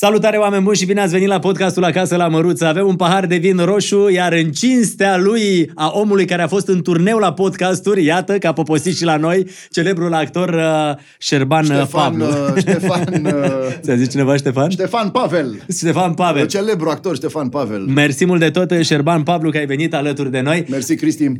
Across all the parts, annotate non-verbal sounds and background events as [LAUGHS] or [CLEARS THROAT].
Salutare oameni buni și bine ați venit la podcastul Acasă la Măruță. Avem un pahar de vin roșu, iar în cinstea lui, a omului care a fost în turneu la podcasturi, iată că a poposit și la noi, celebrul actor uh, Șerban uh, Ștefan, Pablu. uh, Ștefan, [LAUGHS] uh, Ți-a zis cineva Ștefan? Ștefan Pavel. Ștefan Pavel. Celebru actor Ștefan Pavel. Mersi mult de tot, Șerban Pablu, că ai venit alături de noi. Mersi, Cristi.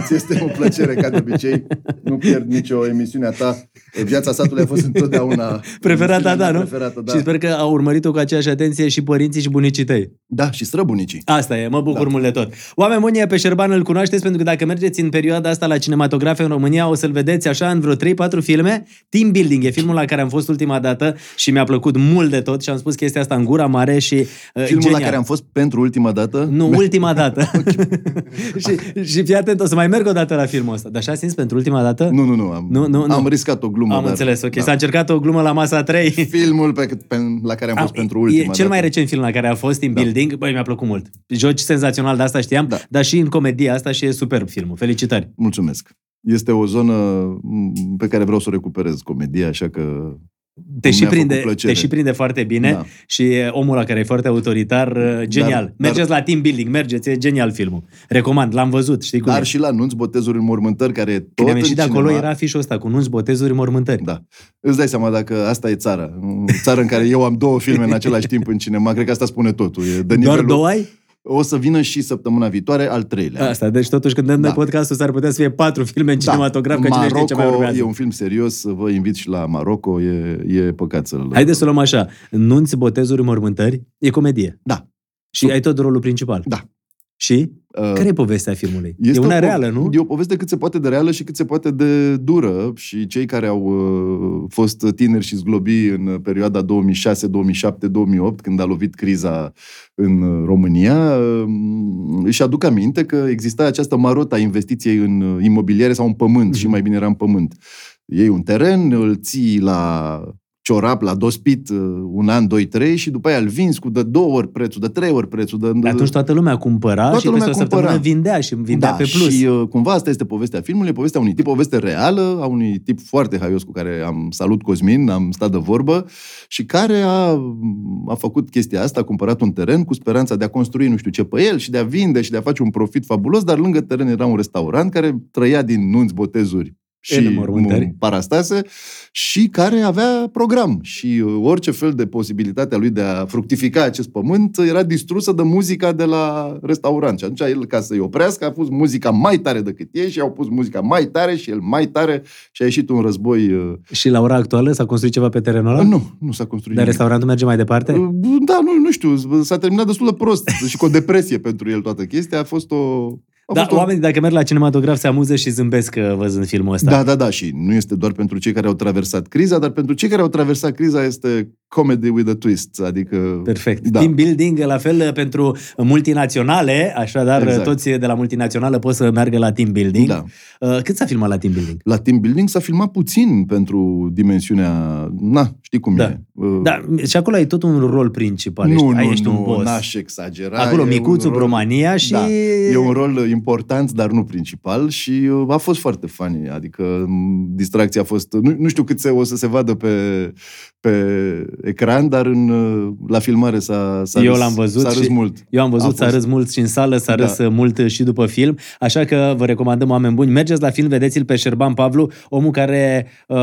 Îți este o plăcere, ca de obicei. Nu pierd nicio emisiune a ta. Viața satului a fost întotdeauna Preferata ta, emisiunea nu? mea Preferată, da. Și sper că au urmărit-o cu aceeași atenție și părinții și bunicii tăi. Da, și străbunicii. Asta e, mă bucur Da. mult de tot. Oameni buni, pe Șerban îl cunoașteți pentru că dacă mergeți în perioada asta la cinematografe în România, o să-l vedeți așa în vreo 3-4 filme. Team Building e filmul la care am fost ultima dată și mi-a plăcut mult de tot și am spus chestia asta în gura mare și uh, Filmul genial. la care am fost pentru ultima dată. Nu, [LAUGHS] ultima dată. [LAUGHS] și, și fii atent, o să mai merg o dată la filmul ăsta. Dar așa simți pentru ultima dată? Nu, nu, nu. Am, Nu, nu, nu. am riscat o glumă. Am dar, înțeles, ok. da. S-a încercat o glumă la masa 3. Filmul pe, pe, la care am fost pentru ultima e cel dată. mai recent film la care a fost Team Da. Building. Băi, mi-a plăcut mult. Joci senzațional, de asta știam, Da. dar și în comedia asta și e superb filmul. Felicitări. Mulțumesc. Este o zonă m, pe care vreau să o recuperez, comedia, așa că Te Mi-a și, făcut prinde, plăcere. te și prinde foarte bine Da. și e omul la care e foarte autoritar, uh, genial. Dar- mergeți la Team Building, mergeți, e genial filmul. Recomand, l-am văzut, știi cum Dar e. și la nunți, botezuri, înmormântări, care e tot Când am în ieșit de cinema. acolo era afișul ăsta, cu nunți, botezuri, mormântări. Da. Îți dai seama dacă asta e țara. Țara în care eu am două filme în același timp în cinema. Cred că asta spune totul. E de Doar nivelul... două ai? O să vină și săptămâna viitoare al treilea. Asta, deci totuși când dăm Da. de podcastul s-ar putea să fie patru filme în Da. cinematograf, că cine știe ce mai Marocco urmează. e un film serios, vă invit și la Marocco, e, e păcat să-l... Haideți să o luăm așa. Nunți, botezuri, mormântări, e comedie. Da. Și ai tot rolul principal. Da. Și? Uh, Care e povestea filmului? Este e una o po- reală, nu? E o poveste cât se poate de reală și cât se poate de dură și cei care au uh, fost tineri și zglobi în perioada 2006, 2007, 2008, când a lovit criza în uh, România, uh, își aduc aminte că exista această marotă a investiției în uh, imobiliare sau în pământ, Mhm. și mai bine era în pământ. Iei un teren, îl ții la ciorap, la dospit uh, un an, doi, trei și după aia îl vinzi cu de două ori prețul, de trei ori prețul. De, Atunci toată lumea cumpăra Toată și peste lumea o săptămână cumpăra. vindea și vindea da, pe plus. și uh, cumva asta este povestea filmului, povestea unui tip, poveste reală, a unui tip foarte haios cu care am salut Cosmin, am stat de vorbă și care a, a făcut chestia asta, a cumpărat un teren cu speranța de a construi nu știu ce pe el și de a vinde și de a face un profit fabulos, dar lângă teren era un restaurant care trăia din nunți, botezuri și Înmormântări. parastase și care avea program și uh, orice fel de posibilitate a lui de a fructifica acest pământ era distrusă de muzica de la restaurant. Și atunci el, ca să-i oprească, a pus muzica mai tare decât ei și au pus muzica mai tare și el mai tare și a ieșit un război. uh, Și la ora actuală s-a construit ceva pe terenul ăla? Nu, nu s-a construit Dar nimic. restaurantul merge mai departe? Uh, Da, nu, nu știu, s-a terminat destul de prost și cu o depresie pentru el toată chestia. A fost o... A Da, fost o... oamenii dacă merg la cinematograf se amuză și zâmbesc uh, văzând filmul ăsta. Da, da, da, și nu este doar pentru cei care au traversat criza, dar pentru cei care au traversat criza este comedy with a twist, adică... Perfect. Da. Team building, la fel uh, pentru multinaționale, așadar Exact. toți de la multinațională pot să meargă la team building. Da. Uh, Cât s-a filmat la team building? La team building s-a filmat puțin pentru dimensiunea... Na, știi cum Da. e. Uh, Da, și acolo ai tot un rol principal. nu, ești, nu, ai, ești un nu, boss. n-aș exagera. Acolo E micuțul, un rol- Bromania și... Da, e un rol important, dar nu principal și uh, a fost foarte funny. Adică m, distracția a fost... Nu, nu știu cât se, o să se vadă pe, pe ecran, dar în, uh, la filmare s-a, s-a Eu râs, l-am văzut S-a râs și mult. Eu am văzut, A s-a fost- râs mult și în sală, s-a Da. râs mult și după film, așa că vă recomandăm, oameni buni, mergeți la film, vedeți-l pe Șerban Pavlu, omul care uh,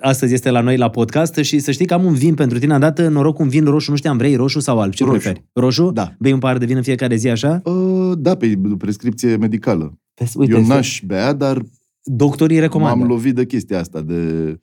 astăzi este la noi la podcast și să știi că am un vin pentru tine, am dat noroc un vin roșu, nu știam, vrei roșu sau alb? Ce Roșu. preferi? Roșu? Da. Bei un pahar de vin în fiecare zi așa? Uh, da, pe prescripție medicală. Vezi, Uite, Eu n-aș bea, dar doctorii recomandă. m-am lovit de chestia asta, de,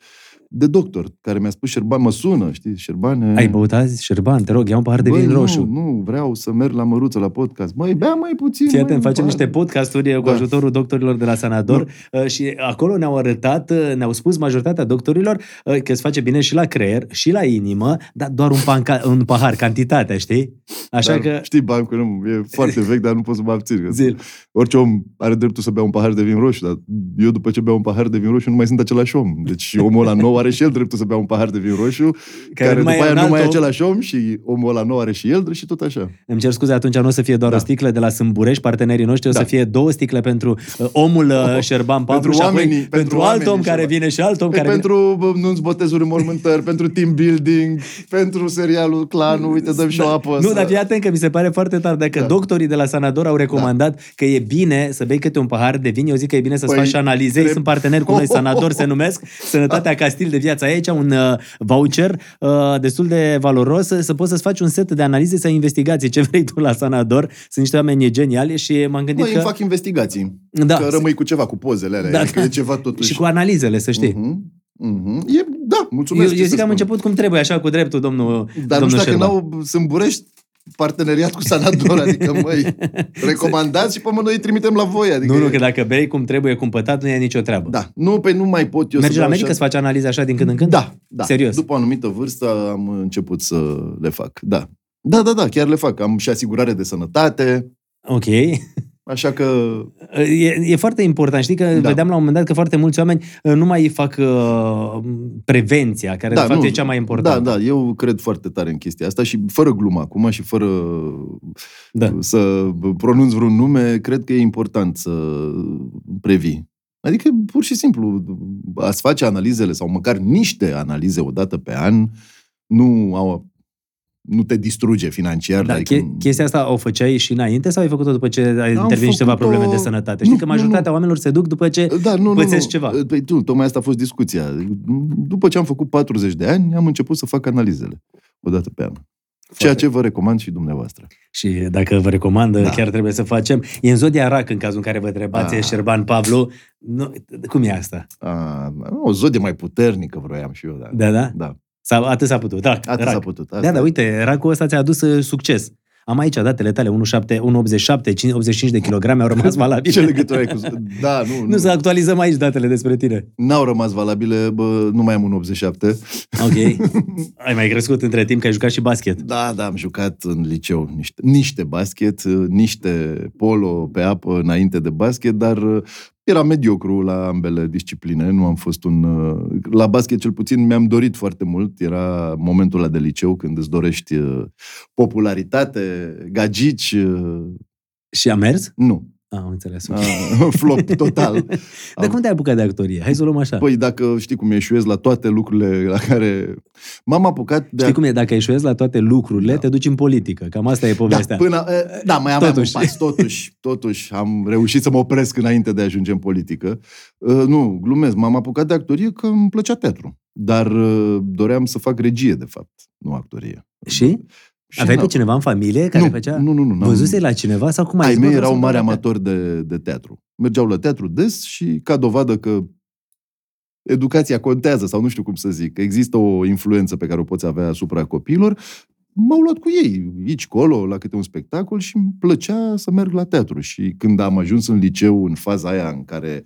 de doctor, care mi-a spus, Șerban, mă sună, știi, Șerban... Ai băut azi? Șerban, te rog, ia un pahar de Băi, vin nu, roșu. nu, vreau să merg la măruță, la podcast. Măi, bea mai puțin. Fii măi, atent, un facem pahar. niște podcasturi cu Da. ajutorul doctorilor de la Sanador uh, și acolo ne-au arătat, uh, ne-au spus majoritatea doctorilor uh, că se face bine și la creier, și la inimă, dar doar un, panca, un pahar, cantitatea, știi? Așa Dar, că... Știi, bancul nu, e foarte vechi, dar nu pot să mă abțin. că Zil. Orice om are dreptul să bea un pahar de vin roșu, dar eu după ce beau un pahar de vin roșu nu mai sunt același om. Deci omul ăla nou sau are și el dreptul să bea un pahar de vin roșu, care, nu mai după e aia un nu alt mai e om. același om și omul ăla nou are și el și tot așa. Îmi cer scuze, atunci nu o să fie doar Da. o sticlă de la Sâmburești, partenerii noștri, o să Da. fie două sticle pentru uh, omul uh, Șerban Pavlu Pentru și apoi oamenii- pentru, pentru alt oamenii om care Șerban. vine și alt om Păi care vine. pentru bă, nu-ți botezuri în mormântări, pentru team building, pentru serialul Clanul, uite, dăm și o apă. Da. Nu, să- dar fii atent că mi se pare foarte tare. Dacă Da. doctorii de la Sanador au recomandat că e bine să bei câte un pahar de vin, eu zic că e bine să-ți Păi, faci și analize. Ei trebuie- sunt parteneri cu noi, Sanador se numesc, Sănătatea ca stil de viață. Ai aici un uh, voucher uh, destul de valoros să, să poți să-ți faci un set de analize sau investigații. Ce vrei tu la Sanador? Sunt niște oameni geniali și m-am gândit Măi, că... îmi fac investigații. Da. Că rămâi cu ceva, cu pozele alea. Da. Adică e ceva totuși. Și cu analizele, să știi. Mhm, mhm. E, da, Eu, mulțumesc. eu ce zic să că am spun. început cum trebuie, așa, cu dreptul, domnul Dar domnul nu știu dacă Șerban. n-au Sâmburești parteneriat cu Sanador, adică [LAUGHS] măi, recomandați și pe mă noi îi trimitem la voi. Adică Nu, nu, e- că dacă bei cum trebuie cumpătat, nu e nicio treabă. Da, nu, pe nu mai pot eu Mergi să la beau medic așa. să faci analize așa din când în când? Da, da. Serios? După o anumită vârstă am început să le fac, da. Da, da, da, chiar le fac. Am și asigurare de sănătate, Ok. [LAUGHS] așa că E, e foarte important. Știi că da. Da. vedeam la un moment dat că foarte mulți oameni uh, nu mai fac uh, prevenția, care da, de fapt nu, e cea mai importantă. Da, da, eu cred foarte tare în chestia asta și fără glumă acum și fără Da. să pronunț vreun nume, cred că e important să previi. Adică, pur și simplu, a-ți face analizele sau măcar niște analize o dată pe an nu au nu te distruge financiar. Da, adică, che- chestia asta o făceai și înainte sau ai făcut-o după ce ai Am intervenit ceva făcut-o- probleme de sănătate? Știi Nu, că nu, majoritatea nu. oamenilor se duc după ce... Da, nu, nu, nu. pățesc ceva. Păi, tu, tocmai asta a fost discuția. După ce am făcut 40 de ani, am început să fac analizele o dată pe an. Ceea ce vă recomand și dumneavoastră. Și dacă vă recomandă, da. Da. chiar trebuie să facem. E în zodia rac în cazul în care vă întrebați, e Ah. Șerban Pavlu. Nu, cum e asta? A, o zodie mai puternică vroiam și eu. Da, Da, da? da. Sau atât s-a putut. Da, Atât rac. s-a putut. Da, da, uite, racul ăsta ți-a adus uh, succes. Am aici datele tale, 1,7, 1,87, 5, 85 de kilograme au rămas [LAUGHS] valabile. Ce legătură ai cu... Da, nu, [LAUGHS] Nu nu. să actualizăm aici datele despre tine. N-au rămas valabile, bă, nu mai am un 87. Ok. [LAUGHS] Ai mai crescut între timp că ai jucat și basket. Da, da, am jucat în liceu niște, niște basket, niște polo pe apă înainte de basket, dar uh, era mediocru la ambele discipline, nu am fost un... uh, La basket cel puțin mi-am dorit foarte mult, era momentul ăla de liceu când îți dorești uh, popularitate, gagici, uh, Și a mers? nu, Ah, am înțeles. uh, [LAUGHS] flop total. [LAUGHS] Dar cum te-ai apucat de actorie? Hai să o luăm așa. Păi dacă știi cum eșuez la toate lucrurile la care... M-am apucat de... Știi cum e? Dacă eșuezi la toate lucrurile, Da. te duci în politică. Cam asta e Da, povestea. până, eh, da, mai aveam Totuși. un pas, totuși, [LAUGHS] totuși am reușit să mă opresc înainte de a ajunge în politică. Uh, Nu, glumesc, m-am apucat de actorie că îmi plăcea teatru. Dar uh, doream să fac regie, de fapt, nu actorie. Și? Și Aveai n-am- pe cineva în familie care nu, făcea... Nu, nu, nu. n-am- Văzuse la cineva sau cum ai Ai zis, bă, mei vreau erau să mari fac teatru? amatori de, de teatru. Mergeau la teatru des și, ca dovadă că educația contează, sau nu știu cum să zic, că există o influență pe care o poți avea asupra copiilor, m-au luat cu ei, aici, colo, la câte un spectacol și îmi plăcea să merg la teatru. Și când am ajuns în liceu, în faza aia în care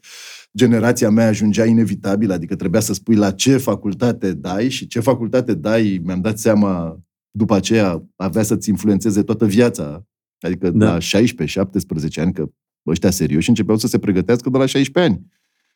generația mea ajungea inevitabil, adică trebuia să spui la ce facultate dai și ce facultate dai, mi-am dat seama după aceea avea să-ți influențeze toată viața. Adică Da. da. la 16-17 ani, că ăștia serioși începeau să se pregătească de la 16 ani.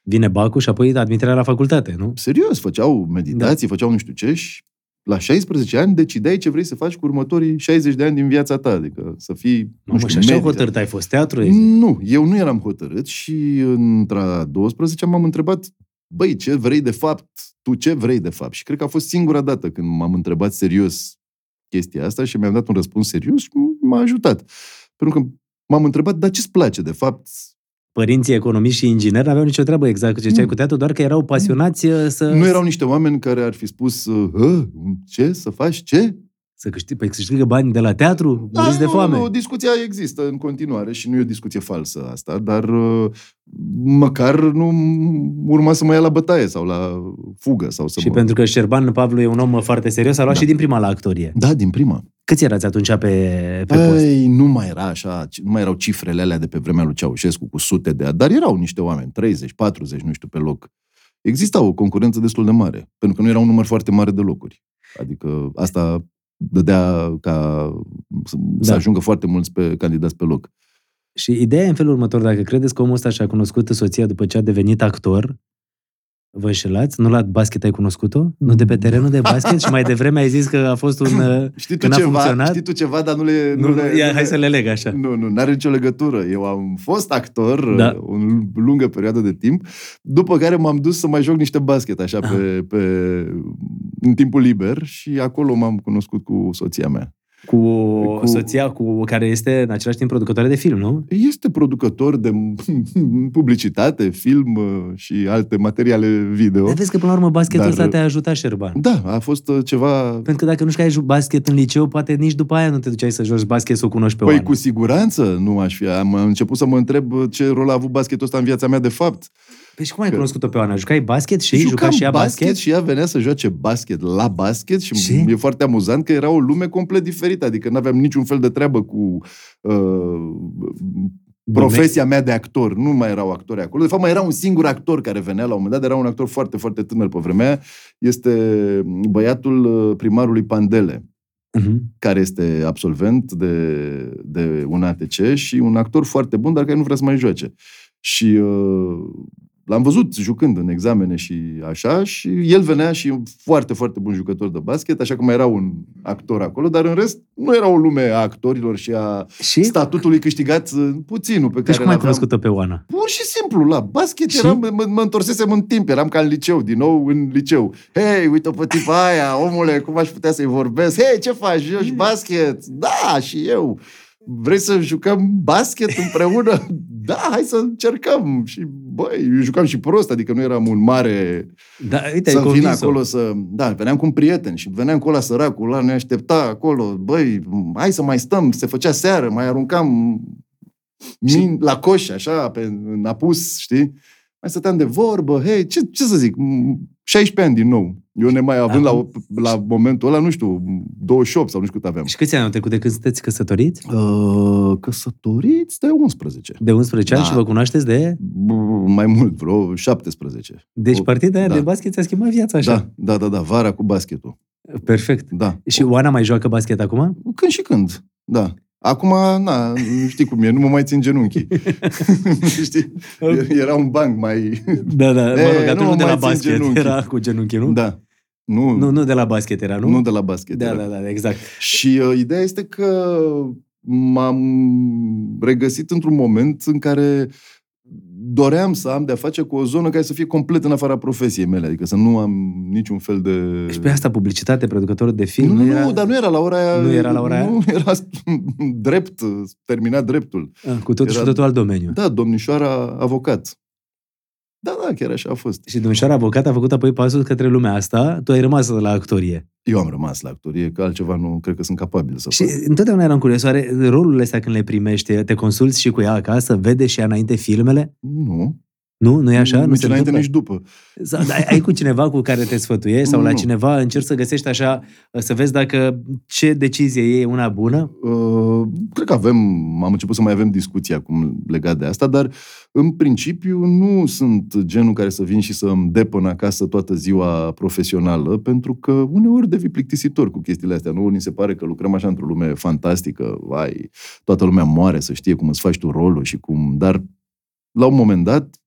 Vine bacul și apoi admiterea la facultate, nu? Serios, făceau meditații, da. făceau nu știu ce și la 16 ani decideai ce vrei să faci cu următorii 60 de ani din viața ta. Adică să fii, nu Mamă, știu, și așa medic. hotărât ai fost teatru? Nu, eu nu eram hotărât și între 12 m-am întrebat, băi, ce vrei de fapt? Tu ce vrei de fapt? Și cred că a fost singura dată când m-am întrebat serios chestia asta și mi-am dat un răspuns serios și m-a ajutat. Pentru că m-am întrebat, dar ce-ți place de fapt? Părinții economiști și ingineri n-aveau nicio treabă exact cu ce ziceai Nu. cu teatru, doar că erau pasionați uh, să, Nu erau niște oameni care ar fi spus, "Hă, ce, să faci ce? Să câștig, păi câștigă bani de la teatru, Da, muriți de nu, foame. Nu, discuția există în continuare și nu e o discuție falsă asta, dar uh, măcar nu urma să mă ia la bătaie sau la fugă. Sau să Și mă... pentru că Șerban Pavlu e un om foarte serios, a luat Da. și din prima la actorie. Da, din prima. Câți erați atunci pe, pe post? Păi, nu mai era așa, nu mai erau cifrele alea de pe vremea lui Ceaușescu cu sute de dar erau niște oameni, 30, 40, nu știu, pe loc. Exista o concurență destul de mare, pentru că nu era un număr foarte mare de locuri. Adică asta dădea ca să, să Da. ajungă foarte mulți pe candidați pe loc. Și ideea e în felul următor, dacă credeți că omul ăsta și-a cunoscut soția după ce a devenit actor, vă înșelați? Nu la basket ai cunoscut-o? Nu de pe terenul de basket? și mai devreme ai zis că a fost un... [LAUGHS] uh, Știi tu, că n-a ceva, funcționat? știi tu ceva, dar nu le... Nu, nu, le, ia, nu hai le- să le leg așa. Nu, nu, n-are nicio legătură. Eu am fost actor Da. da. o lungă perioadă de timp, după care m-am dus să mai joc niște basket, așa, Ah. pe, pe, în timpul liber și acolo m-am cunoscut cu soția mea. Cu, Cu- soția cu care este în același timp producătoare de film, nu? Este producător de [LAUGHS] publicitate, film uh, și alte materiale video. Dar vezi că până la urmă basketul Dar- ăsta te-a ajutat, Șerban. Da, a fost uh, ceva... Pentru că dacă nu știai basket în liceu, poate nici după aia nu te duceai să joci basket să o cunoști pe Păi Oana. cu siguranță nu aș fi. Am început să mă întreb uh, ce rol a avut basketul ăsta în viața mea de fapt. Păi și cum ai că- cunoscut-o pe Oana? Jucai basket și Jucam juca și ea basket? și ea venea să joace basket la basket și, Și? e foarte amuzant că era o lume complet diferită, adică nu aveam niciun fel de treabă cu uh, profesia mea de actor. Nu mai erau actori acolo. De fapt, mai era un singur actor care venea la un moment dat, era un actor foarte, foarte tânăr pe vremea aia. Este băiatul uh, primarului Pandele Mhm. care este absolvent de, de un ATC și un actor foarte bun, dar care nu vrea să mai joace. Și uh, l-am văzut jucând în examene și așa și el venea și e un foarte, foarte bun jucător de basket, așa că mai era un actor acolo, dar în rest nu era o lume a actorilor și a Și? statutului câștigat uh, puținul pe Deci care cum ai l-aveam. cunoscut-o pe Oana? Pur și simplu, la basket Și? eram, mă, mă întorsesem în timp, eram ca în liceu, din nou în liceu. Hei, uite pe tipa aia, omule, cum aș putea să-i vorbesc? Hei, ce faci, joci basket? Da, și eu. Vrei să jucăm basket împreună? [LAUGHS] Da, hai să încercăm. Și, băi, eu jucam și prost, adică nu eram un mare Da, uite, ai să vin convins-o. acolo să... Da, veneam cu un prieten și veneam cu ăla săracul, ăla ne aștepta acolo. Băi, hai să mai stăm, se făcea seară, mai aruncam min, la coș, așa, pe, în apus, știi? Mai stăteam de vorbă, hei, ce, ce să zic, m, 16 ani din nou. Eu ne mai având la, la momentul ăla, nu știu, 28 sau nu știu cât aveam. Și câți ani au trecut de când sunteți căsătoriți? Uh, căsătoriți de 11. De 11 ani Da. și vă cunoașteți de... B- Mai mult, vreo 17. Deci O- partida aia da. de basket ți-a schimbat viața așa. Da, da, da, da, vara cu basketul. Perfect. Da. Și Oana mai joacă basket acum? Când și când, da. Acum, na, nu știi cum e, nu mă mai țin genunchii. [LAUGHS] știi? Era un banc mai... Da, da, mă E, rog, atunci nu nu de mai la țin basket, genunchii. era cu genunchi, nu? Da. Nu, Nu, nu de la basket era, nu? nu de la basket. Da, era. da, da, exact. Și uh, ideea este că m-am regăsit într-un moment în care doream să am de-a face cu o zonă care să fie complet în afara profesiei mele, adică să nu am niciun fel de... Și pe asta publicitate, producător de film, nu, nu, era... nu, dar nu era la ora aia. Nu era la ora aia? Nu, era [LAUGHS] drept, terminat dreptul. Ah, Cu totul și era- totul alt domeniu. Da, domnișoara avocat. Da, da, chiar așa a fost. Și domnișoara avocat a făcut apoi pasul către lumea asta, tu ai rămas la actorie. Eu am rămas la actorie, că altceva nu cred că sunt capabil să Și fac. întotdeauna eram curios, oare rolurile astea când le primești, te consulți și cu ea acasă, vede și ea înainte filmele? Nu. Nu? Nu e așa? Nu nici se înainte, întâmplă? nici după. Sau, ai, ai cu cineva cu care te sfătuiești sau la Nu. cineva încerci să găsești așa, să vezi dacă ce decizie e una bună? Uh, cred că avem, am început să mai avem discuții acum legat de asta, dar în principiu nu sunt genul care să vin și să îmi depăn acasă toată ziua profesională, pentru că uneori devii plictisitor cu chestiile astea. Nu ni se pare că lucrăm așa într-o lume fantastică, vai, toată lumea moare să știe cum îți faci tu rolul și cum... Dar la un moment dat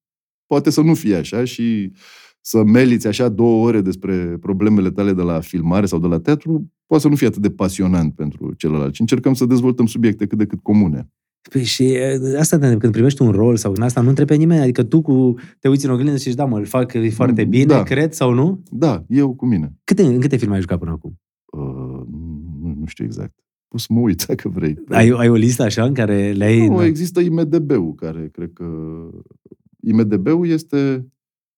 poate să nu fie așa și să meliți așa două ore despre problemele tale de la filmare sau de la teatru, poate să nu fie atât de pasionant pentru celălalt. Și încercăm să dezvoltăm subiecte cât de cât comune. Păi și e, asta te- când primești un rol sau în asta nu întrebi pe nimeni, adică tu cu, te uiți în oglindă și zici, da mă, îl fac foarte bine, Da. cred sau nu? Da, eu cu mine. Câte, în câte filme ai jucat până acum? Uh, nu, nu știu exact. Poți să mă uit [LAUGHS] dacă vrei. Ai, ai o listă așa în care le-ai... Nu, există IMDB-ul, care cred că... IMDB-ul este...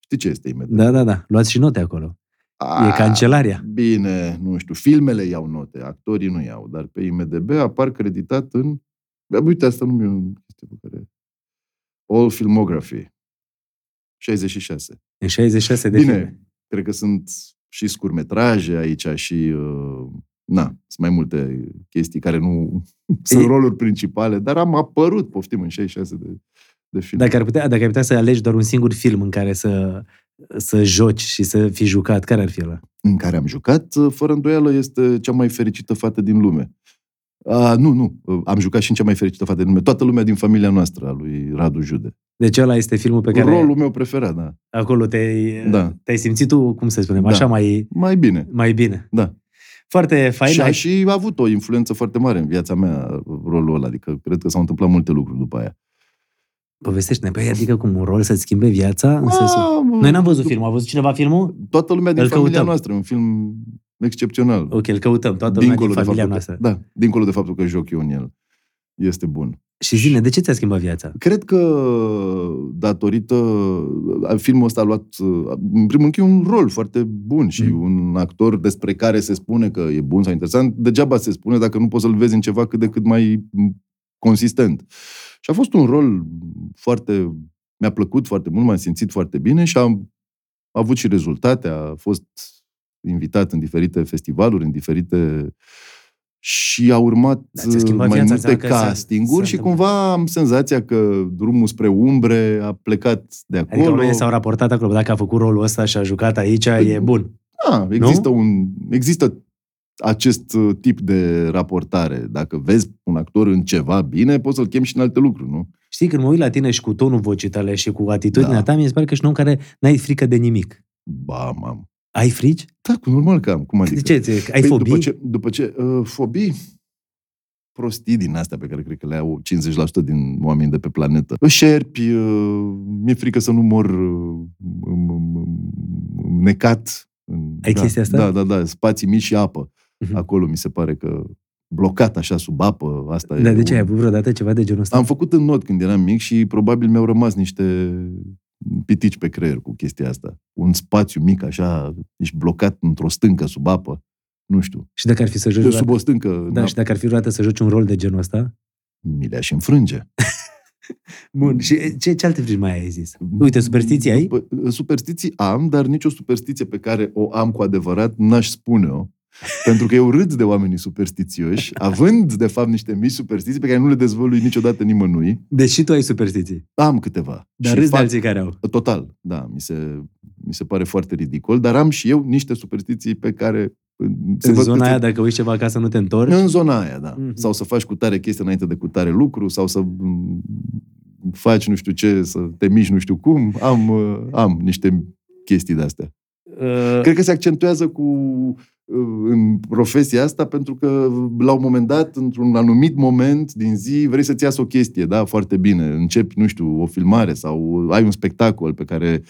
Știi ce este IMDB? Da, da, da. Luați și note acolo. A, E cancelaria. Bine, nu știu, filmele iau note, actorii nu iau, dar pe IMDB apar creditat în... Bă, Uite, asta nu mi-e o chestie pe care... All Filmography. 66. În 66 de Bine, filme. cred că sunt și scurmetraje aici și... Uh, na, sunt mai multe chestii care nu [LAUGHS] sunt E- roluri principale, dar am apărut, poftim, în 66 de, de filme. Dacă ar, putea, dacă ai putea să alegi doar un singur film în care să, să joci și să fii jucat, care ar fi ăla? în care am jucat, uh, fără îndoială, este cea mai fericită fată din lume. A, nu, nu. Am jucat și în cea mai fericită fată din lume. Toată lumea din familia noastră, a lui Radu Jude. Deci ăla este filmul pe care... Rolul meu preferat, da. Acolo te-ai, Da. te-ai simțit tu, cum să spunem, Da. așa mai, Mai bine. mai bine. Da. Foarte fain. și a ai- și avut o influență foarte mare în viața mea, rolul ăla. Adică cred că s-au întâmplat multe lucruri după aia. Povestește-ne, păi adică cum un rol să-ți schimbe viața? În A, sensul... mă, Noi n-am văzut dup- filmul. A văzut cineva filmul? Toată lumea din Îl familia căutăm. noastră. Un film excepțional. Ok, îl căutăm. Toată lumea din de familia faptul noastră. Că, da, dincolo de faptul că joc eu în el. Este bun. Și zine, de ce ți-a schimbat viața? Cred că datorită filmul ăsta a luat în primul rând că e un rol foarte bun și Mhm. un actor despre care se spune că e bun sau interesant, degeaba se spune dacă nu poți să-l vezi în ceva cât de cât mai consistent. Și a fost un rol foarte mi-a plăcut foarte mult, m-am simțit foarte bine și am avut și rezultate, a fost invitat în diferite festivaluri, în diferite și a urmat Da, ți-a schimbat mai viața, multe înseamnă că s-a- castinguri s-a și întâmplat. cumva am senzația că drumul spre umbre a plecat de acolo. Adică oamenii s-au raportat acolo. Dacă a făcut rolul ăsta și a jucat aici, e bun. Da, există, un, există acest uh, tip de raportare. Dacă vezi un actor în ceva bine, poți să-l chemi și în alte lucruri, nu? Știi, când mă uit la tine și cu tonul vocii tale și cu atitudinea Da. ta, mi se pare că ești un om care n-ai frică de nimic. Ba, mam. Ai frici? Da, cu normal că am. Cum adică? De ce? ți- Ai Păi, fobii? După ce, după ce uh, fobii, prostii din astea pe care cred că le au 50% din oamenii de pe planetă. Șerpi, uh, mi-e frică să nu mor uh, m- m- m- necat. în- Ai da, chestia asta? Da, da, da, spații mici și apă. Mhm. Acolo mi se pare că blocat așa sub apă, asta Dar e de ce un- ai avut vreodată ceva de genul ăsta? Am făcut în not când eram mic și probabil mi-au rămas niște pitici pe creier cu chestia asta. Un spațiu mic așa, ești blocat într-o stâncă sub apă. Nu știu. Și dacă ar fi să joci Eu vreodată, sub o stâncă, da, da, și dacă ar fi vreodată să joci un rol de genul ăsta? mi le-aș înfrânge. [LAUGHS] Bun. Și ce, ce alte frici mai ai zis? Uite, superstiții ai? După- Superstiții am, dar nicio superstiție pe care o am cu adevărat n-aș spune-o. [LAUGHS] Pentru că eu râd de oamenii superstițioși, având, de fapt, niște mici superstiții pe care nu le dezvălui niciodată nimănui. Deci și tu ai superstiții. Am câteva. Dar Și râzi de fac- alții care au. Total, da, mi se, mi se pare foarte ridicol, dar am și eu niște superstiții pe care se În văd zona că aia, se- dacă uiți ceva acasă, nu te întorci? În zona aia, da. Mhm. Sau să faci cu tare chestie înainte de cu tare lucru, sau să m, faci nu știu ce, să te miști nu știu cum. Am, uh, am niște chestii de-astea. Uh, Cred că se accentuează cu uh, în profesia asta pentru că la un moment dat, într-un anumit moment din zi, vrei să-ți iasă o chestie, da, foarte bine. Începi, nu știu, o filmare sau ai un spectacol pe care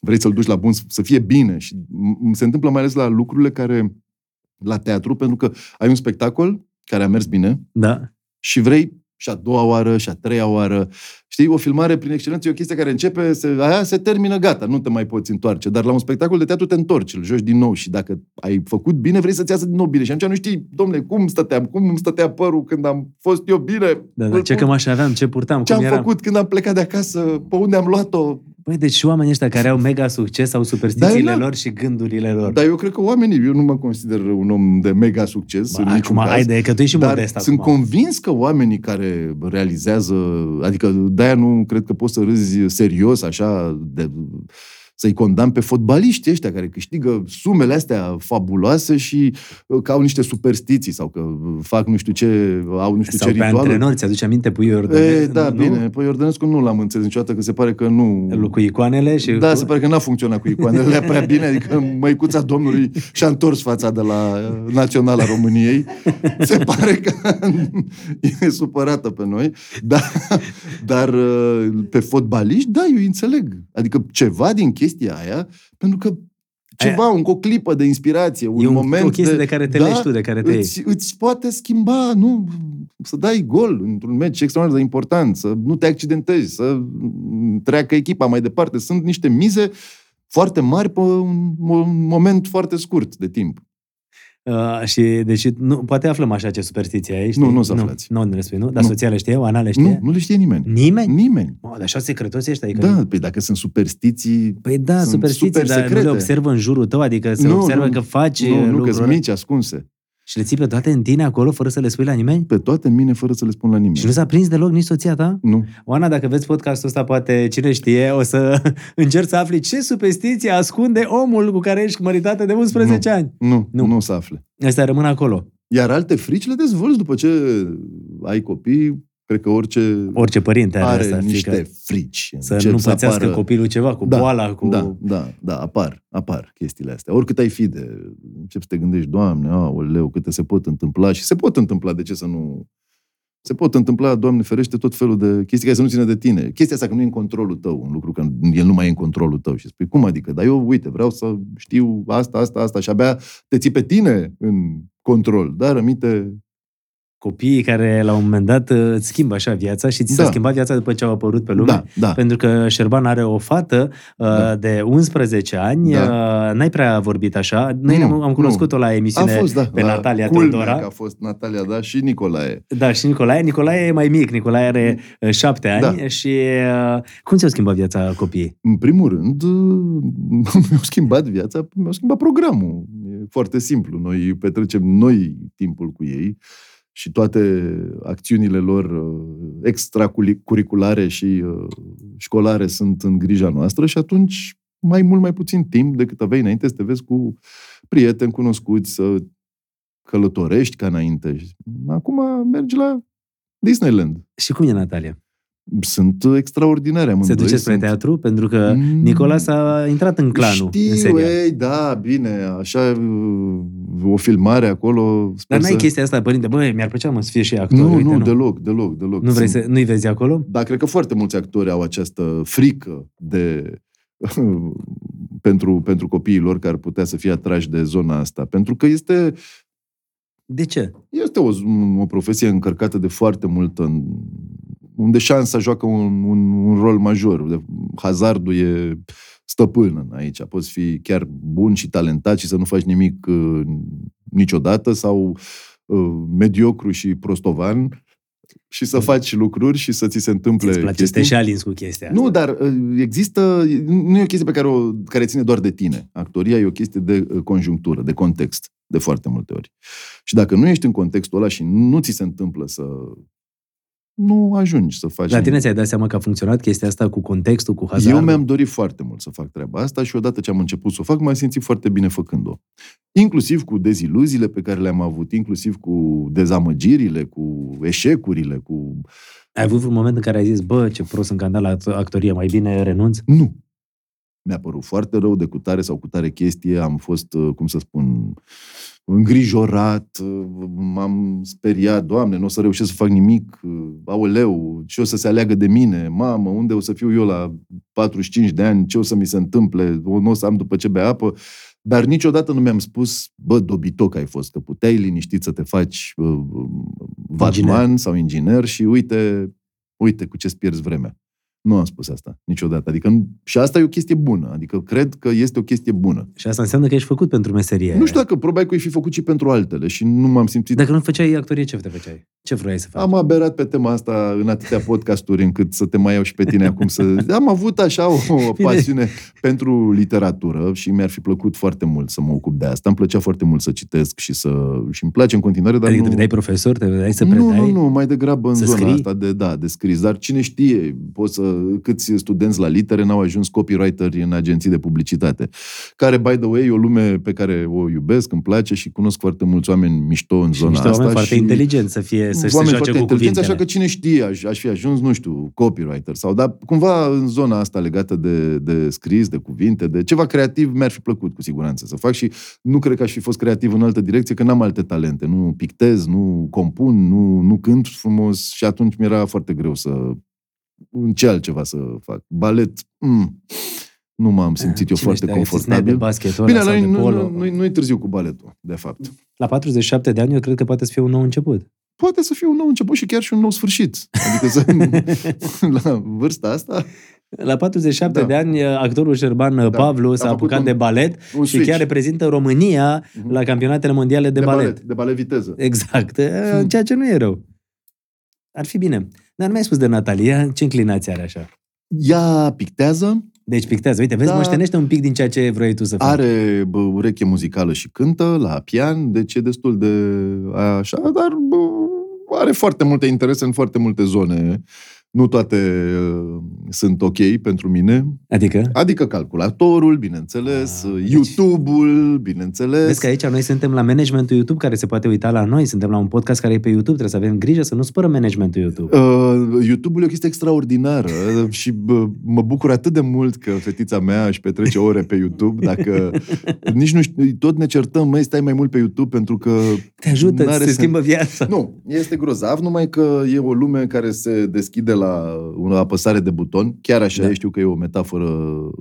vrei să-l duci la bun, să fie bine. Și m- se întâmplă mai ales la lucrurile care, la teatru, pentru că ai un spectacol care a mers bine da. și vrei și a doua oară, și a treia oară. Știi, o filmare prin excelență e o chestie care începe, se, aia se termină, gata, nu te mai poți întoarce. Dar la un spectacol de teatru te întorci, îl joci din nou și dacă ai făcut bine, vrei să-ți iasă din nou bine. Și atunci nu știi, domne, cum stăteam, cum îmi stătea părul când am fost eu bine, Da, da. Ce cum, cămașă aveam, ce purtam, ce cum am eram. făcut când am plecat de acasă, pe unde am luat-o. Băi, deci și oamenii ăștia care au mega succes au superstițiile Da, da. lor și gândurile lor. Dar eu cred că oamenii, eu nu mă consider un om de mega succes în Ba, niciun acum, caz. haide, că tu ești și Dar modest sunt acum. convins că oamenii care realizează, adică de-aia nu cred că poți să râzi serios așa, de, să-i condamn pe fotbaliști ăștia care câștigă sumele astea fabuloase și uh, că au niște superstiții sau că fac nu știu ce, au nu știu Sau ce pe ritualuri. antrenori, ți-aduce aminte Puiu E, Iordănescu? da, nu? bine. Păi Iordănescu nu l-am înțeles niciodată, că se pare că nu... Lu- Cu icoanele și... Da, cu... se pare că n-a funcționat cu icoanele prea bine, adică măicuța Domnului și-a întors fața de la uh, Naționala României. Se pare că [LAUGHS] e supărată pe noi, dar, dar uh, pe fotbaliști, da, eu îi înțeleg. Adică ceva din chestia aia, pentru că ceva, un, o clipă de inspirație, un E un, moment o chestie de, de, care te da, lești tu, de care te iei. îți, îți poate schimba, nu, să dai gol într-un meci extraordinar de important, să nu te accidentezi, să mm, treacă echipa mai departe. Sunt niște mize foarte mari pe un, un moment foarte scurt de timp. Uh, și deci, nu, poate aflăm așa ce superstiție ai, știi? Nu, nu să aflați. Nu, nu le spui, nu? Dar Nu. soția le știe, Ana le știe? Nu, nu le știe nimeni. Nimeni? Nimeni. Mă, dar așa secretoși ăștia, adică... Da, păi dacă sunt superstiții... Păi da, Sunt superstiții, super dar nu secrete. le observă în jurul tău, adică se Nu, observă nu. că faci Nu, nu, că lucruri sunt mici, ascunse. Și le ții pe toate în tine acolo fără să le spui la nimeni? Pe toate în mine, fără să le spun la nimeni. Și nu s-a prins deloc nici soția ta? Nu. Oana, dacă vezi podcastul ăsta, poate cine știe, o să [LAUGHS] încerci să afli ce superstiție ascunde omul cu care ești măritată de 11 Nu. ani. Nu, Nu. nu, nu să afle. Astea rămân acolo. Iar alte frici le dezvolți după ce ai copii, cred că orice, Orice părinte are, are asta, niște frică. frici. Să Încep nu pățească apară- copilul ceva, cu Da, boala, cu... Da, da, da, apar, apar chestiile astea. Oricât ai fi de... Începi să te gândești, Doamne, aoleu, câte se pot întâmpla și se pot întâmpla, de ce să nu... Se pot întâmpla, Doamne ferește, tot felul de chestii care să nu țină de tine. Chestia asta că nu e în controlul tău, un lucru că el nu mai e în controlul tău. Și spui, cum adică? Dar eu, uite, vreau să știu asta, asta, asta și abia te ții pe tine în control. Dar rămite... Copiii care la un moment dat îți schimbă așa viața și ți s-a Da. schimbat viața după ce au apărut pe lume. Da, da. Pentru că Șerban are o fată uh, Da. de 11 ani, Da. uh, n-ai prea vorbit așa. Noi Nu, am, am cunoscut-o la A emisiune fost, da. pe la Natalia culmea Teodora. că a fost Natalia, da, și Nicolae. Da, și Nicolae. Nicolae e mai mic, Nicolae are uh, șapte ani Da. și uh, cum ți-au schimbat viața copiii? În primul rând, [LAUGHS] mi-au schimbat viața, mi-au schimbat programul. E foarte simplu. Noi petrecem noi timpul cu ei și toate acțiunile lor uh, extracurriculare și uh, școlare sunt în grija noastră și atunci mai mult mai puțin timp decât aveai înainte să te vezi cu prieteni cunoscuți, să călătorești ca înainte. Acum mergi la Disneyland. Și cum e Natalia? Sunt extraordinare Se amândoi. duce spre sunt- teatru? Pentru că Mm. Nicola s-a intrat în clanul, Știu, în serial. ei, da, bine, așa, uh, o filmare acolo. Sper Dar n-ai să... chestia asta, părinte, băi, mi-ar plăcea mă să fie și actor. Nu, uite, nu, deloc, deloc, deloc. Nu vrei Sunt- să, nu-i vezi acolo? Dar cred că foarte mulți actori au această frică de [LAUGHS] pentru, pentru copiii lor care ar putea să fie atrași de zona asta. Pentru că este, De ce? este o, o profesie încărcată de foarte multă unde șansa joacă un, un, un rol major. De- Hazardul e stăpân aici. Poți fi chiar bun și talentat și să nu faci nimic uh, niciodată sau uh, mediocru și prostovan și să faci lucruri și să ți se întâmple Îți place să te chestii. și alinzi cu chestia asta. Nu, dar uh, există, nu e o chestie pe care, o, care ține doar de tine. Actoria e o chestie de uh, conjunctură, de context, de foarte multe ori. Și dacă nu ești în contextul ăla și nu ți se întâmplă să... Nu ajungi să faci... La tine nimic. ți-ai dat seama că a funcționat chestia asta cu contextul, cu hazardul? Eu mi-am dorit foarte mult să fac treaba asta și odată ce am început să o fac, m-am simțit foarte bine făcând-o. Inclusiv cu deziluziile pe care le-am avut, inclusiv cu dezamăgirile, cu eșecurile, cu... Ai avut un moment în care ai zis, bă, ce prost sunt candidat la actorie, mai bine renunț? Nu. Mi-a părut foarte rău de cutare sau cutare chestie, am fost, uh, cum să spun, îngrijorat, uh, m-am speriat, Doamne, nu o să reușesc să fac nimic, uh, aoleu, ce o să se aleagă de mine, mamă, unde o să fiu eu la 45 de ani, ce o să mi se întâmple, o nu o să am după ce bea apă, dar niciodată nu mi-am spus, bă, dobitoc ai fost, că puteai liniștit să te faci uh, vatman Inginer. sau inginer și uite, uite cu ce-ți pierzi vremea. Nu am spus asta niciodată. Adică, nu- și asta e o chestie bună. Adică cred că este o chestie bună. Și asta înseamnă că ești făcut pentru meserie. Nu știu dacă probabil că ai fi făcut și pentru altele și nu m-am simțit... Dacă nu făceai actorie, ce te făceai? Ce vroiai să faci? Am aberat pe tema asta în atâtea podcasturi încât să te mai iau și pe tine acum să... [LAUGHS] Am avut așa o, o Bine. pasiune pentru literatură și mi-ar fi plăcut foarte mult să mă ocup de asta. Îmi plăcea foarte mult să citesc și să... și îmi place în continuare, dar adică nu... te vedeai profesor, te vedeai să nu, predai? nu, nu, mai degrabă în Să zona scrii? asta de, da, de scris. Dar cine știe, poți să, câți studenți la litere n-au ajuns copywriteri în agenții de publicitate. Care, by the way, e o lume pe care o iubesc, îmi place și cunosc foarte mulți oameni mișto în Și zona niște asta. oameni foarte și inteligenți să fie, să se oameni joace foarte cu inteligenți, cuvintele. așa că cine știe, aș, aș fi ajuns, nu știu, copywriter sau, dar cumva în zona asta legată de, de scris, de cuvinte, de ceva creativ, mi-ar fi plăcut cu siguranță să fac și nu cred că aș fi fost creativ în altă direcție, că n-am alte talente. Nu pictez, nu compun, nu, nu cânt frumos și atunci mi-era foarte greu să în ce altceva să fac. Balet, mm, nu m-am simțit eu Ah, Cine foarte știe, ai ținut de confortabil. basket ăla Bine, sau noi, de nu, polo. nu, nu, nu e târziu cu baletul, de fapt. La 47 de ani, eu cred că poate să fie un nou început. poate să fie un nou început și chiar și un nou sfârșit. Adică să, [LAUGHS] la vârsta asta, La 47 Da. de ani, actorul Șerban da. Pavlu s-a A făcut apucat un- de balet un și switch. chiar reprezintă România Mhm. la campionatele mondiale de, de balet. balet, de balet viteză. Exact. Hmm. [LAUGHS] Ceea ce nu e rău. Ar fi bine. Dar nu mi-ai spus de Natalia, ce inclinație are așa? Ea pictează, Deci pictează. Uite, vezi, Da. moștenește un pic din ceea ce vrei tu să faci. are bă, ureche muzicală și cântă la pian, deci e destul de așa, dar bă, are foarte multe interese în foarte multe zone Nu toate uh, sunt ok pentru mine. Adică? Adică calculatorul, bineînțeles, Ah, uh, deci- YouTube-ul, bineînțeles. Vezi că aici noi suntem la managementul YouTube care se poate uita la noi, suntem la un podcast care e pe YouTube, trebuie să avem grijă să nu spără managementul YouTube. Uh, YouTube-ul e o chestie extraordinară și bă, mă bucur atât de mult că fetița mea își petrece ore pe YouTube, dacă [LAUGHS] nici nu știu, tot ne certăm, măi, stai mai mult pe YouTube pentru că... Te ajută, n-are se sens. schimbă viața. Nu, este grozav, numai că e o lume care se deschide la o apăsare de buton, chiar așa, Da. da. știu că e o metaforă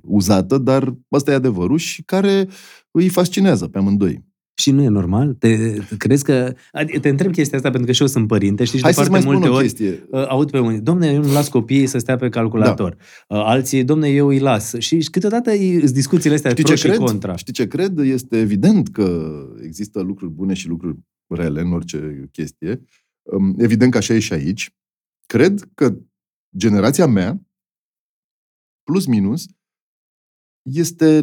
uzată, dar asta e adevărul și care îi fascinează pe amândoi. Și nu e normal? Te, crezi că... Adică te întreb chestia asta pentru că și eu sunt părinte, știi, și Hai de să-ți foarte mai spun multe o ori chestie. uh, aud pe unii, domne, eu nu las copiii să stea pe calculator. Da. Uh, alții, domne, eu îi las. Și câteodată sunt discuțiile astea Știi pro ce și cred? contra. Știi ce cred? Este evident că există lucruri bune și lucruri rele în orice chestie. Um, Evident că așa e și aici. Cred că generația mea, plus minus, este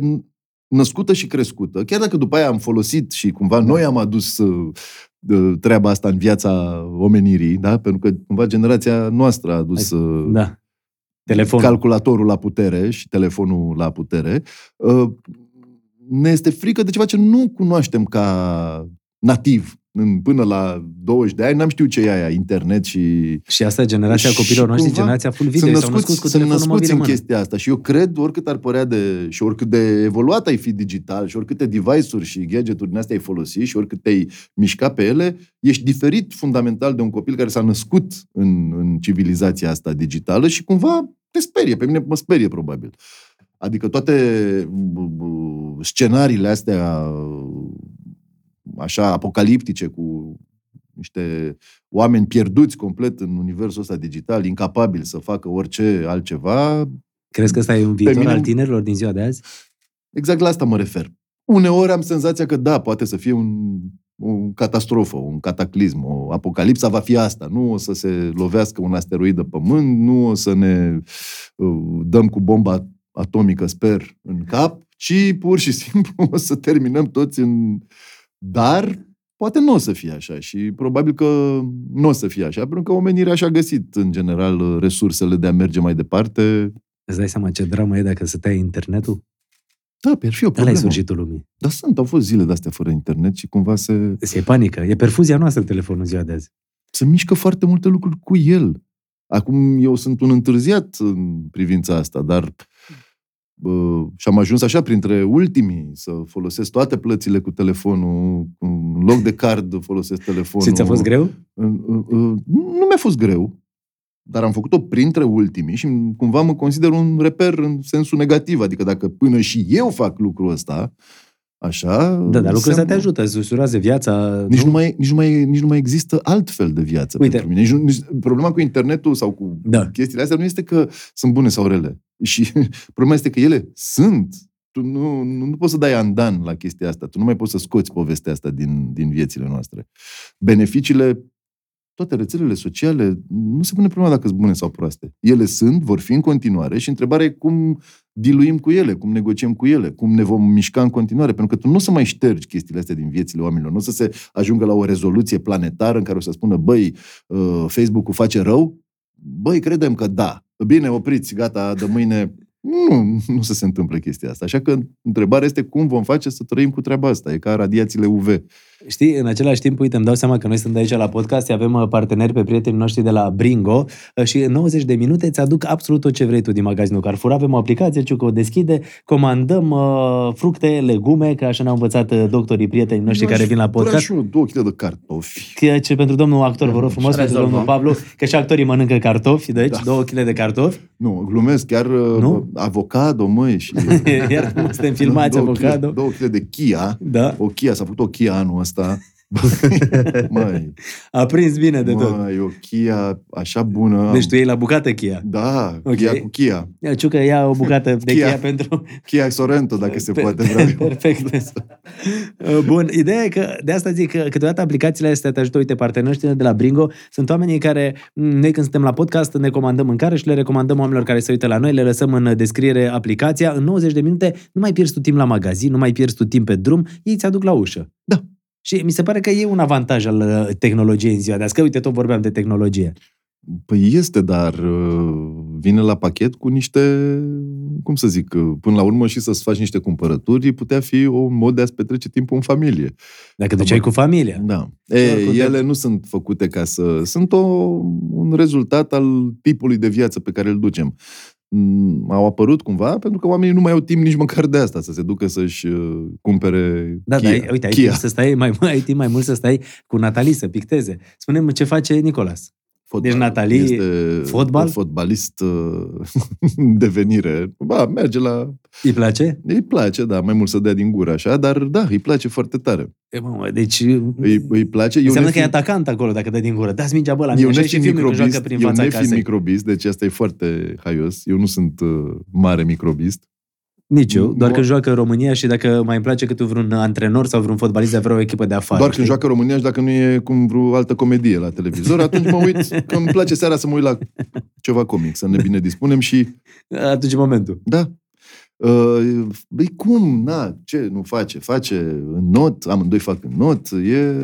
născută și crescută. Chiar dacă după aia am folosit și cumva noi am adus uh, uh, treaba asta în viața omenirii, da? pentru că cumva generația noastră a adus uh, Da. Telefonul. calculatorul la putere și telefonul la putere, uh, ne este frică de ceva ce nu cunoaștem ca nativ. În- Până la 20 de ani n-am știut ce e aia, internet și... Și asta e generația Și copiilor noștri, cumva generația full video. sunt ei s-au născuți, născut cu sunt telefonul născuți mobil în în mână. chestia asta și eu cred, oricât ar părea de... și oricât de evoluat ai fi digital și oricâte device-uri și gadget-uri din astea ai folosi și oricât te-ai mișca pe ele, ești diferit fundamental de un copil care s-a născut în, în civilizația asta digitală și cumva te sperie. Pe mine mă sperie, probabil. Adică toate b- b- scenariile astea așa apocaliptice cu niște oameni pierduți complet în universul ăsta digital, incapabili să facă orice altceva, Crezi că ăsta e un viitor mine- al tinerilor din ziua de azi? exact la asta mă refer. Uneori am senzația că da, poate să fie un, o catastrofă, un cataclism, o apocalipsa va fi asta. Nu o să se lovească un asteroid de pământ, nu o să ne uh, dăm cu bomba atomică, sper, în cap, ci pur și [LAUGHS] simplu o să terminăm toți în... Dar poate nu o să fie așa și probabil că nu o să fie așa, pentru că omenirea și-a găsit, în general, resursele de a merge mai departe. Îți dai seama ce dramă e dacă se taie internetul? Da, ar fi o Ăla e problemă. sfârșitul lumii. Dar sunt, au fost zile de-astea fără internet și cumva se, E panică. E perfuzia noastră telefonul în ziua de azi. se mișcă foarte multe lucruri cu el. Acum eu sunt un întârziat în privința asta, dar bă, și am ajuns așa printre ultimii să folosesc toate plățile cu telefonul, în loc de card folosesc telefonul. Și ți-a fost greu? În- în- în- Nu mi-a fost greu, dar am făcut-o printre ultimii și cumva mă consider un reper în sensul negativ. Adică dacă până și eu fac lucrul ăsta, așa... Da, dar lucrul ăsta înseamnă- te ajută, îți usurează viața. nici nu, mai, nici, nu mai, nici nu mai există altfel de viață Uite. pentru mine. Nici, nu- nici, problema cu internetul sau cu Da. chestiile astea nu este că sunt bune sau rele. [LAUGHS] Și problema este că ele sunt. Tu nu, nu, nu poți să dai andan la chestia asta. Tu nu mai poți să scoți povestea asta din, din viețile noastre. Beneficiile, toate rețelele sociale, nu se pune problema dacă sunt bune sau proaste. Ele sunt, vor fi în continuare și întrebarea e cum diluim cu ele, cum negociem cu ele, cum ne vom mișca în continuare. Pentru că tu nu o să mai ștergi chestiile astea din viețile oamenilor. Nu o să se ajungă la o rezoluție planetară în care o să spună, băi, uh, Facebook-ul face rău? Băi, credem că da. Bine, opriți, gata, de mâine... Nu, nu să se întâmple chestia asta. Așa că întrebarea este cum vom face să trăim cu treaba asta. E ca radiațiile UV. Știi, în același timp, uite, îmi dau seama că noi suntem aici la podcast, avem uh, parteneri pe prietenii noștri de la Bringo uh, și în 90 de minute îți aduc absolut tot ce vrei tu din magazinul Carrefour. Avem o aplicație, Ciucă o deschide, comandăm uh, fructe, legume, că așa ne-au învățat uh, doctorii prietenii noștri care vin la Vreau podcast. și eu două kg de cartofi. Că ce pentru domnul actor, vă rog frumos, Și pentru rezolvăm. domnul Pablo, că și actorii mănâncă cartofi, deci Da. două kg de cartofi. Nu, glumesc, chiar Nu? uh, avocado, măi, și... [LAUGHS] Iar suntem filmați, două avocado. Kg, două kg de Kia. Da, O Kia, s-a făcut o Kia anul ăsta. [LAUGHS] măi, a prins bine de tot. măi, o Kia așa bună. Deci tu iei la bucată Chia. Da, Ok. Kia cu Kia. Ia, Ciucă, ia o bucată de Chia. Chia pentru... Kia Sorento, dacă se Pe- poate, vreau eu. Perfect. Bun, ideea e că, de asta zic că câteodată aplicațiile astea te ajută, uite, partenerii noștri de la Bringo sunt oamenii care, m, noi când suntem la podcast, ne comandăm mâncare și le recomandăm oamenilor care se uită la noi, le lăsăm în descriere aplicația, în 90 de minute nu mai pierzi tu timp la magazin, nu mai pierzi tu timp pe drum, ei ți aduc la ușă. Da. Și mi se pare că e un avantaj al uh, tehnologiei în ziua de azi, că uite, tot vorbeam de tehnologie. Păi este, dar uh, vine la pachet cu niște, cum să zic, uh, până la urmă și să-ți faci niște cumpărături, putea fi un mod de a-ți petrece timpul în familie. Dacă duceai cu familia. Da. E, ele nu sunt făcute ca să... Sunt o, un rezultat al tipului de viață pe care îl ducem. Mm, au apărut cumva pentru că oamenii nu mai au timp nici măcar de asta, să se ducă să-și uh, cumpere Da, Kia. dar uite, ai Kia. timp, să stai mai, [LAUGHS] ai timp mai mult să stai cu Natalie, să picteze. Spune-mi ce face Nicolas. Fotbal. Deci Natalie, este fotbal? un fotbalist uh, [LAUGHS] în devenire. Ba, merge la... Îi place? Îi place, da, mai mult să dea din gură așa, dar da, îi place foarte tare. E, mă, deci... Îi, îi place. Eu Înseamnă că e nefiind- atacant acolo dacă dă din gură. Dați mingea bă la mine eu așa și nefiind filmul că joacă microbist, prin eu fața nefiind casei. microbist, deci asta e foarte haios. Eu nu sunt uh, mare microbist. Nici eu, doar Nu- că joacă în România și dacă mai îmi place cât vreun antrenor sau vreun fotbalist de vreo echipă de afară. Doar când știi? joacă România și dacă nu e cum vreo altă comedie la televizor, atunci mă uit, că îmi place seara să mă uit la ceva comic, să ne bine dispunem și Atunci e momentul. Da. Uh, Băi, cum? Na, ce nu face? Face în not, amândoi fac în not, e,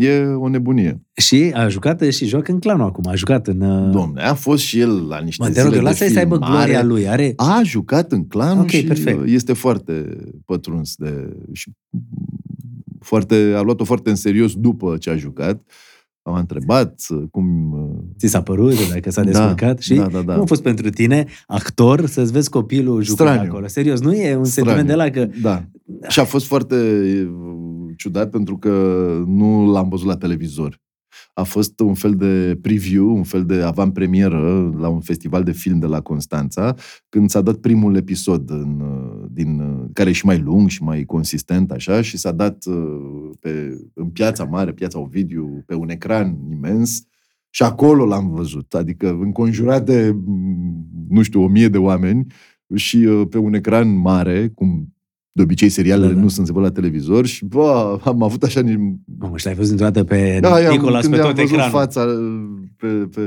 e o nebunie. Și a jucat și joacă în clanul acum. A jucat în... uh, Domne, a fost și el la niște Mă, te rog, zile eu de lasă să aibă filmare. gloria lui. Are... A jucat în clanul Ok, și perfect. este foarte pătruns de... Și foarte, a luat-o foarte în serios după ce a jucat. Am întrebat uh, cum... uh, Ți s-a părut dacă s-a Da, descurcat și da, da, da. cum a fost pentru tine, actor, să-ți vezi copilul jucând Straniu. acolo. Serios, nu e un Straniu. sentiment de la că... Da. Și a fost foarte uh, ciudat pentru că nu l-am văzut la televizor. A fost un fel de preview, un fel de avantpremieră la un festival de film de la Constanța, când s-a dat primul episod în, uh, din, uh, care e și mai lung și mai consistent așa și s-a dat uh, pe, în piața mare, piața Ovidiu, pe un ecran imens și acolo l-am văzut, adică înconjurat de, mm, nu știu, o mie de oameni și uh, pe un ecran mare, cum de obicei serialele Da, da. nu sunt se văd la televizor și bă, am avut așa ni- Mamă, și l-ai văzut dintr-o dată pe da, i-am- Nicolas când pe am tot văzut ecranul. fața uh, pe, pe,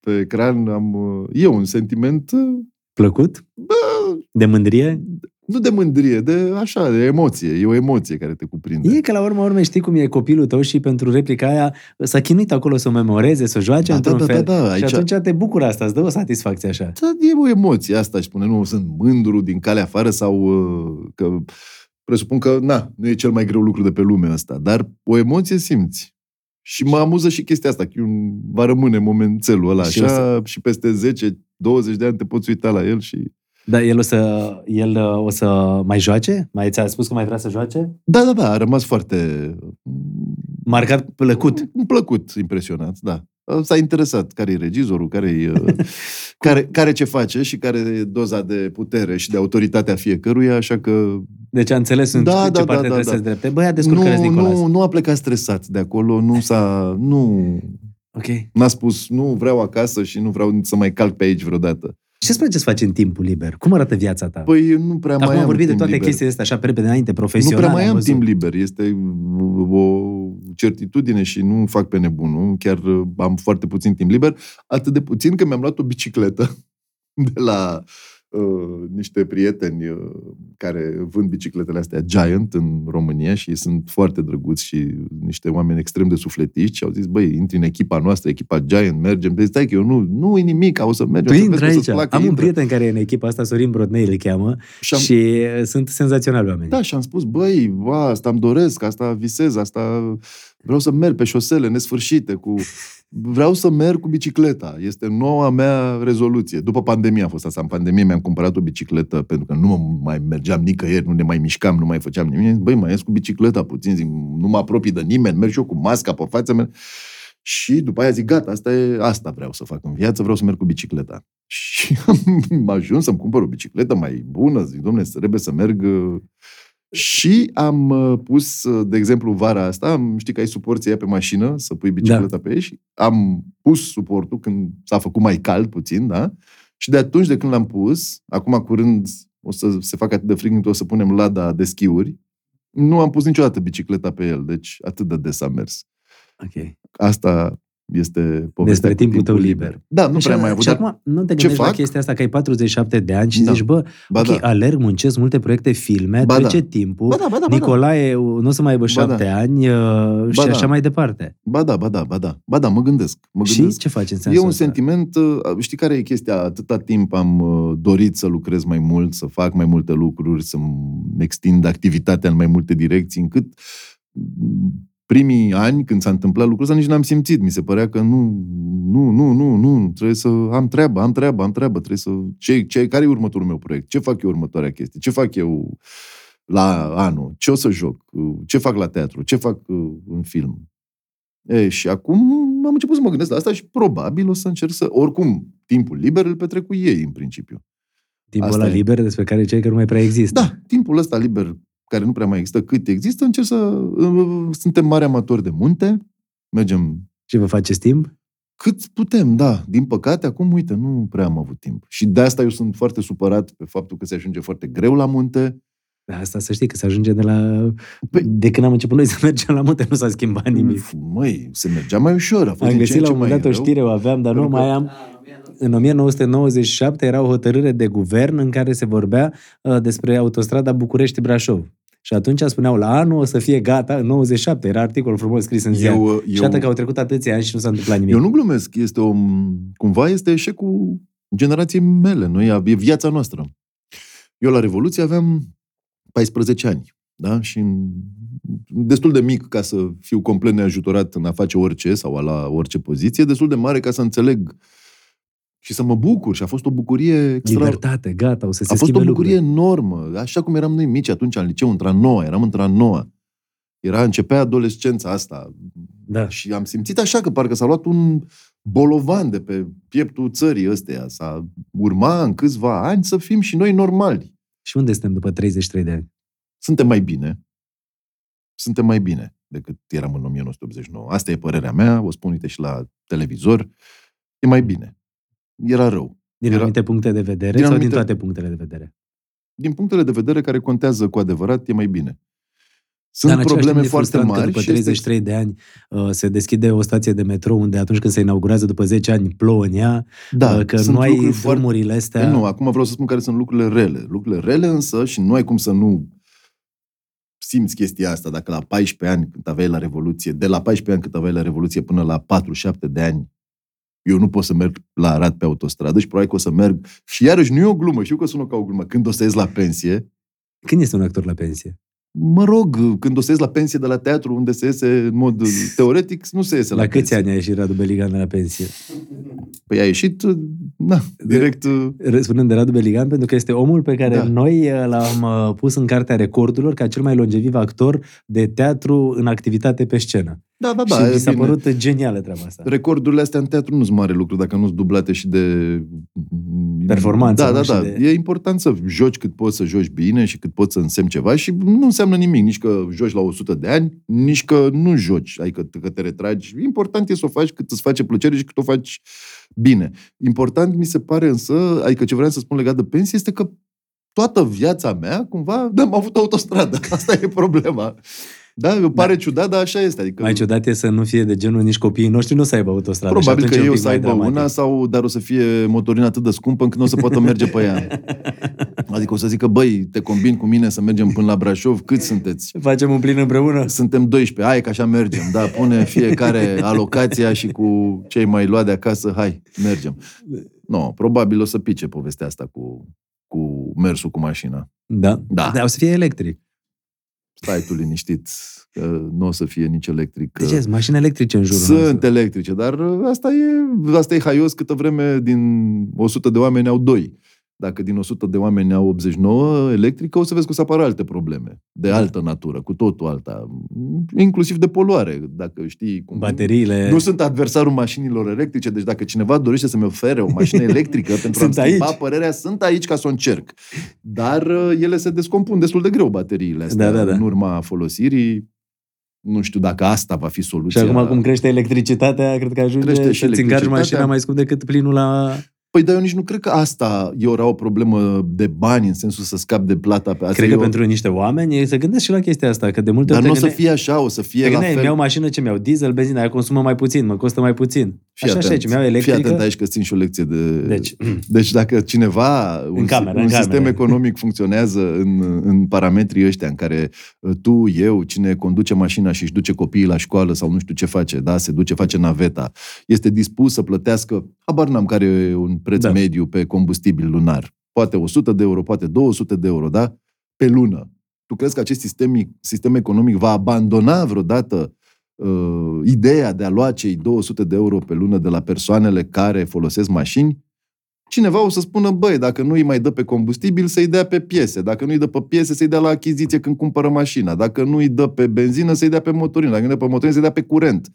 pe ecran, am, uh, e un sentiment uh, Plăcut? bă, De mândrie? Nu de mândrie, de așa, de emoție. E o emoție care te cuprinde. E că la urma urmei știi cum e copilul tău și pentru replica aia s-a chinuit acolo să o memoreze, să o joace Da, într-un da, da, fel. da, da, Și aici- atunci te bucură asta, îți dă o satisfacție așa. Da, e o emoție asta, își spune, nu sunt mândru din calea afară sau uh, că presupun că, na, nu e cel mai greu lucru de pe lume ăsta, dar o emoție simți. Și mă amuză și chestia asta, că un, va rămâne momențelul ăla Și așa o și peste 10-20 de ani te poți uita la el și... Dar el o să, el uh, o să mai joace? Mai ți-a spus că mai vrea să joace? Da, da, da, a rămas foarte... Marcat plăcut. Plăcut, impresionat, da. S-a interesat care e regizorul, care, e, [LAUGHS] care, care ce face și care e doza de putere și de autoritatea fiecăruia, așa că Deci a înțeles în Da, ce da, da, parte da, trebuie da. să se drepte. Băi, a descurcări nu, Nicolas. nu, nu a plecat stresat de acolo, nu s-a... Nu, Ok. n-a spus, nu vreau acasă și nu vreau să mai calc pe aici vreodată. Ce-ți place să faci în timpul liber? Cum arată viața ta? Păi nu prea Acum mai am am vorbit de timp toate liber. chestiile astea așa pe repede înainte, Nu profesional. prea mai am văzut. timp liber. Este o certitudine și nu fac pe nebunul. Chiar uh, am foarte puțin timp liber. Atât de puțin că mi-am luat o bicicletă [LAUGHS] de la uh, niște prieteni uh, care vând bicicletele astea Giant în România și sunt foarte drăguți și niște oameni extrem de sufletiști și au zis, băi, intri în echipa noastră, echipa Giant, mergem. Deci stai că eu nu, nu e nimic, o să mergem. Tu o să intră vezi, o aici. să-ți placă, Am un intră. prieten care e în echipa asta, Sorin Brodnei îl cheamă, Și am, și uh, sunt senzaționali oameni. Da, și am spus, băi, ba, asta îmi doresc, asta visez, asta vreau să merg pe șosele nesfârșite cu... Vreau să merg cu bicicleta. Este noua mea rezoluție. După pandemie a fost asta. În pandemie mi-am cumpărat o bicicletă pentru că nu mai mergeam nicăieri, nu ne mai mișcam, nu mai făceam nimic. Băi, mai ies cu bicicleta puțin, zic, nu mă apropii de nimeni, merg și eu cu masca pe față. Merg. Și după aia zic, gata, asta, e, asta vreau să fac în viață, vreau să merg cu bicicleta. [LAUGHS] Și am ajuns să-mi cumpăr o bicicletă mai bună, zic, domnule, trebuie să merg uh, și am uh, pus, uh, de exemplu, vara asta, am, știi că ai suporții aia pe mașină, să pui bicicleta da. pe ei și am pus suportul când s-a făcut mai cald puțin, da? Și de atunci de când l-am pus, acum curând o să se facă atât de frig încât o să punem lada de schiuri, nu am pus niciodată bicicleta pe el, deci atât de des am mers. Ok. Asta este povestea Despre cu timpul tău liber. Da, nu Și- prea mai avut. Și dar- acum nu te ce gândești la fac? chestia asta că ai 47 de ani și Da. zici, bă, Ba ok, da. alerg, muncesc multe proiecte, filme, Ba trece da. timpul, Ba da, ba da, ba da. Nicolae nu o să mai aibă Ba șapte da. ani uh, și Ba da. așa mai departe. Ba da, ba da, ba da. Ba da, mă gândesc. Mă Și gândesc. ce faci în E sensul un ăsta? sentiment, uh, știi care e chestia? Atâta timp am uh, dorit să lucrez mai mult, să fac mai multe lucruri, să-mi extind activitatea în mai multe direcții, încât mm, primii ani, când s-a întâmplat lucrul ăsta, nici n-am simțit. Mi se părea că nu, nu, nu, nu, nu, trebuie să am treabă, am treabă, am treabă, trebuie să... Ce, ce, care e următorul meu proiect? Ce fac eu următoarea chestie? Ce fac eu la anul? Ce o să joc? Ce fac la teatru? Ce fac uh, în film? E, și acum am început să mă gândesc la asta și probabil o să încerc să... Oricum, timpul liber îl petrec cu ei, în principiu. Timpul Asta ăla e. liber despre care cei că nu mai prea există. Da, timpul ăsta liber, care nu prea mai există, cât există, încerc să... uh, Suntem mari amatori de munte, mergem Și vă faceți timp? cât putem, da. Din păcate, acum, uite, nu prea am avut timp. Și de asta eu sunt foarte supărat pe faptul că se ajunge foarte greu la munte. Da, Asta să știi că se ajunge de la... Păi- De când am început noi să [LAUGHS] mergem la munte, nu s-a schimbat nimic. Uf, Măi, se mergea mai ușor. A fost Am din găsit ce în la ce un moment mai dat o rău. știre, o aveam, dar nu Pentru că- mai am. În 1997 era o hotărâre de guvern în care se vorbea uh, despre autostrada București-Brașov. Și atunci spuneau, la anul o să fie gata, în 97, era articol frumos scris în ziar. Eu, Și eu, iată că au trecut atâția ani și nu s-a întâmplat nimic. eu nu glumesc. Este o, cumva este eșecul generației mele. Noi, e viața noastră. Eu la Revoluție aveam 14 ani. Da? Și în- destul de mic ca să fiu complet neajutorat în a face orice sau a la orice poziție, destul de mare ca să înțeleg și să mă bucur. Și a fost o bucurie extra... Libertate, gata, o să se A fost o schimbe bucurie lucrurile. enormă. Așa cum eram noi mici atunci în liceu, într-a noua, eram într-a noua. Era, începea adolescența asta. Da. Și am simțit așa că parcă s-a luat un bolovan de pe pieptul țării ăsteia. S-a urma în câțiva ani să fim și noi normali. Și unde suntem după 33 de ani? Suntem mai bine. Suntem mai bine decât eram în 1989. Asta e părerea mea, o spun uite și la televizor. E mai bine. Era rău. Din Era- anumite puncte de vedere din sau din anumite- toate punctele de vedere? Din punctele de vedere care contează cu adevărat, e mai bine. Sunt Dar în același probleme timp e foarte frustrant mari că după și este 33 de ani uh, se deschide o stație de metrou unde atunci când se inaugurează după 10 ani plouă în ea, Da, uh, că sunt nu ai lucruri foarte... drumurile astea. Păi nu, acum vreau să spun care sunt lucrurile rele. Lucrurile rele însă, și nu ai cum să nu simți chestia asta, dacă la 14 ani cât aveai la Revoluție, de la 14 ani cât aveai la Revoluție până la 47 de ani, eu nu pot să merg la Arad pe autostradă și probabil că o să merg, și iarăși nu e o glumă, știu că sună ca o glumă, când o să ies la pensie, Când este un actor la pensie? mă rog, când o să ies la pensie de la teatru, unde se iese în mod [LAUGHS] teoretic, nu se iese la, La câți pensie. ani a ieșit Radu Beligan de la pensie? Păi a ieșit, na, direct... Răspundând de Radu Beligan, pentru că este omul pe care Da. noi uh, l-am uh, pus în cartea recordurilor ca cel mai longeviv actor de teatru în activitate pe scenă. Da, da, și da, mi e s-a bine. părut genială treaba asta. Recordurile astea în teatru nu sunt mare lucru dacă nu sunt dublate și de... Performanță, Da, nu? da, Și da. de- E important să joci cât poți să joci bine și cât poți să însemni ceva și nu înseamnă nimic. Nici că joci la 100 de ani, nici că nu joci, adică că te retragi. Important e să o faci cât îți face plăcere și cât o faci bine. Important mi se pare însă, adică ce vreau să spun legat de pensie este că toată viața mea, cumva, am avut autostradă. [LAUGHS] Asta e problema. Da, îmi pare ciudat, dar așa este. Adică Mai ciudat e să nu fie de genul nici copiii noștri nu să aibă autostradă. Probabil și că atunci e eu un pic să mai aibă dramatic. una, sau, dar o să fie motorină atât de scumpă încât nu o să poată merge pe ea. [LAUGHS] Adică o să zică, băi, te combin cu mine să mergem până la Brașov, cât sunteți? Facem un plin împreună? Suntem 12, hai că așa mergem, da, pune fiecare alocația și cu cei mai luat de acasă, hai, mergem. Nu, no, probabil o să pice povestea asta cu, cu mersul cu mașina. Da. Da. Dar o să fie electric. Stai tu liniștit, că nu o să fie nici electric. De ce? Sunt mașini electrice în jurul Sunt nostru. electrice, dar asta e, asta e haios câtă vreme din 100 de oameni au doi. Dacă din 100 de oameni au 89 electrică, o să vezi că o să apară alte probleme, de altă natură, cu totul alta. Inclusiv de poluare, dacă știi cum. Bateriile... Nu sunt adversarul mașinilor electrice, deci dacă cineva dorește să-mi ofere o mașină [LAUGHS] electrică pentru a-mi Sunt schimba aici. părerea, sunt aici ca să o încerc. Dar uh, ele se descompun destul de greu, bateriile astea, Da, da, da. în urma folosirii. Nu știu dacă asta va fi Și soluția. acum cum crește electricitatea, cred că ajunge Crește și să-ți încarci electricitatea. mașina mai scump decât plinul la... Păi, dar eu nici nu cred că asta e ora o problemă de bani, în sensul să scap de plata pe asta. Cred că eu... pentru niște oameni se gândesc și la chestia asta, că de multe Dar ori nu o te să gândeai- fie așa, o să fie te la gândeai, fel. mi-au mașină ce mi-au diesel, benzină, aia consumă mai puțin, mă costă mai puțin. Fii așa și atent, aici, mi-au Fii electrică. atent aici că țin și o lecție de... Deci, Deci dacă cineva, un, cameră, un în sistem cameră. economic funcționează în, în parametrii ăștia în care uh, tu, eu, cine conduce mașina și își duce copiii la școală sau nu știu ce face, da, se duce, face naveta, este dispus să plătească, habar n-am care e un preț Da. mediu pe combustibil lunar. Poate 100 de euro, poate 200 de euro, da? Pe lună. Tu crezi că acest sistem, sistem economic va abandona vreodată uh, ideea de a lua cei 200 de euro pe lună de la persoanele care folosesc mașini? Cineva o să spună, băi, dacă nu îi mai dă pe combustibil, să-i dea pe piese. Dacă nu îi dă pe piese, să-i dea la achiziție când cumpără mașina. Dacă nu îi dă pe benzină, să-i dea pe motorină. Dacă nu îi dă pe motorină, să-i dea pe curent.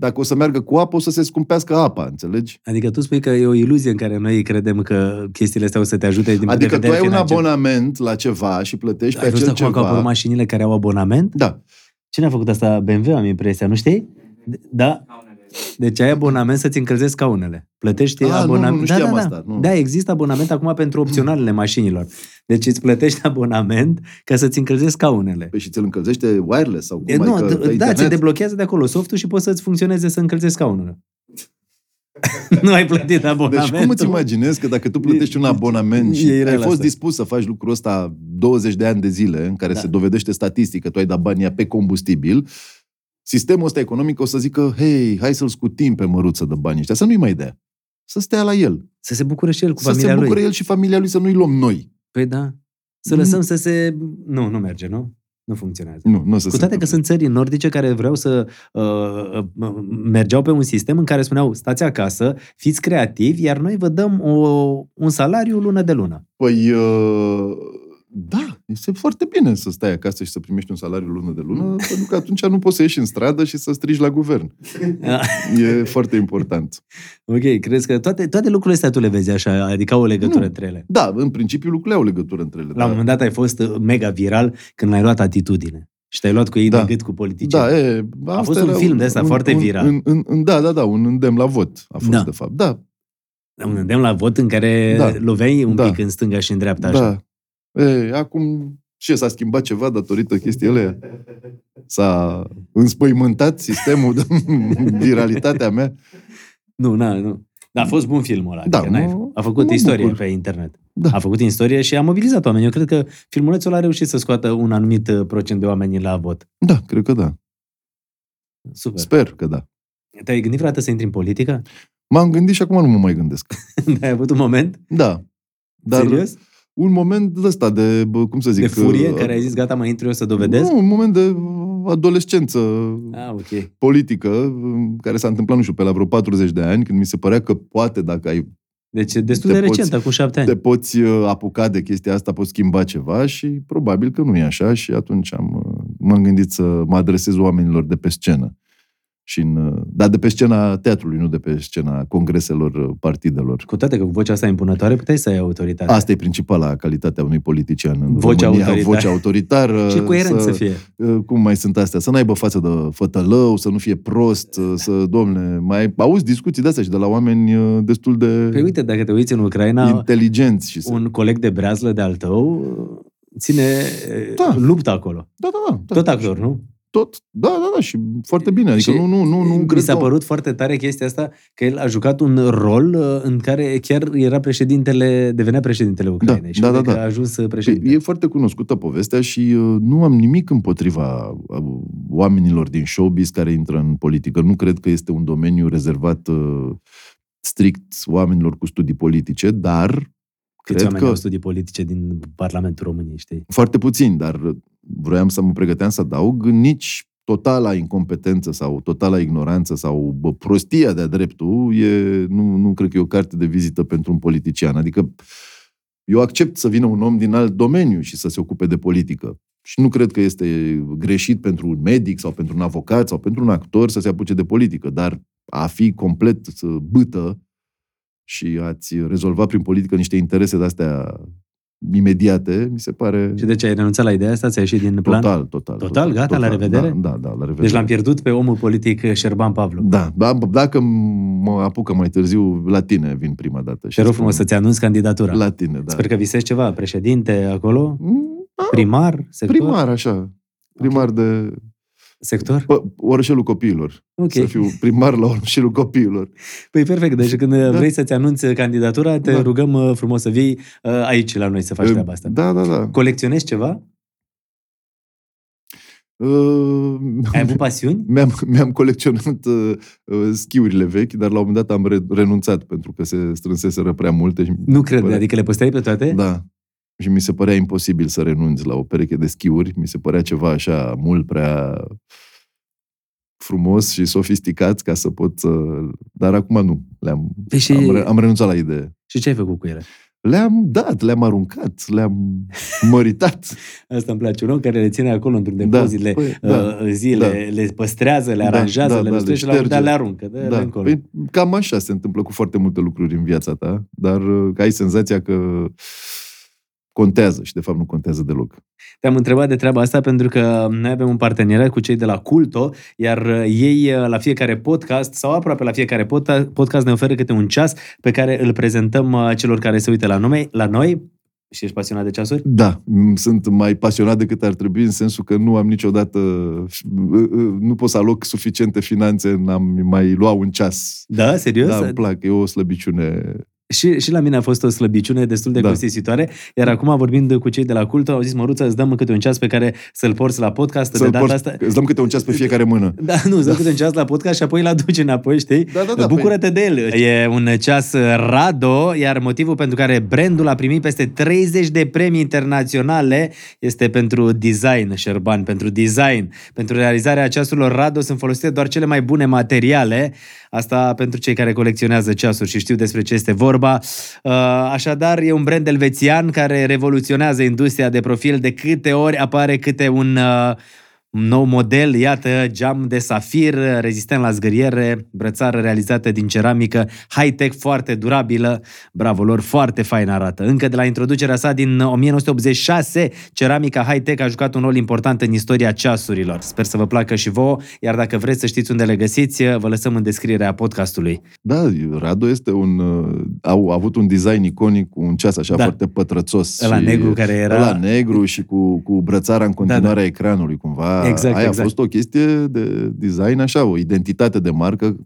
Dacă o să meargă cu apă, o să se scumpească apa, înțelegi? adică tu spui că e o iluzie în care noi credem că chestiile astea o să te ajute din punct de Adică tu vedere ai un financiar. abonament la ceva și plătești Ai pe văzut acel acum că au apărut ceva. mașinile care au abonament? Da. Cine a făcut asta? BMW, am impresia, nu știi? Da. Deci ai abonament să-ți încălzești scaunele. Plătești Ah, nu, abonament. nu, nu da, știam da, da. asta, nu. Da, există abonament acum pentru opționalele mașinilor. Deci îți plătești abonament ca să-ți încălzești scaunele. Păi și ți-l încălzește wireless sau cum? E, nu, adică d- pe da, ți internet? deblochează de acolo softul și poți să-ți funcționeze să încălzești scaunul. [LAUGHS] nu ai plătit abonament. Deci cum îți imaginezi că dacă tu plătești un E- abonament și e ireal ai fost asta. dispus să faci lucrul ăsta 20 de ani de zile, în care Da. se dovedește statistic că tu ai dat banii pe combustibil, sistemul ăsta economic o să zică, hei, hai să-l scutim pe măruță de banii ăștia, să nu-i mai dea. Să stea la el. Să se bucure și el cu să familia se bucure lui. el și familia lui să nu-i luăm noi. Păi da. Să Mm. lăsăm să se... Nu, nu merge, nu? Nu funcționează. Nu, nu o să Cu se toate că întâmple. sunt țări nordice care vreau să uh, uh, mergeau pe un sistem în care spuneau stați acasă, fiți creativi, iar noi vă dăm o, un salariu lună de lună. Păi, uh, da, este foarte bine să stai acasă și să primești un salariu lună de lună, pentru că atunci nu poți să ieși în stradă și să strigi la guvern. E foarte important. ok, crezi că toate, toate lucrurile astea tu le vezi așa, adică au o legătură Nu. între ele. Da, în principiu lucrurile au legătură între ele. La da. un moment dat ai fost uh, mega viral când ai luat atitudine și te-ai luat cu ei Da. de gât cu politicieni. Da, e, A fost un film de ăsta foarte viral. Un, un, un, da, da, da, un îndemn la vot a fost, Da. de fapt. Da, Un îndemn la vot în care Da. loveai un Da. pic în stânga și în dreapta așa. Da. E, acum, ce, s-a schimbat ceva datorită chestiile? S-a înspăimântat sistemul de [LAUGHS] viralitatea mea? Nu, na, nu. Dar a fost bun filmul ăla. Da, adică n-ai- mă- a făcut mă istorie bucur. pe internet. Da. A făcut istorie și a mobilizat oameni. Eu cred că filmulețul a reușit să scoată un anumit uh, procent de oameni la vot. Da, cred că da. Super. Sper că da. Te-ai gândit vreodată să intri în politică? M-am gândit și acum nu mă mai gândesc. [LAUGHS] ai avut un moment? Da. Dar Serios? Un moment de ăsta de, bă, cum să zic... De furie în uh, care ai zis, gata, mă intru eu să dovedesc? Nu, un moment de adolescență Ah, ok. politică, care s-a întâmplat, nu știu, pe la vreo 40 de ani, când mi se părea că poate, dacă ai, Deci e destul Te de poți- recent, acum șapte ani. te poți uh, apuca de chestia asta, poți schimba ceva și probabil că nu e așa și atunci am, uh, m-am gândit să mă adresez oamenilor de pe scenă. Și în, uh, dar de pe scena teatrului, nu de pe scena congreselor uh, partidelor. Cu toate că cu vocea asta impunătoare puteai să ai autoritate. Asta e principala calitate a unui politician în Vocea România, autoritară. vocea autoritară. [LAUGHS] și coerent să fie. Uh, cum mai sunt astea, să n-aibă față de fătălău, să nu fie prost, uh, să, domne, mai auzi discuții de astea și de la oameni uh, destul de Păi uite, dacă te uiți în Ucraina, inteligenți. Și să... un coleg de breazlă de al tău uh, ține Da. da. luptă acolo. Da, da, da. da. Tot actor, nu? Tot, da, da, da, și foarte bine. Adică Și nu, nu, nu, nu Mi cred s-a că- părut foarte tare chestia asta că el a jucat un rol uh, în care chiar era președintele, devenea președintele Ucrainei. și da, uite da, că da. a ajuns uh, Păi, președinte. E foarte cunoscută povestea și uh, nu am nimic împotriva uh, oamenilor din showbiz care intră în politică. Nu cred că este un domeniu rezervat uh, strict oamenilor cu studii politice, dar Câți cred oameni că au studii politice din Parlamentul României, știi? foarte puțin, dar vroiam să mă pregăteam să adaug nici totala incompetență sau totala ignoranță sau bă, prostia de-a dreptul, e, nu, nu cred că e o carte de vizită pentru un politician. Adică eu accept să vină un om din alt domeniu și să se ocupe de politică. Și nu cred că este greșit pentru un medic sau pentru un avocat sau pentru un actor să se apuce de politică, dar a fi complet uh, bâtă și ați rezolva prin politică niște interese de-astea imediate, mi se pare... Și de ce ai renunțat la ideea asta? Ți-ai ieșit din plan? Total, total. Total? Gata, la revedere? Da, da, da, la revedere. Deci l-am pierdut pe omul politic Șerban Pavlu. Da, da, dacă mă apucă mai târziu, la tine vin prima dată. Te rog frumos să-ți anunți candidatura. La tine, da. Sper că visezi ceva, președinte acolo, Mm, a, primar, sector, Primar, așa. Primar de sector. Pă, Orășelul Copiilor. Ok. Să fiu primar la Orășelul Copiilor. Păi perfect, deci când Da. vrei să-ți anunți candidatura, te Da. rugăm uh, frumos să vii uh, aici la noi să faci treaba asta. Da, da, da. Colecționezi ceva? Uh, Ai avut pasiuni? [LAUGHS] mi-am, mi-am colecționat uh, uh, schiurile vechi, dar la un moment dat am re- renunțat pentru că se strânseseră prea multe. Și mi Nu se cred, părea- adică le păstrai pe toate? Da. Și mi se părea imposibil să renunț la o pereche de schiuri. Mi se părea ceva așa mult prea frumos și sofisticat ca să pot să... Dar acum nu. Le-am, Păi și- am, re- am renunțat la idee. Și ce ai făcut cu ele? Le-am dat, le-am aruncat, le-am măritat. [LAUGHS] Asta îmi place. Un om care le ține acolo într-un depozit, le, păi, uh, zile, da. le păstrează, le Da, aranjează, da, le da, lustruiește le și la un moment dat șterge. le aruncă. Dă, Da. încolo. Păi, cam așa se întâmplă cu foarte multe lucruri în viața ta, dar uh, ai senzația că contează și de fapt nu contează deloc. Te-am întrebat de treaba asta pentru că noi avem un parteneriat cu cei de la Culto, iar uh, ei uh, la fiecare podcast sau aproape la fiecare pod- podcast ne oferă câte un ceas pe care îl prezentăm uh, celor care se uită la, nume, la noi. Și ești pasionat de ceasuri? Da, m- sunt mai pasionat decât ar trebui în sensul că nu am niciodată, uh, uh, nu pot să aloc suficiente finanțe în a mai lua un ceas. Da, serios? Da, îmi plac, e o slăbiciune. Și, și la mine a fost o slăbiciune destul de Da. costisitoare, iar acum vorbind cu cei de la Culto, au zis, Măruță, îți dăm câte un ceas pe care să-l porți la podcast de Să-l data porți- asta. Îți dăm câte un ceas pe fiecare mână. Da, nu, îți dăm câte un ceas la podcast și apoi îl aduci înapoi, știi? Da, da, da, Bucură-te de el. E un ceas Rado, iar motivul pentru care brandul a primit peste 30 de premii internaționale este pentru design, Șerban, pentru design. Pentru realizarea ceasurilor Rado sunt folosite doar cele mai bune materiale. Asta pentru cei care colecționează ceasuri și știu despre ce este vorba. Uh, Așadar, e un brand elvețian care revoluționează industria de profil. De câte ori apare câte un uh, un nou model, iată, geam de safir, rezistent la zgâriere, brățară realizată din ceramică, high-tech, foarte durabilă, bravo lor, foarte fain arată. Încă de la introducerea sa din 1986, ceramica high-tech a jucat un rol important în istoria ceasurilor. Sper să vă placă și vouă, iar dacă vreți să știți unde le găsiți, vă lăsăm în descrierea podcastului. Da, Rado este un... uh, Au avut un design iconic cu un ceas așa Da. foarte pătrățos. Ăla și- negru care era- Ăla negru și cu, cu brățara în continuare a ecranului, cumva. Exact, Aia exact. a fost o chestie de design așa, o identitate de marcă.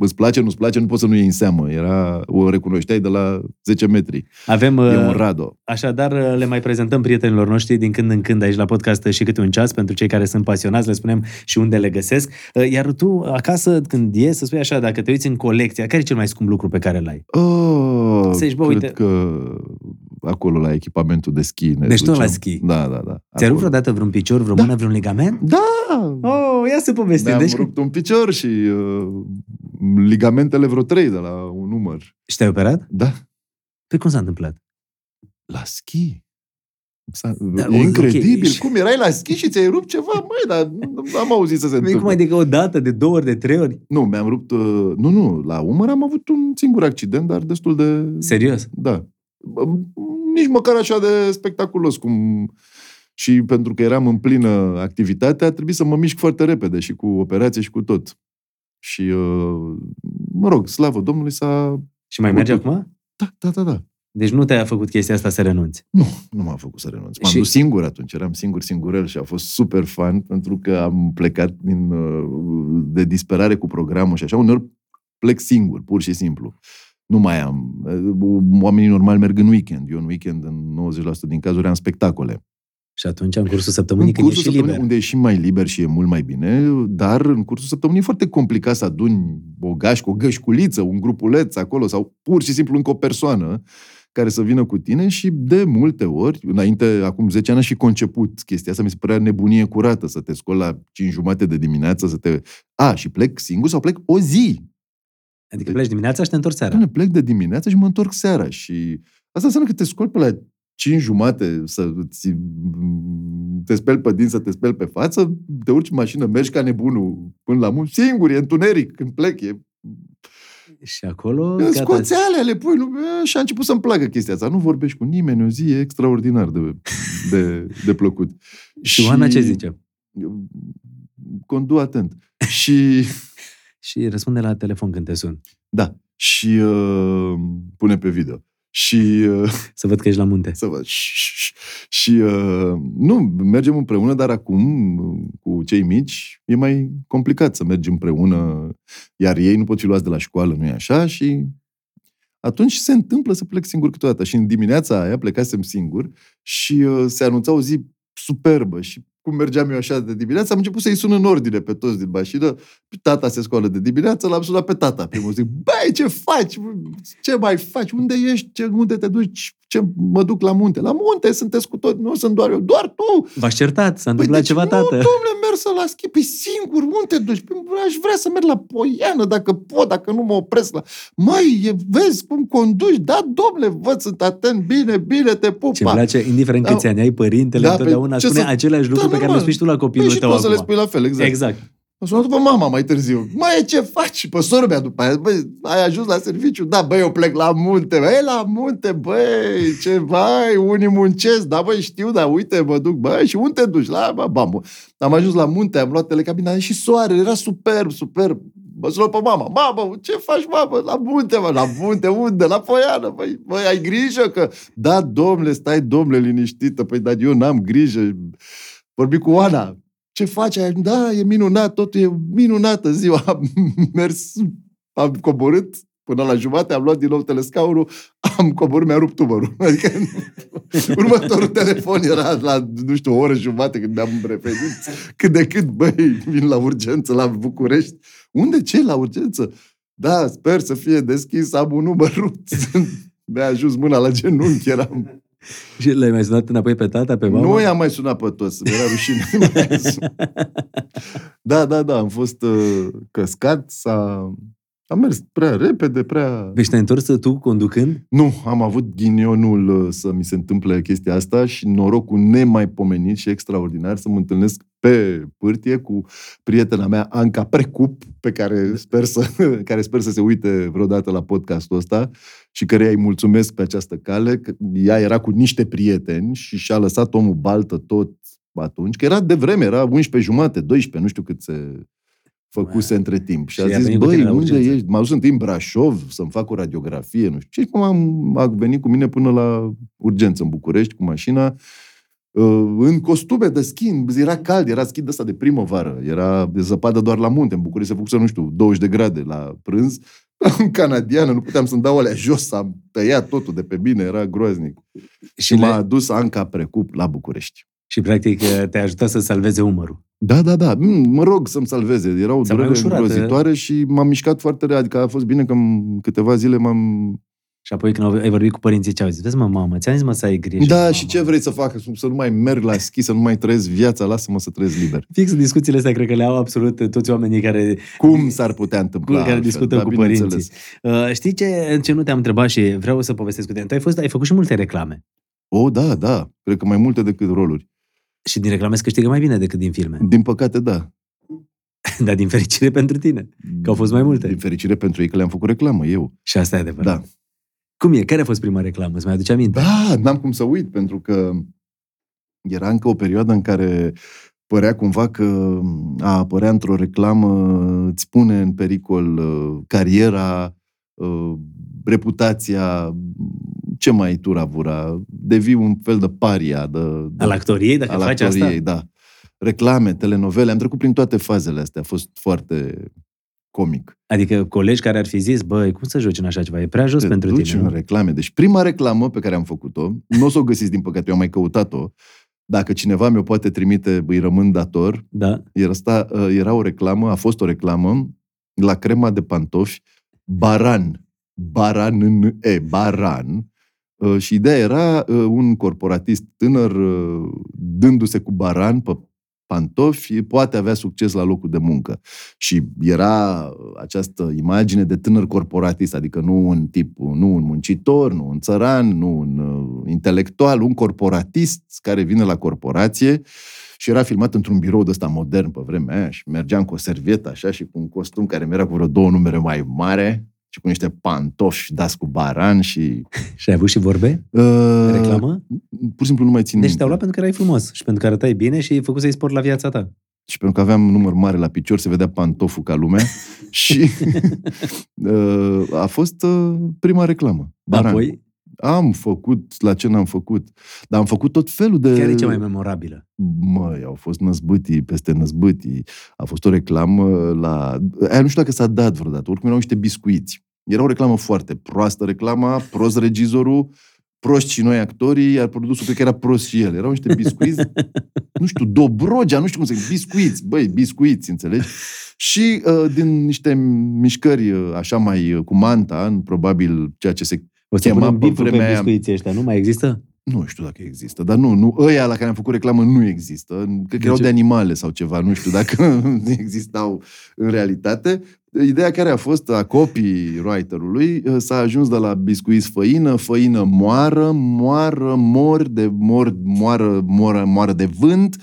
Îți place, nu-ți place, nu poți să nu iei în seamă. Era, o recunoșteai de la 10 metri. Avem E un uh, Rado. Așadar, le mai prezentăm prietenilor noștri din când în când aici la podcast și câte un ceas pentru cei care sunt pasionați, le spunem și unde le găsesc. Iar tu, acasă, când ies, să spui așa, dacă te uiți în colecția, care e cel mai scump lucru pe care îl ai? Oh, Să zici, bă, cred uite- că acolo la echipamentul de schi. Ne Deci tot la duceam. schi. Da, da, da. Ți-a Acolo. rupt vreodată vreun picior, vreo mână, vreun ligament? Da! Oh, ia să povestim. Mi-am Deci, rupt un picior și uh, ligamentele vreo trei de la un număr. și te-ai operat? Da. Păi cum s-a întâmplat? La schi. S-a... Da, e ok. incredibil. Cum erai la schi și ți-ai rupt ceva? Măi, dar nu am auzit să se Păi întâmple. cum adică o dată, de două ori, de trei ori? Nu, mi-am rupt... Uh, nu, nu, la umăr am avut un singur accident, dar destul de... Serios? Da. Bă, Nici măcar așa de spectaculos cum... Și pentru că eram în plină activitate, a trebuit să mă mișc foarte repede și cu operație și cu tot. Și, uh, mă rog, slavă Domnului s-a... Și mai merge Uite. acum? Da, da, da, da. Deci nu te-a făcut chestia asta să renunți. Nu, nu m-a făcut să renunț. M-am Și- dus singur atunci, eram singur, singurel și a fost super fun pentru că am plecat din, uh, de disperare cu programul și așa. Uneori plec singur, pur și simplu. Nu mai am. uh, Oamenii normal merg în weekend. Eu în weekend, în 90% din cazuri, am spectacole. Și atunci, în cursul săptămânii, în când cursul ești și săptămânii, liber. unde e și mai liber și e mult mai bine, dar în cursul săptămânii e foarte complicat să aduni o gașcă, o gășculiță, un grupuleț acolo sau pur și simplu încă o persoană care să vină cu tine și de multe ori, înainte, acum 10 ani, am și conceput chestia asta, mi se părea nebunie curată să te scoli la 5 jumate de dimineață, să te... A, și plec singur sau plec o zi. Adică pleci dimineața și te întorci seara. Doamne, plec de dimineață și mă întorc seara și asta înseamnă că te scoli pe la 5 jumate să ți, te speli pe din, să te speli pe față, te urci în mașină, mergi ca nebunul până la muncă, singur, e întuneric când plec, e... Și acolo... În gata. scoțeale le pui nu, și a început să-mi placă chestia asta. Nu vorbești cu nimeni, o zi extraordinar de, de, de plăcut. [LAUGHS] Și Oana ce zice? Condu atent. Și Și răspunde la telefon când te sun. da, și uh, pune pe video. Și uh, [LAUGHS] Să văd că ești la munte. să văd. Și uh, nu, mergem împreună, dar acum cu cei mici e mai complicat să mergem împreună, iar ei nu pot fi luați de la școală, nu e așa? Și atunci se întâmplă să plec singur câteodată. Și în dimineața aia plecasem singur și uh, se anunța o zi superbă și cum mergeam eu așa de dimineață, am început să-i sun în ordine pe toți din mașină. Tata se scoală de dimineață, l-am sunat pe tata. Primul zic, băi, ce faci? Ce mai faci? Unde ești? Ce, unde te duci? Ce, mă duc la munte. La munte sunteți cu toți, nu sunt doar eu. Doar tu! V-ați certat, s-a Păi întâmplat de ceva, ce? tată. Nu, domnule, merg să la schi. Păi singur, unde te duci? Păi, aș vrea să merg la Poiană, dacă pot, dacă nu mă opresc la... Măi, e, vezi cum conduci? Da, domnule, văd, sunt atent, bine, bine, te pup. Ce îmi place, indiferent Da. câți ani ai, părintele Da, întotdeauna pe- ce spune să- același lucru Da, pe care normal. îl spui tu la Păi copilul și tău poți să le acum. spui la fel, exact. Exact. Am sunat după mama mai târziu. Măi, ce faci? Și pe sora mea după aia. Băi, ai ajuns la serviciu? Da, băi, eu plec la munte. Băi, la munte, băi, ce, băi, unii muncesc. Da, băi, știu, dar uite, mă duc, băi, și unde te duci? La, bă, bam. Am ajuns la munte, am luat telecabina și soare, era superb, superb. Mă sună pe mama. Mamă, ce faci, mamă? La munte, mă. La munte, unde? La Poiană. Băi, băi, ai grijă că... Da, domnule, stai, domnule, liniștită. Păi, dar eu n-am grijă. Vorbi cu Oana. Ce faci aia? Da, e minunat, totul e minunată ziua. Am [LAUGHS] mers, am coborât până la jumate, am luat din nou telescaunul, am coborât, mi-a rupt umărul. [LAUGHS] Adică [LAUGHS] următorul telefon era la, nu știu, o oră jumate când mi-am revenit. Cât de cât, băi, vin la urgență la București. Unde? Ce? La urgență? Da, sper să fie deschis, am un număr rupt. Mi-a ajuns mâna la genunchi, eram... [LAUGHS] Și l-ai mai sunat înapoi pe tata, pe mama? Nu i-am mai sunat pe toți, mi-era rușine. [LAUGHS] da, da, da, am fost uh, căscat, s-a... Am mers prea repede, prea... Deci te-ai întors tu conducând? Nu, am avut ghinionul uh, să mi se întâmple chestia asta și norocul nemaipomenit și extraordinar să mă întâlnesc pe pârtie cu prietena mea, Anca Precup, pe care sper să, [LAUGHS] care sper să se uite vreodată la podcastul ăsta și care îi mulțumesc pe această cale. Că ea era cu niște prieteni și și-a lăsat omul baltă tot atunci, că era de vreme, era 11 jumate, 12, nu știu cât se făcuse între timp. Și, Și a a zis, venit cu băi, tine la unde urgență." ești? M-a dus întâi în Brașov să-mi fac o radiografie, nu știu ce. Și cum am, a venit cu mine până la urgență în București cu mașina, uh, în costume de schi, era cald, era schi de ăsta de primăvară, era de zăpadă doar la munte, în București se făcuse, nu știu, 20 de grade la prânz, [LAUGHS] în canadiană, nu puteam să-mi dau alea jos, am tăiat totul de pe bine, era groaznic. Și le- m-a adus Anca Precup la București. Și practic te-a ajutat să salveze umărul. Da, da, da. Mm, Mă rog să-mi salveze. Era o Ți-a mai durere ușurat, îngrozitoare și m-am mișcat foarte repede. Adică a fost bine că în câteva zile m-am... Și apoi când au- ai vorbit cu părinții, ce au zis? Vezi mă, mamă, ți-am zis mă să ai grijă. Da, mamă. și ce vrei să fac? Să nu mai merg la schi, să nu mai trăiesc viața, lasă-mă să trăiesc liber. Fix discuțiile astea cred că le au absolut toți oamenii care, Cum s-ar putea întâmpla care altfel? discută Da, cu bineînțeles. părinții. Uh, știi ce, ce nu te-am întrebat și vreau să povestesc cu tine? Tu ai, fost, ai făcut și multe reclame. O, da, da. Cred că mai multe decât roluri. Și din reclame se câștigă mai bine decât din filme. Din păcate, da. [LAUGHS] Dar din fericire pentru tine. Că au fost mai multe. Din fericire pentru ei că le-am făcut reclamă, eu. Și asta e adevărat. Da. Cum e? Care a fost prima reclamă? Îți mai aduce aminte? Da, n-am cum să uit, pentru că era încă o perioadă în care părea cumva că a apărea într-o reclamă îți pune în pericol uh, cariera, uh, reputația, ce mai turavura, devii un fel de paria de, de Al actoriei, dacă al faci actoriei, asta? da. Reclame, telenovele, am trecut prin toate fazele astea, a fost foarte comic. Adică colegi care ar fi zis, băi, cum să joci în așa ceva? E prea jos Te pentru duci tine. în nu?" reclame. Deci prima reclamă pe care am făcut-o, nu o să o găsiți din păcate, eu am mai căutat-o, dacă cineva mi-o poate trimite, îi rămân dator, Da? era, asta, era o reclamă, a fost o reclamă la crema de pantofi Baran. Baran în E, Baran. Uh, Și ideea era uh, un corporatist tânăr uh, dându-se cu baran pe pantofi, poate avea succes la locul de muncă. Și era această imagine de tânăr corporatist, adică nu un tip, nu un muncitor, nu un țăran, nu un uh, intelectual, un corporatist care vine la corporație și era filmat într-un birou de ăsta modern pe vremea aia și mergeam cu o servietă așa și cu un costum care mi era cu vreo două numere mai mare și cu niște pantofi dați cu baran și... [LAUGHS] Și ai avut și vorbe? Uh, Reclamă? Pur și simplu nu mai țin Deci minte. te-au luat pentru că erai frumos și pentru că arătai bine și ai făcut să-i sport la viața ta. Și pentru că aveam număr mare la picior, se vedea pantoful ca lumea. [LAUGHS] și uh, [LAUGHS] a fost uh, prima reclamă. Baran. Apoi, Am făcut la ce n-am făcut. Dar am făcut tot felul de... care e cea mai memorabilă? Măi, au fost năzbâtii peste năzbâtii. A fost o reclamă la... Aia nu știu dacă s-a dat vreodată. Oricum erau niște biscuiți. Era o reclamă foarte proastă reclama, prost regizorul, proști și noi actorii, iar produsul cred că era prost și el. Erau niște biscuiți, [LAUGHS] nu știu, Dobrogea, nu știu cum se biscuiți, băi, biscuiți, înțelegi? Și uh, din niște mișcări uh, așa mai uh, cu manta, în probabil ceea ce se O să Chema punem pe biful pe vremea aia. biscuiții ăștia, nu mai există? nu știu dacă există, dar nu, nu, ăia la care am făcut reclamă nu există. Cred că erau ce? de animale sau ceva, nu știu dacă [LAUGHS] existau în realitate. Ideea care a fost a copywriter-ului s-a ajuns de la biscuiți făină, făină moară, moară, mor de mor, moară, moară, moară de vânt,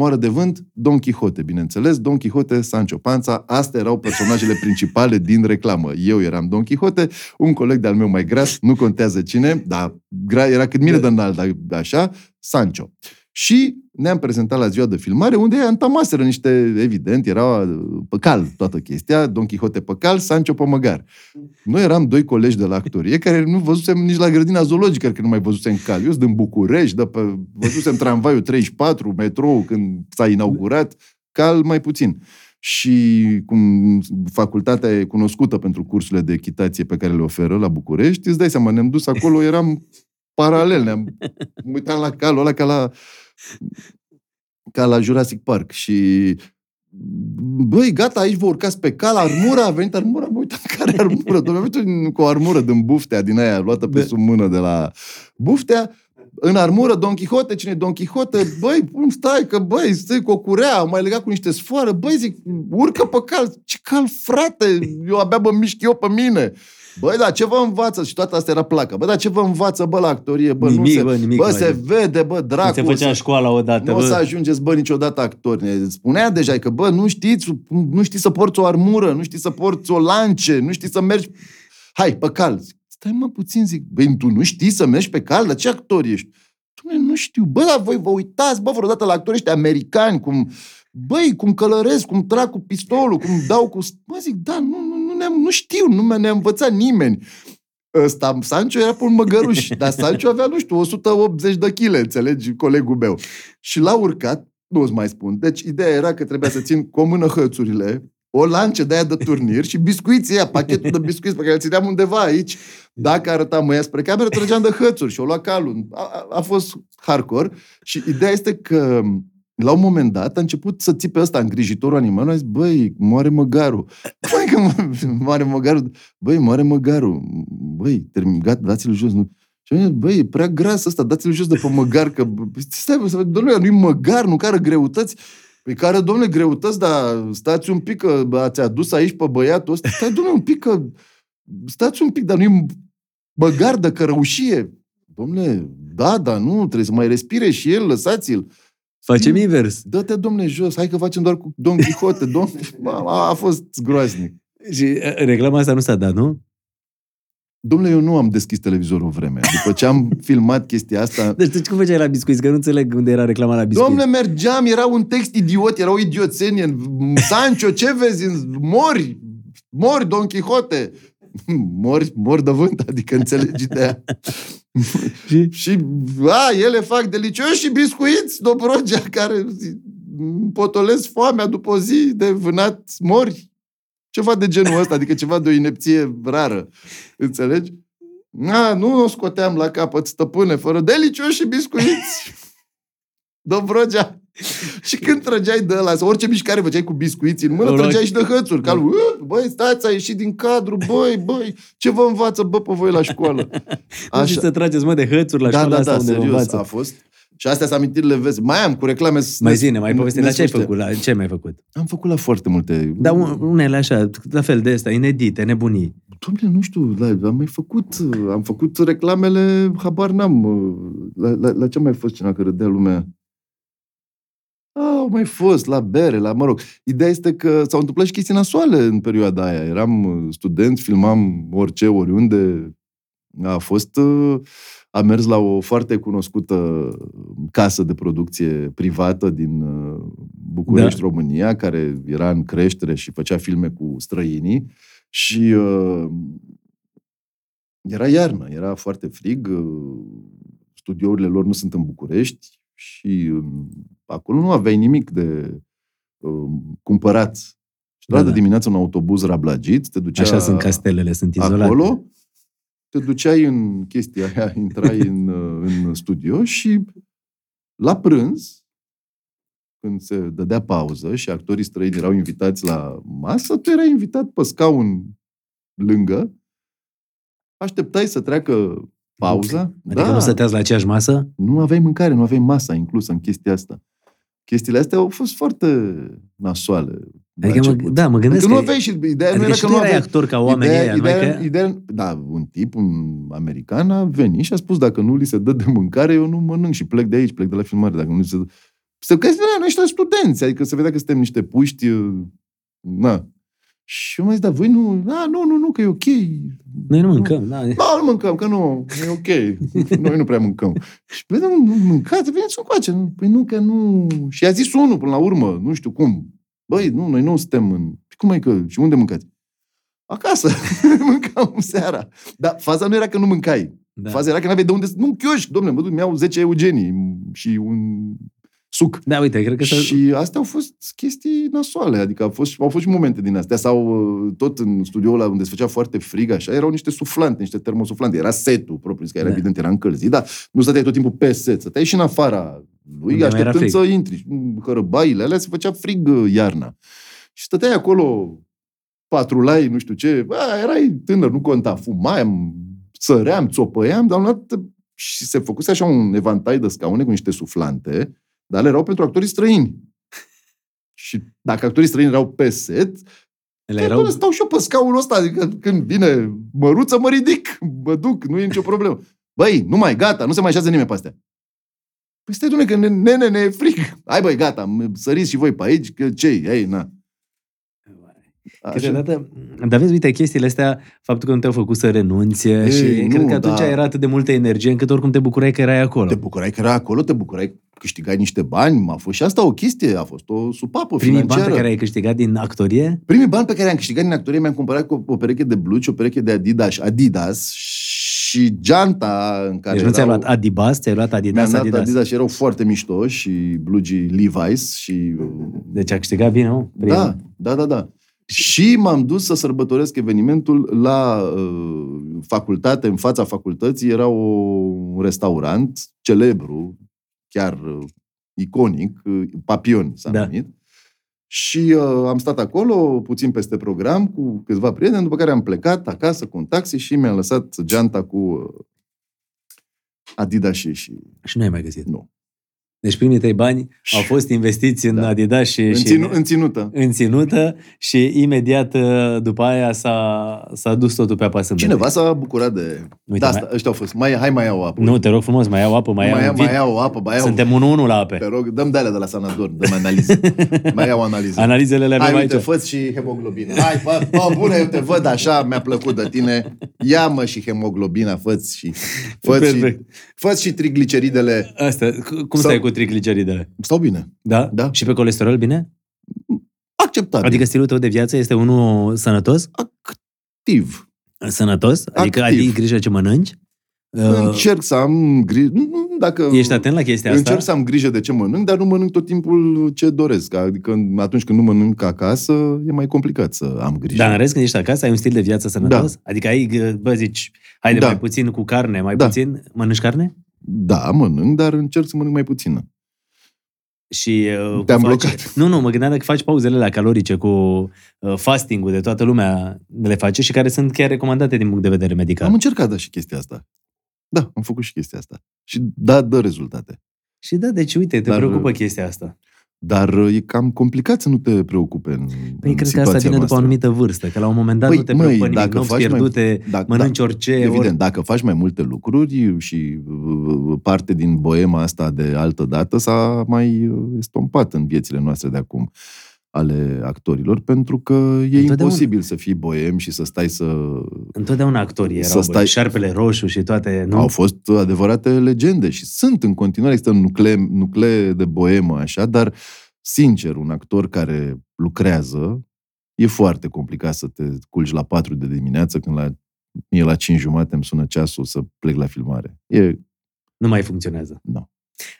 moară de vânt, Don Quixote, bineînțeles, Don Quixote, Sancho Panza, astea erau personajele principale din reclamă. Eu eram Don Quixote, un coleg de-al meu mai gras, nu contează cine, dar gra- era cât mine de înalt, dar așa, Sancho. Și ne-am prezentat la ziua de filmare, unde întamaseră niște, evident, era pe cal toată chestia, Don Quixote pe cal, Sancho pe măgar. Noi eram doi colegi de la actorie care nu văzusem nici la grădina zoologică, că nu mai văzusem cal. Eu sunt din București, de pe, văzusem tramvaiul 34, metrou când s-a inaugurat, cal mai puțin. Și cum facultatea e cunoscută pentru cursurile de echitație pe care le oferă la București, îți dai seama, ne-am dus acolo, eram paralel, ne-am uitat la calul ăla ca la, ca la Jurassic Park și băi, gata, aici vă urcați pe cal, armura, a venit armura, mă uitam [LAUGHS] care armură, domnule, am venit cu o armură din buftea, din aia, luată pe Da. sub mână de la buftea, în armură, Don Quixote, cine e Don Quixote? Băi, cum stai, că băi, stai cu o curea, am mai legat cu niște sfoară, băi, zic, urcă pe cal, ce cal, frate, eu abia mă mișc eu pe mine. Băi, da, ce vă învață? Și toată asta era placă. Bă, da, ce vă învață, bă, la actorie? Bă, Nimic, nu se, bă, nimic, bă, bă. se vede, bă, dracu. Când se făcea să- școala odată, nu o să bă. ajungeți, bă, niciodată actori. Ne spunea deja că, bă, nu știți, nu știi să porți o armură, nu știi să porți o lance, nu știi să mergi... Hai, pe cal. Zic, Stai, mă, puțin, zic, băi, tu nu știi să mergi pe cal? Dar ce actor ești? Doamne, nu știu. Bă, dar voi vă uitați, bă, vreodată la actorii ăștia americani, cum, băi, cum călăresc, cum trag cu pistolul, cum dau cu... Mă zic, da, nu, nu, nu, ne-am, nu știu, nu mi-a ne-a învățat nimeni. Ăsta, Sancho era pe un măgăruș, [LAUGHS] dar Sancho avea, nu știu, 180 de kg, înțelegi, colegul meu. Și l-a urcat, nu îți mai spun. Deci ideea era că trebuia să țin cu o mână hățurile, o lance de aia de turnir și biscuiții aia, pachetul de biscuiți pe care îl țineam undeva aici. Dacă arătam măia spre cameră, trăgeam de hățuri și o lua calul. A, a, a fost hardcore. Și ideea este că la un moment dat a început să țipe ăsta îngrijitorul animal, a zis, băi, moare măgarul. [LAUGHS] Băi, că mo- moare măgarul. Băi, moare măgarul. Băi, termin, gata, dați-l jos. Nu. Și am zis, băi, e prea gras ăsta, dați-l jos de pe măgar, că bă, stai, bă, să văd, domnule, nu-i măgar, nu care greutăți. Păi care, domnule, greutăți, dar stați un pic, că bă, ați adus aici pe băiatul ăsta. Stai, domnule, un pic, că stați un pic, dar nu-i măgar de cărăușie. Domnule, da, da, nu, trebuie să mai respire și el, lăsați-l. Facem invers. Dă-te, domne, jos, hai că facem doar cu Don Quixote. Don... [LAUGHS] A, a fost groaznic. Și uh, reclama asta nu s-a dat, nu? Domnule, eu nu am deschis televizorul o vreme. După ce am [LAUGHS] filmat chestia asta... Deci tu cum făceai la biscuiți? Că nu înțeleg unde era reclama la biscuiți. Domnule, mergeam, era un text idiot, era o idioțenie. Sancho, ce vezi? Mori! Mori, Don Quixote! Mori, mori de vânt, adică înțelegi de aia. [LAUGHS] Și? Și, a, ele fac delicios și biscuiți, Dobrogea, [LAUGHS] care potolesc foamea după o zi de vânat mori. Ceva de genul ăsta, adică ceva de o inepție rară. Înțelegi? A, nu o scoteam la capăt, stăpâne, fără delicios și biscuiți. [LAUGHS] Dobrogea. Și când trăgeai de ăla, sau orice mișcare făceai cu biscuiți în mână, Ăla- trăgeai și de hățuri. Calul, "Ă, băi, stați, a ieșit din cadru, băi, băi, ce vă învață, bă, pe voi la școală? [LAUGHS] Nu știți să trageți, mă, de hățuri la da, școala da, asta da, unde vă serios, învață. a fost. Și astea sunt amintirile vezi. Mai am cu reclame. Mai zine, mai povesti, dar ce ai nesfârșite. făcut? La, ce ai mai făcut? Am făcut la foarte multe. Dar un- unele așa, la fel de astea, inedite, nebunii. Dom'le, nu știu, la, am mai făcut, am făcut reclamele, habar n-am. La, la, la ce a mai fost cineva că râdea lumea? Au mai fost la bere, la, mă rog. Ideea este că s-au întâmplat și chestii nasoale în perioada aia. Eram uh, student, filmam orice, oriunde. A fost... Uh, a mers la o foarte cunoscută casă de producție privată din uh, București, da. România, care era în creștere și făcea filme cu străinii. Și uh, era iarnă, era foarte frig, uh, studiourile lor nu sunt în București și uh, acolo nu aveai nimic de uh, cumpărat. Și da, da. dimineața un autobuz rablagit, te ducea Așa sunt castelele, sunt izolate. Acolo, te duceai în chestia aia, [LAUGHS] intrai în, uh, în studio și la prânz, când se dădea pauză și actorii străini erau invitați la masă, tu erai invitat pe scaun lângă, așteptai să treacă pauza. Adică da. nu stăteați la aceeași masă? Nu aveai mâncare, nu aveai masa inclusă în chestia asta. Chestiile astea au fost foarte nasoale. Adică, mă, da, mă gândesc adică că... nu aveai și ideea adică nu era și că nu aveai actor ca oamenii ideea, ăia, ideea, că... ideea, Da, un tip, un american a venit și a spus dacă nu li se dă de mâncare, eu nu mănânc și plec de aici, plec de la filmare. Dacă nu li se dă... Să că noi ăștia studenți, adică se vedea că suntem niște puști, na, și eu mai zis, dar voi nu... A, nu, nu, nu, că e ok. Noi nu mâncăm, da. Da, nu mâncăm, că nu, e ok. [LAUGHS] Noi nu prea mâncăm. Și păi, nu, nu mâncați, veniți încoace. Păi nu, că nu... Și a zis unul până la urmă, nu știu cum. Băi, nu, noi nu suntem în... Păi cum e că... Și unde mâncați? Acasă. [LAUGHS] Mâncam seara. Dar faza nu era că nu mâncai. Da. Faza era că nu aveai de unde... Nu, chioș, domnule, mă duc, mi-au 10 eugenii și un suc. Da, uite, cred că... Și astea au fost chestii nasoale, adică au fost, au fost și momente din astea. Sau uh, tot în studioul ăla unde se făcea foarte frig, așa, erau niște suflante, niște termosuflante. Era setul propriu, că era da. evident, era încălzit, dar nu stăteai tot timpul pe set, stăteai și în afara lui, unde așteptând să intri. Hărăbaile alea se făcea frig uh, iarna. Și stăteai acolo, patrulai, nu știu ce, bă, erai tânăr, nu conta, fumai, săream, țopăiam, dar un și se făcuse așa un evantai de scaune cu niște suflante dar erau pentru actorii străini. [LAUGHS] Și dacă actorii străini erau pe set, ele erau... stau și eu pe scaunul ăsta, adică când vine măruță, mă ridic, [LAUGHS] mă duc, nu e nicio problemă. Băi, nu mai, gata, nu se mai așează nimeni pe astea. Păi stai, dumne, că nene, ne e fric. Hai, băi, gata, săriți și voi pe aici, că ce Ei, na. Câteodată, dar vezi, uite, chestiile astea, faptul că nu te-au făcut să renunți Ei, și nu, cred că atunci da. era atât de multă energie încât oricum te bucurai că erai acolo. Te bucurai că erai acolo, te bucurai câștigai niște bani, a fost și asta o chestie, a fost o supapă Primii financiară. bani pe care ai câștigat din actorie? Primii bani pe care am câștigat din actorie mi-am cumpărat cu o pereche de blugi, o pereche de Adidas, Adidas și geanta în care Deci nu ți-ai luat Adibas, ți-ai luat Adidas, Mi-am Adidas. Adidas și erau foarte mișto și blugii Levi's și... Deci a câștigat bine, nu? Primul. Da, da, da, da. Și m-am dus să sărbătoresc evenimentul la uh, facultate, în fața facultății era o, un restaurant celebru, chiar uh, iconic, uh, Papion s-a da. numit. Și uh, am stat acolo, puțin peste program, cu câțiva prieteni, după care am plecat acasă cu un taxi și mi-am lăsat geanta cu uh, Adidas și... Și nu ai mai găsit? Nu. Deci primii tăi bani au fost investiți în da. Adidas și... În, ținu, și, în ținută. În ținută și imediat uh, după aia s-a, s-a dus totul pe apă Cineva s-a bucurat de... Uite, da, asta, mai... ăștia au fost. Mai, hai mai iau apă. Nu, te rog frumos, mai iau apă, mai, mai iau, mai iau apă, mai iau... Suntem unul unul la ape. Te rog, dăm de alea de la Sanador, dăm analize. [LAUGHS] mai iau analize. Analizele le avem hai, aici. uite, fă și hemoglobina. Hai, bă, bă, bune, eu te văd așa, mi-a plăcut de tine. Ia-mă și hemoglobina, fă și... Fă și, fă și trigliceridele. Asta, cum stai cu trigliceridele? Stau bine. Da? Da. Și pe colesterol bine? Acceptabil. Adică stilul tău de viață este unul sănătos? Activ. Sănătos? Adică Activ. ai grijă ce mănânci? Încerc să am grijă. Dacă Ești atent la chestia asta? Încerc să am grijă de ce mănânc, dar nu mănânc tot timpul ce doresc. Adică atunci când nu mănânc acasă, e mai complicat să am grijă. Dar în rest, când ești acasă, ai un stil de viață sănătos? Da. Adică ai, bă, zici, haide Da. mai puțin cu carne, mai Da. puțin... Mănânci carne? Da, mănânc, dar încerc să mănânc mai puțină. Și uh, Te-am faci... blocat. Nu, nu, mă gândeam dacă faci pauzele la calorice cu uh, fasting-ul de toată lumea le face și care sunt chiar recomandate din punct de vedere medical. Am încercat, da, și chestia asta. Da, am făcut și chestia asta. Și da, dă rezultate. Și da, deci uite, te Dar- preocupă chestia asta. Dar uh, e cam complicat să nu te preocupe în, Păi în cred că asta vine situația după o noastră. anumită vârstă, că la un moment dat Păi, nu te măi, preocupă nimic, dacă nopți faci mai- pierdute, Da, mănânci da, orice. Evident, ori... dacă faci mai multe lucruri și uh, parte din boema asta de altă dată s-a mai uh, estompat în viețile noastre de acum ale actorilor, pentru că e Întotdeauna. imposibil să fii boem și să stai să... Întotdeauna actorii Să erau, stai- stai... șarpele roșu și toate, nu? Au fost adevărate legende și sunt în continuare, există nuclee, nuclee de boemă așa, dar sincer, un actor care lucrează, e foarte complicat să te culci la 4 de dimineață când la mie la 5 jumate îmi sună ceasul să plec la filmare. E, Nu mai funcționează. nu.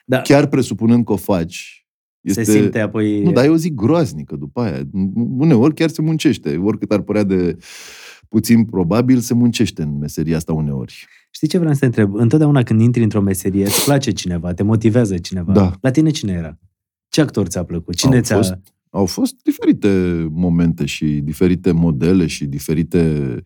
Da, Chiar presupunând că o faci, este... se simte apoi... Nu, dar e o zi groaznică după aia. Uneori chiar se muncește. Oricât ar părea de puțin probabil, se muncește în meseria asta uneori. Știi ce vreau să te întreb? Întotdeauna când intri într-o meserie, îți place cineva, te motivează cineva. Da. La tine cine era? Ce actor ți-a plăcut? Cine Au ți-a... fost, au fost diferite momente și diferite modele și diferite...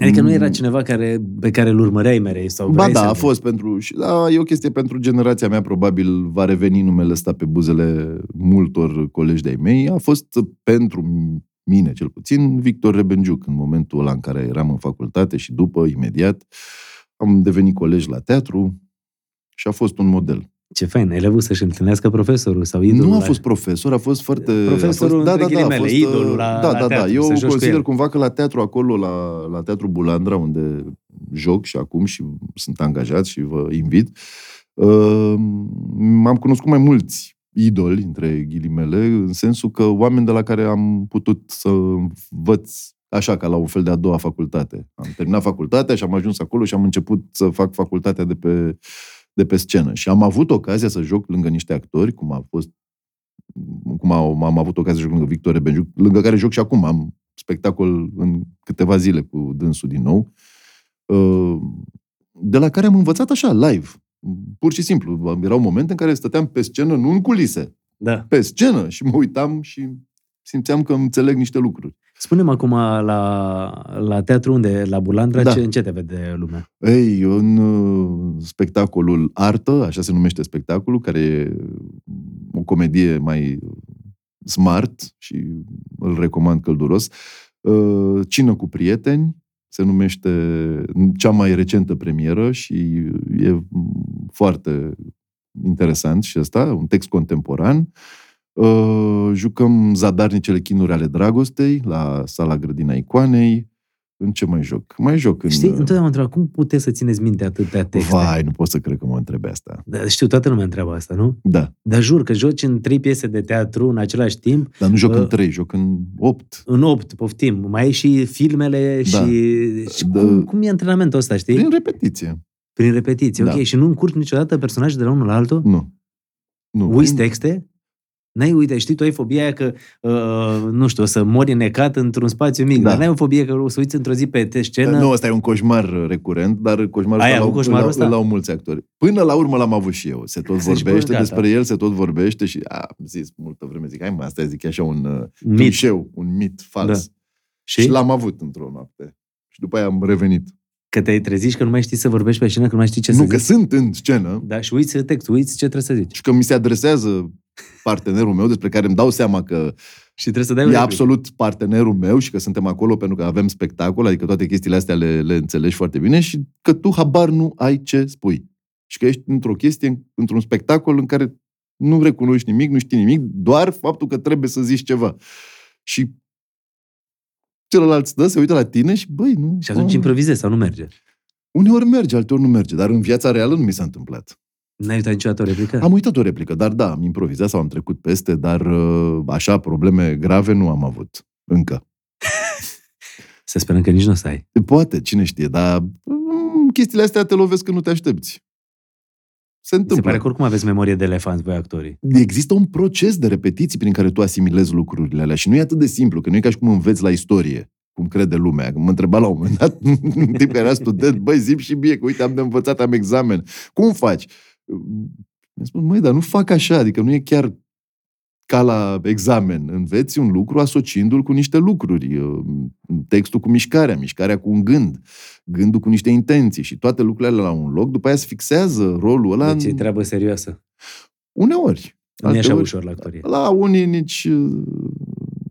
Adică nu era cineva care, pe care îl urmăreai mereu? Sau Ba vrei da, să a fost pentru... Și da, e o chestie pentru generația mea, probabil va reveni numele ăsta pe buzele multor colegi de-ai mei. A fost pentru mine, cel puțin, Victor Rebenjuc, în momentul ăla în care eram în facultate și după, imediat, am devenit colegi la teatru și a fost un model. Ce fain, elevul să-și întâlnească profesorul sau idolul. Nu a la- fost profesor, a fost foarte... Profesorul, a fost, între ghilimele, uh, idolul la- da, la da, teatru, da. Eu să joci cu consider el. cumva că la teatru acolo, la, la Teatru Bulandra, unde joc și acum și sunt angajat și vă invit, uh, am cunoscut mai mulți idoli, între ghilimele, în sensul că oameni de la care am putut să învăț așa, ca la un fel de a doua facultate. Am terminat facultatea și am ajuns acolo și am început să fac facultatea de pe, de pe scenă. Și am avut ocazia să joc lângă niște actori, cum a fost cum am, am avut ocazia să joc lângă Victor Benjuc, lângă care joc și acum. Am spectacol în câteva zile cu dânsul din nou, uh, de la care am învățat așa, live. Pur și simplu. Erau momente în care stăteam pe scenă, nu în culise, Da. pe scenă și mă uitam și simțeam că înțeleg niște lucruri. Spune-mi acum la, la teatru unde, la Bulandra, Da. ce, în ce te vede lumea? Ei, în uh, spectacolul Artă, așa se numește spectacolul, care e o comedie mai smart și îl recomand călduros, uh, Cină cu prieteni, se numește cea mai recentă premieră și e foarte interesant și ăsta, un text contemporan. Uh, jucăm zadarnicele chinuri ale dragostei la sala Grădina Icoanei. În ce mai joc? Mai joc în... Știi, întotdeauna mă întreb, cum puteți să țineți minte atâtea texte? Vai, nu pot să cred că mă întrebe asta. Da, știu, toată lumea întreabă asta, nu? Da, Dar jur că joci în trei piese de teatru în același timp, dar nu joc Uh, în trei, joc în opt. în opt, poftim. Mai ai și filmele Da. și... și Da. cum, cum e antrenamentul ăsta, știi? Prin repetiție. Prin repetiție, Da. ok. Și nu încurci niciodată personajul de la unul la altul? Nu. Nu. Uiți texte? N-ai, uite, știi, tu ai fobia aia că, uh, nu știu, o să mori necat într-un spațiu mic, Da. dar n-ai o fobie că o să uiți într-o zi pe te scenă? Nu, ăsta e un coșmar recurent, dar coșmarul Ai ăsta avut l-au, coșmarul îl- ăsta? îl au mulți actori. Până la urmă l-am avut și eu. Se tot Zici, bă, vorbește gata. despre el, se tot vorbește și a, am zis multă vreme, zic, hai mă, asta zic e așa un uh, Mit. clișeu, un mit fals. Da. Și? Și? l-am avut într-o noapte. Și după aia am revenit. Că te trezi și că nu mai știi să vorbești pe scenă, că nu mai știi ce nu, să că zici. sunt în scenă Da, și uiți textul, uiți ce trebuie să zici. și că mi se adresează partenerul meu, despre care îmi dau seama că Și trebuie să dai o e replică. absolut partenerul meu și că suntem acolo pentru că avem spectacol, adică toate chestiile astea le, le înțelegi foarte bine și că tu habar nu ai ce spui. Și că ești într-o chestie, într-un spectacol în care nu recunoști nimic, nu știi nimic, doar faptul că trebuie să zici ceva. Și celălalt stă, se uită la tine și, băi, nu... Și atunci bă, improvizezi sau nu merge. Uneori merge, alteori nu merge, dar în viața reală nu mi s-a întâmplat. N-ai uitat niciodată o replică? Am uitat o replică, dar da, am improvizat sau am trecut peste, dar uh, așa, probleme grave nu am avut. Încă. [LAUGHS] Să sperăm că nici nu o să ai. Poate, cine știe, dar mm, chestiile astea te lovesc când nu te aștepți. Se Se întâmplă. pare că oricum aveți memorie de elefant, voi actorii. Există un proces de repetiții prin care tu asimilezi lucrurile alea și nu e atât de simplu, că nu e ca și cum înveți la istorie, cum crede lumea. Mă întreba la un moment dat [LAUGHS] un tip care era student, băi, zim și mie, că uite, am de învățat, am examen. Cum faci? Mi-a spus, măi, dar nu fac așa, adică nu e chiar ca la examen. Înveți un lucru asociindu-l cu niște lucruri. Textul cu mișcarea, mișcarea cu un gând, gândul cu niște intenții și toate lucrurile alea la un loc, după aia se fixează rolul ăla Deci e în... treabă serioasă. Uneori. Nu e așa Alteori- ușor la actorie. La unii nici... uh,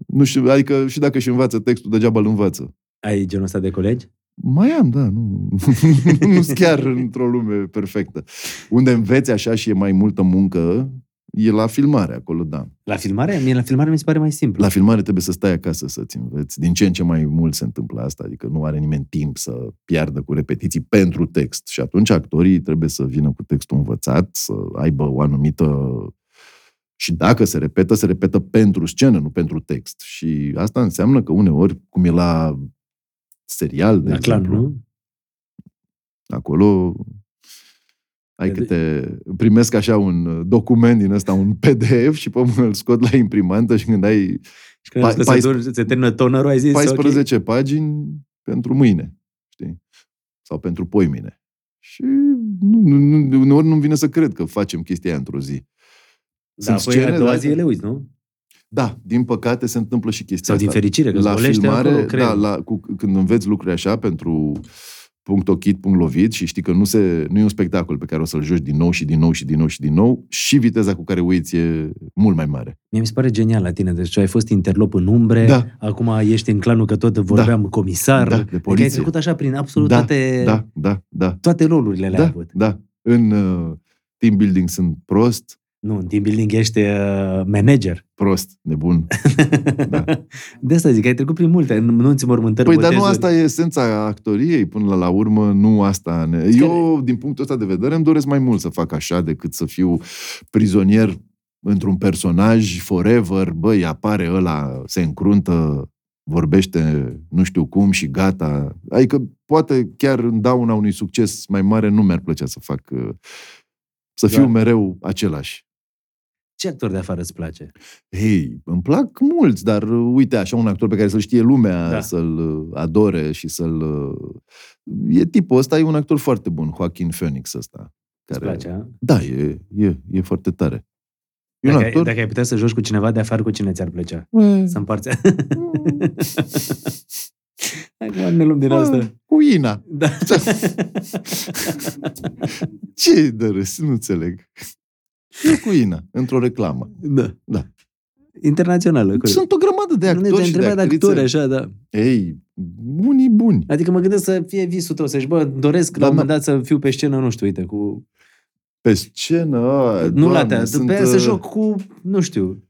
Nu știu, adică și dacă își învață textul, degeaba îl învață. Ai genul ăsta de colegi? Mai am, da, nu, [LAUGHS] nu sunt chiar într-o lume perfectă. Unde înveți așa și e mai multă muncă, e la filmare acolo, da. La filmare? Mie la filmare mi se pare mai simplu. La filmare trebuie să stai acasă să-ți înveți. Din ce în ce mai mult se întâmplă asta, adică nu are nimeni timp să piardă cu repetiții pentru text. Și atunci actorii trebuie să vină cu textul învățat, să aibă o anumită... Și dacă se repetă, se repetă pentru scenă, nu pentru text. Și asta înseamnă că uneori, cum e la serial, de la clan, exemplu, nu? acolo ai De- câte... Primesc așa un document din ăsta, un PDF și pe mână îl scot la imprimantă și când ai Și când Pa- pa, se, paisp- dur, se termină tonerul, ai zis, 14 pagini pentru mâine, știi? Sau pentru poimine. Și nu, nu, nu, uneori nu-mi vine să cred că facem chestia aia într-o zi. ok. Da, Sunt apoi a scene, doua da, zi le uiți, nu? Da, din păcate se întâmplă și chestia Sau din asta. fericire, că la îți golește filmare, acolo da, creierul. la, cu, când înveți lucruri așa pentru punct ochit, punct lovit și știi că nu, se, nu e un spectacol pe care o să-l joci din nou și din nou și din nou și din nou și viteza cu care uiți e mult mai mare. Mie mi se pare genial la tine. Deci tu ai fost interlop în umbre, Da. acum ești în clanul că tot vorbeam comisar. Da, de Adică ai poliție. trecut așa prin absolut da, toate, da, da, da. toate rolurile le-ai Da, avut. da. În uh, team building sunt prost, Nu, în team building ești uh, manager. prost, nebun. [LAUGHS] Da. De asta zic, ai trecut prin multe, nu nunți mormântări, Păi, dar nu botezuri. asta e esența actoriei, până la, la urmă, nu asta. Ne... Eu, din punctul ăsta de vedere, îmi doresc mai mult să fac așa decât să fiu prizonier într-un personaj forever, băi, apare ăla, se încruntă, vorbește nu știu cum și gata. Adică, poate chiar în dauna unui succes mai mare nu mi-ar plăcea să fac, uh, să fiu Doar- mereu același. Ce actor de afară îți place? Hei, îmi plac mulți, dar uh, uite, așa un actor pe care să-l știe lumea, Da. da. să-l uh, adore și să-l... uh, E tipul ăsta, e un actor foarte bun, Joaquin Phoenix ăsta. Îți Care... place, a? Da, e, e, e foarte tare. E un Dacă, ai, actor... dacă ai putea să joci cu cineva de afară, cu cine ți-ar plăcea? Bă, Să împarți. [LAUGHS] Acum ne luăm din bă, asta. Cu Ina. Da. [LAUGHS] Ce de râs? Nu înțeleg. E cu Ina, într-o reclamă. da. Da. Internațională. corect. Sunt o grămadă de Nu actori te și de întrebat de actrițe. actori, așa, da. Ei, unii buni. Adică mă gândesc să fie visul tău, să zici, bă, doresc la Da, un moment da. dat să fiu pe scenă, nu știu, uite, cu... Pe scenă, a, nu la Doamne, te, pe aia să uh, joc cu, nu știu,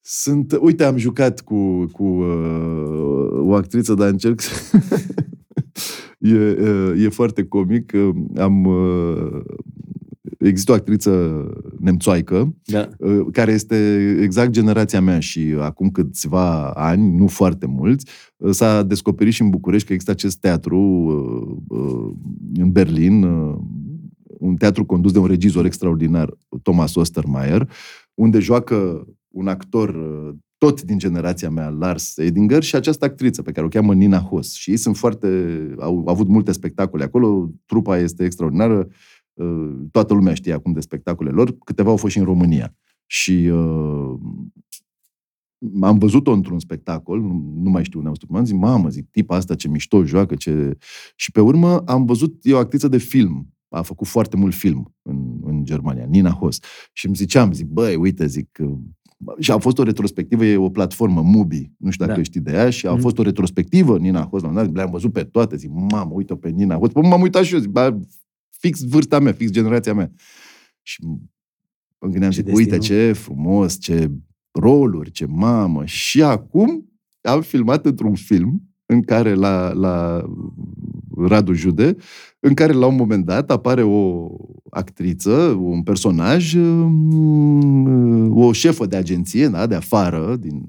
Sunt, uite, am jucat cu, cu uh, o actriță, dar încerc să... [LAUGHS] e, uh, e foarte comic. uh, Am, uh, există o actriță nemțoaică da. uh, care este exact generația mea și acum câțiva ani, nu foarte mulți, uh, s-a descoperit și în București că există acest teatru uh, uh, în Berlin, uh, un teatru condus de un regizor extraordinar, Thomas Ostermeier, unde joacă un actor uh, tot din generația mea, Lars Edinger, și această actriță pe care o cheamă Nina Hoss. Și ei sunt foarte... au, au avut multe spectacole acolo, trupa este extraordinară, uh, toată lumea știe acum de spectacolele lor, câteva au fost și în România. Și uh, am văzut-o într-un spectacol, nu, nu mai știu unde am văzut, m-am zis, mamă, zic, tipa asta ce mișto joacă, ce... Și pe urmă am văzut, e o actriță de film, a făcut foarte mult film în, în Germania, Nina Hoss. Și îmi ziceam, zic, băi, uite, zic, uh, și a fost o retrospectivă, e o platformă, Mubi, nu știu dacă Da. știi de ea, și a Mhm. fost o retrospectivă, Nina Hoss, l-am, dat, le-am văzut pe toate, zic, mamă, uite pe Nina Hoss, Păi m-am uitat și eu, zic, bă, fix vârsta mea, fix generația mea. Și mă gândeam, Ce zic, uite destin, ce frumos, ce roluri, ce mamă. Și acum am filmat într-un film în care la, la Radu Jude, în care la un moment dat apare o actriță, un personaj, um, o șefă de agenție, da, de afară, din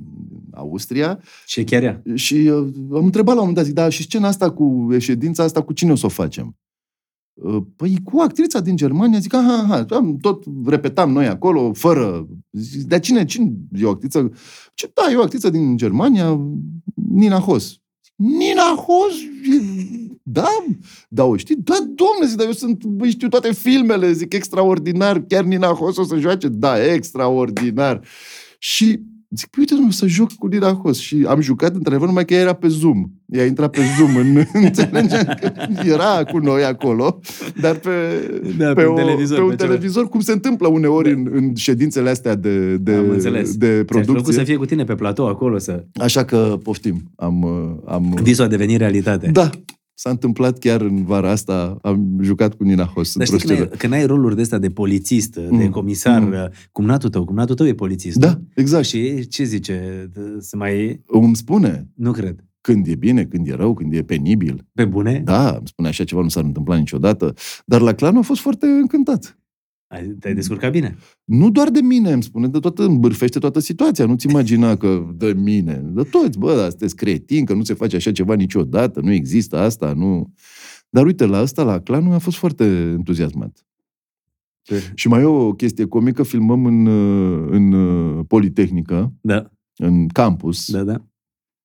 Austria, Și chiar ea. și uh, am întrebat la un moment dat, zic, da, și scena asta cu ședința asta, cu cine o să o facem? Uh, Păi cu actrița din Germania, zic, aha, aha, am, tot repetam noi acolo, fără, zic, dar cine, cine e o actriță? Ce, da, e o actriță din Germania, Nina Hoss. Nina Hoss? E- Da, da, o știi? Da, domne, zic, dar eu sunt, băi, știu toate filmele, zic, extraordinar, chiar Nina Hoss o să joace? Da, extraordinar. Și Zic, păi uite, domnule, să joc cu Nina Hos. Și am jucat, într-adevăr, numai că ea era pe Zoom. Ea a intrat pe Zoom, în, [LAUGHS] înțelegem că era cu noi acolo, dar pe, Da, pe un televizor, pe un pe ceva. televizor cum se întâmplă uneori în, în ședințele astea de, de, Am înțeles. de Ți-ar fi plăcut producție. să fie cu tine pe platou acolo, să... Așa că poftim. Am, uh, am, Visul a devenit realitate. da, s-a întâmplat chiar în vara asta. Am jucat cu Nina Hos Dar într-o știi, când ai, scenă. când ai roluri de astea de polițist, de Mm, comisar, mm. cumnatul tău, cumnatul tău e polițist. Da, exact. Și ce zice? Se mai... Îmi spune Nu cred. când e bine, când e rău, când e penibil. Pe bune? Da, îmi spune așa ceva, nu s-ar întâmpla niciodată. Dar la clan a fost foarte încântat. Ai, te-ai descurcat bine. Nu doar de mine, îmi spune, de toată, îmbârfește toată situația. Nu-ți imagina că de mine. De toți, bă, dar sunteți cretini, că nu se face așa ceva niciodată, nu există asta, nu... Dar uite, la asta, la clanul, a fost foarte entuziasmat. Și mai e o chestie comică, filmăm în, uh, în uh, Politehnică, Da, în campus. da, da.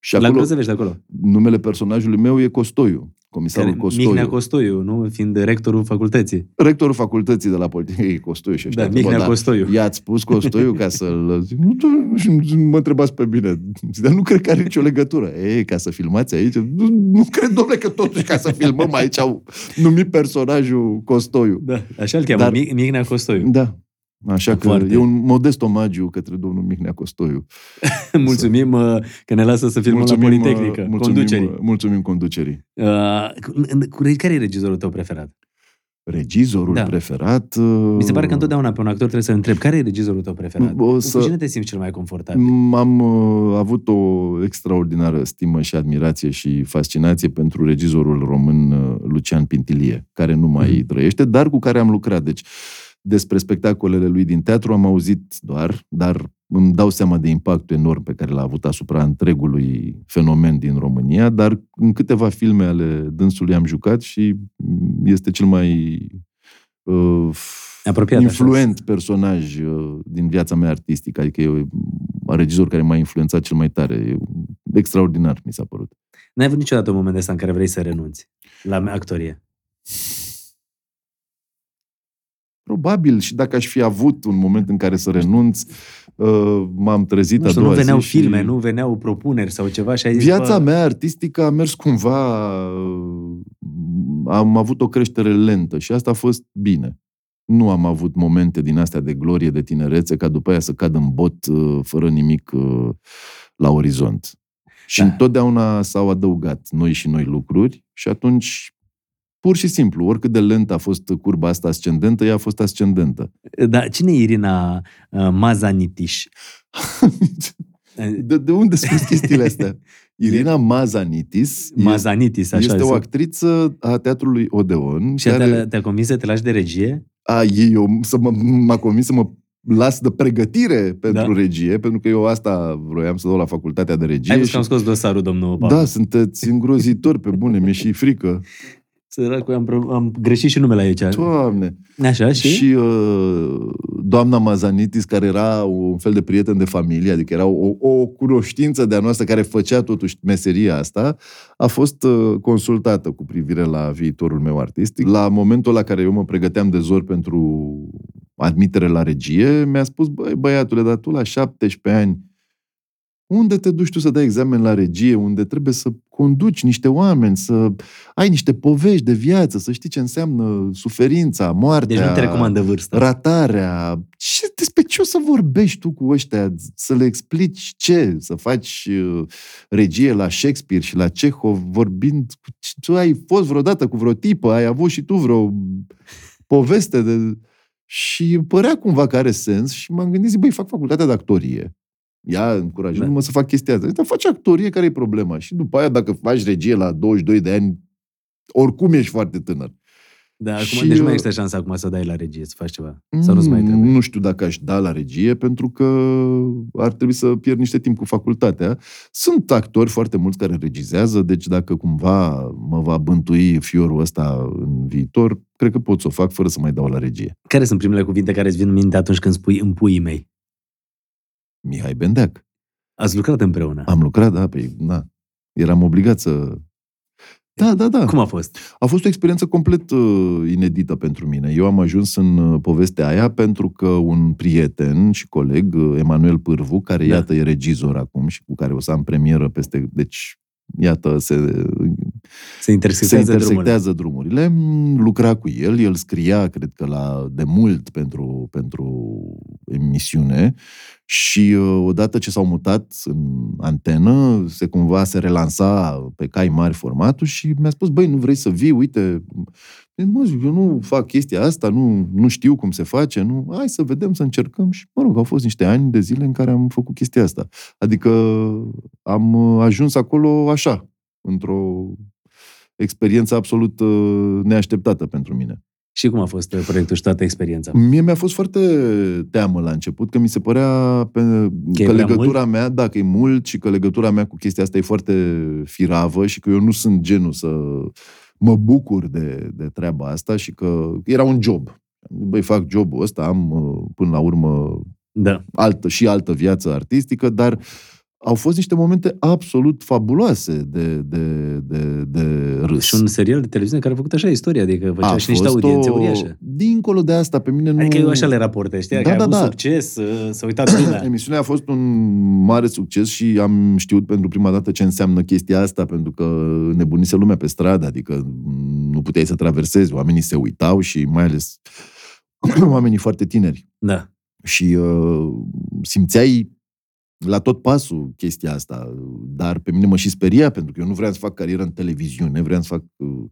Și La acolo, Grozăvești de acolo. numele personajului meu e Costoiu, comisarul Care, Costoiu. Mihnea Costoiu, nu? Fiind rectorul facultății. Rectorul facultății de la Politehnică e Costoiu și ăștia. Da, Bă, Mihnea da, Costoiu. I-ați spus Costoiu ca să-l... Zic, [LAUGHS] Nu, nu, și mă întrebați pe mine. Zic, Dar nu cred că are nicio legătură. Ei, ca să filmați aici? Nu, nu cred, domnule, că totuși ca să filmăm aici au numit personajul Costoiu. Da, așa îl cheamă, Dar- Dar... Mihnea Costoiu. Da. Așa că Foarte. e un modest omagiu către domnul Mihnea Costoiu. [LAUGHS] Mulțumim uh, că ne lasă să filmăm la Politehnică. mulțumim, Conducerii. mulțumim conducerii. Uh, cu- cu- care e regizorul tău preferat? Regizorul Da. preferat... Mi se pare că întotdeauna pe un actor trebuie să întreb care e regizorul tău preferat? O Cu să- cine te simți cel mai confortabil? M- Am uh, avut o extraordinară stimă și admirație și fascinație pentru regizorul român uh, Lucian Pintilie, care nu mai Mhm. trăiește, dar cu care am lucrat. Deci, despre spectacolele lui din teatru am auzit doar, dar îmi dau seama de impactul enorm pe care l-a avut asupra întregului fenomen din România, dar în câteva filme ale dânsului am jucat și mm, este cel mai uh, Apropiat, așa. influent personaj uh, din viața mea artistică, adică e un regizor care m-a influențat cel mai tare. E extraordinar, mi s-a părut. N-ai avut niciodată un moment ăsta în care vrei să renunți la actorie? Probabil și dacă aș fi avut un moment în care să renunț, uh, m-am trezit Nu, a știu, doua nu veneau zi și... filme, nu veneau propuneri sau ceva și ai zis, Viața bă, mea artistică a mers cumva... uh, Am avut o creștere lentă și asta a fost bine. Nu am avut momente din astea de glorie, de tinerețe, ca după aia să cad în bot uh, fără nimic uh, la orizont. Și Da. întotdeauna s-au adăugat noi și noi lucruri și atunci, pur și simplu, oricât de lent a fost curba asta ascendentă, ea a fost ascendentă. Da, cine e Irina uh, Mazanitiș? [LAUGHS] De, de unde spus chestiile astea? [LAUGHS] Irina Mazanitis Mazanitis, așa este o zis. actriță a teatrului Odeon Și care te-a, te-a convins să te lași de regie? a, ei, eu, să mă, m-a convins să mă las de pregătire pentru Da. regie, pentru că eu asta vroiam să dau la facultatea de regie. Ai văzut și- că am scos dosarul, domnul Pavel. da, sunteți îngrozitori pe bune, mi-e și frică. Săracul, am, pro- am greșit și numele aici. Doamne! Așa, și? Și uh, doamna Mazanitis, care era un fel de prieten de familie, adică era o, o cunoștință de-a noastră care făcea totuși meseria asta, a fost uh, consultată cu privire la viitorul meu artistic. La momentul la care eu mă pregăteam de zor pentru admitere la regie, mi-a spus, băi, băiatule, dar tu la 17 ani, unde te duci tu să dai examen la regie, unde trebuie să conduci niște oameni, să ai niște povești de viață, să știi ce înseamnă suferința, moartea, Deci nu te recomandă vârsta. ratarea. Ce, despre ce o să vorbești tu cu ăștia? Să le explici ce? Să faci uh, regie la Shakespeare și la Cehov vorbind cu... Tu ai fost vreodată cu vreo tipă, ai avut și tu vreo poveste de... Și părea cumva că are sens și m-am gândit, zic, băi, fac facultatea de actorie. Ea încurajându-mă Da. să fac chestia asta. Dar faci actorie, care e problema? Și după aia, dacă faci regie la 22 de ani, oricum ești foarte tânăr. Da, acum, Și, deci nu mai uh, există șansa acum să dai la regie, să faci ceva. Sau nu-ți mai trebuie. Nu știu dacă aș da la regie, pentru că ar trebui să pierd niște timp cu facultatea. Sunt actori foarte mulți care regizează, deci dacă cumva mă va bântui fiorul ăsta în viitor, cred că pot să o fac fără să mai dau la regie. Care sunt primele cuvinte care îți vin în minte atunci când spui în puii mei? Mihai Bendeac. Ați lucrat împreună. Am lucrat, da, pe, na. Eram obligat să... Da, da, da. Cum a fost? A fost o experiență complet uh, inedită pentru mine. Eu am ajuns în uh, povestea aia pentru că un prieten și coleg, uh, Emanuel Pârvu, care Da. iată e regizor acum și cu care o să am premieră peste... Deci, iată, se, Se intersectează, se drumurile. intersectează drumurile. Mm, Lucra cu el, el scria, cred că la de mult pentru, pentru emisiune și uh, odată ce s-au mutat în antenă, se cumva se relansa pe cai mari formatul și mi-a spus, băi, nu vrei să vii, uite, mă, zic, eu nu fac chestia asta, nu, nu știu cum se face, nu, hai să vedem, să încercăm și, mă rog, au fost niște ani de zile în care am făcut chestia asta. Adică am uh, ajuns acolo așa, într-o experiență absolut uh, neașteptată pentru mine. Și cum a fost uh, proiectul și toată experiența? Mie mi-a fost foarte teamă la început, că mi se părea pe, Că e că prea legătura mea, da, că e mult și că legătura mea cu chestia asta e foarte firavă și că eu nu sunt genul să mă bucur de, de treaba asta și că era un job. Băi, fac jobul ăsta, am uh, până la urmă Da. altă și altă viață artistică, dar au fost niște momente absolut fabuloase de, de, de, de râs. Și un serial de televiziune care a făcut așa istoria, adică făcea și niște fost audiențe o... uriașe. Dincolo de asta, pe mine nu... Adică eu așa le raportez, știi? Da, că ai da, avut da. succes, uh, s-a uitat lumea. [CLEARS THROAT] Emisiunea a fost un mare succes și am știut pentru prima dată ce înseamnă chestia asta, pentru că nebunise lumea pe stradă, adică nu puteai să traversezi, oamenii se uitau și mai ales [CLEARS THROAT] oamenii foarte tineri. Da. Și uh, simțeai la tot pasul chestia asta, dar pe mine mă și speria, pentru că eu nu vreau să fac carieră în televiziune, vreau să fac uh,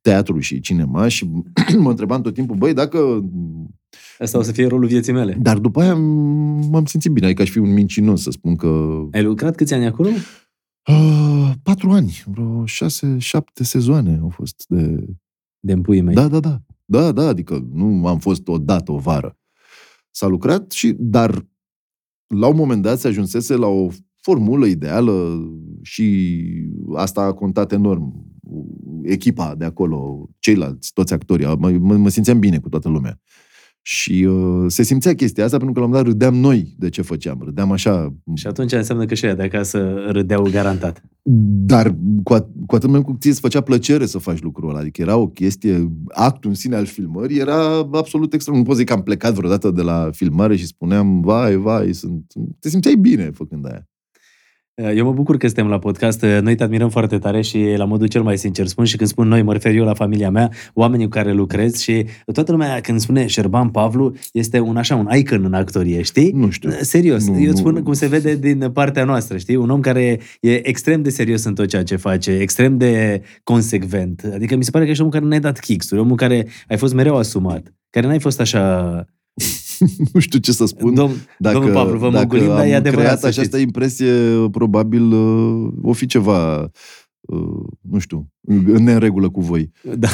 teatru și cinema și [CLEARS THROAT] mă întrebam tot timpul, băi, dacă Asta o să fie rolul vieții mele. dar după aia m- m-am simțit bine, adică aș fi un mincinos să spun că... Ai lucrat câți ani acolo? Uh, patru ani, vreo șase, șapte sezoane au fost de... De împuii mei. Da, da, da. Da, da, adică nu am fost o dată, o vară. S-a lucrat și, dar la un moment dat se ajunsese la o formulă ideală și asta a contat enorm. Echipa de acolo, ceilalți, toți actorii, mă, mă, mă simțeam bine cu toată lumea. Și uh, se simțea chestia asta pentru că la un moment dat râdeam noi de ce făceam. Râdeam așa. Și atunci înseamnă că și ăia de acasă râdeau garantat. Dar cu, at- cu atât mai mult ție îți făcea plăcere să faci lucrul ăla. Adică era o chestie, actul în sine al filmării era absolut extrem. Nu pot zic că am plecat vreodată de la filmare și spuneam, vai, vai, sunt... te simțeai bine făcând aia. Eu mă bucur că suntem la podcast. Noi te admirăm foarte tare și la modul cel mai sincer spun și când spun noi, mă refer eu la familia mea, oamenii cu care lucrez și toată lumea când spune Șerban Pavlu este un așa, un icon în actorie, știi? Nu știu. Serios, Nu, eu îți nu. spun cum se vede din partea noastră, știi? Un om care e extrem de serios în tot ceea ce face, extrem de consecvent. Adică mi se pare că ești omul care n-ai dat kicks omul care ai fost mereu asumat, care n-ai fost așa... [LAUGHS] nu știu ce să spun. Dom, domnul Pavlu, vă dacă măgulim, dar e am adevărat creat să această știți. impresie, probabil uh, o fi ceva, uh, nu știu, în neregulă cu voi. Da.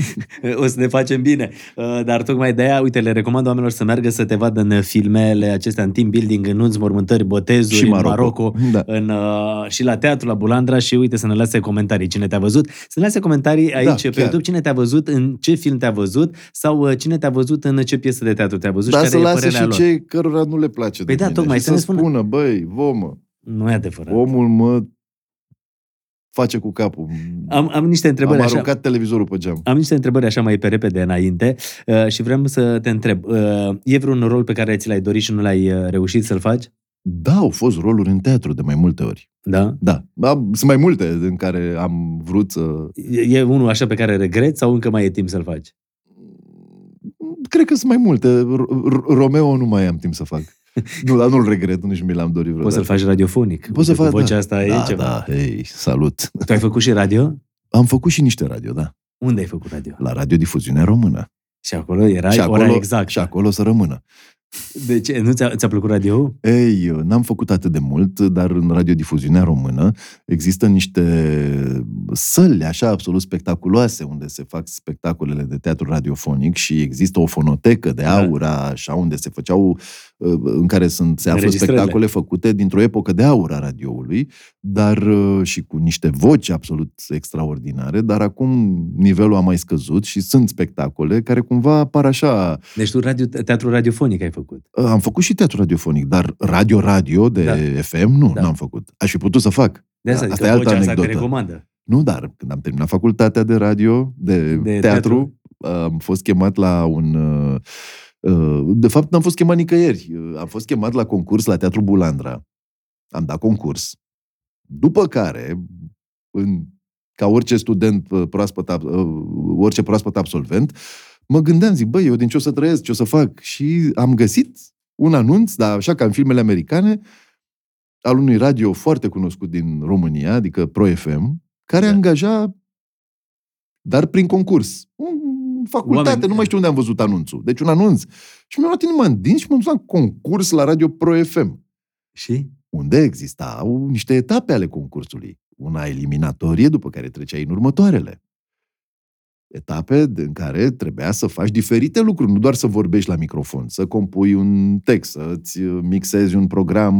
[LAUGHS] o să ne facem bine. Uh, Dar tocmai de aia, uite, le recomand oamenilor să meargă să te vadă în filmele acestea, în team building, în nunți, mormântări, botezuri, Și în Maroco. Maroco, Da. în, uh, și la teatru, la Bulandra și uite să ne lase comentarii cine te-a văzut. Să ne lase comentarii aici Da, pe chiar. YouTube cine te-a văzut, în ce film te-a văzut sau uh, cine te-a văzut în ce piesă de teatru te-a văzut Dar și să care e lase părerea și lor. cei cărora nu le place Păi de da, mine. tocmai, și să să ne spună. spună, băi, vomă, Nu e adevărat. omul mă face cu capul. Am, am niște întrebări Am așa. aruncat televizorul pe geam. Am niște întrebări așa mai pe repede înainte uh, și vreau să te întreb. Uh, e vreun rol pe care ți l-ai dorit și nu l-ai uh, reușit să-l faci? Da, au fost roluri în teatru de mai multe ori. Da? Da, da sunt mai multe în care am vrut să... E, e unul așa pe care regreți sau încă mai e timp să-l faci? Cred că sunt mai multe. R- R- Romeo nu mai am timp să fac. [LAUGHS] nu, dar nu-l regret, nici mi l-am dorit vreodată. Poți să-l faci radiofonic. Poți să Uite, fac, cu vocea da. asta e da, ceva. Da, hei, salut. Tu ai făcut și radio? Am făcut și niște radio, da. Unde ai făcut radio? La radiodifuziunea română. Și acolo era și ora acolo, exact. Și acolo să rămână. De ce? Nu ți-a, ți-a plăcut radio? Ei, n-am făcut atât de mult, dar în radiodifuziunea română există niște săli așa absolut spectaculoase unde se fac spectacolele de teatru radiofonic și există o fonotecă de Da. aur, așa, unde se făceau, uh, în care sunt, se află Înregistrările. spectacole făcute dintr-o epocă de aur a radioului, dar uh, și cu niște voci absolut extraordinare, dar acum nivelul a mai scăzut și sunt spectacole care cumva apar așa Deci tu radio, teatru radiofonic ai făcut. Uh, Am făcut și teatru radiofonic, dar radio-radio de Da. FM nu, Da. n-am făcut. Aș fi putut să fac. De asta, Da, adică asta e altă vocea asta anecdotă. că recomandă. Nu, dar când am terminat facultatea de radio, de, De de teatru. teatru, am fost chemat la un... uh, uh, De fapt, n-am fost chemat nicăieri. Uh, Am fost chemat la concurs la Teatru Bulandra. Am dat concurs. După care, în, ca orice student uh, proaspăt, ab- uh, orice proaspăt absolvent, mă gândeam, zic, băi, eu din ce o să trăiesc, ce o să fac? Și am găsit un anunț, dar așa ca în filmele americane, al unui radio foarte cunoscut din România, adică Pro FM, care Da. angaja, dar prin concurs. Un facultate, Oameni- nu mai știu unde am văzut anunțul. Deci un anunț. Și mi-a luat inima în dinți și m-am dus la concurs la Radio Pro FM, Și? unde existau niște etape ale concursului. Una eliminatorie, după care treceai în următoarele. Etape de- în care trebuia să faci diferite lucruri, nu doar să vorbești la microfon, să compui un text, să-ți mixezi un program,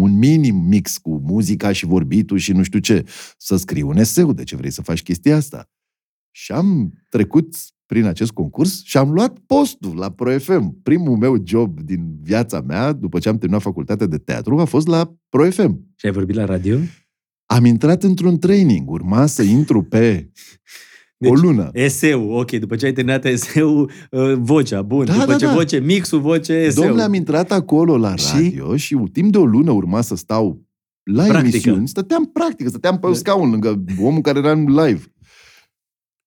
un minim mix cu muzica și vorbitul și nu știu ce, să scrii un eseu, de ce vrei să faci chestia asta. Și am trecut prin acest concurs și am luat postul la Pro FM. Primul meu job din viața mea, după ce am terminat facultatea de teatru, a fost la Pro FM. Și ai vorbit la radio? Am intrat într-un training, urma să intru pe [LAUGHS] Deci, o lună. Eseu, ok, după ce ai terminat eseu, uh, vocea, bun. Da, după da, ce da. voce, mixul, voce, eseu. Domnule, am intrat acolo la Și? radio și, și timp de o lună urma să stau la Practică. emisiuni. Stăteam practică, stăteam pe Da. scaun lângă omul care era în live.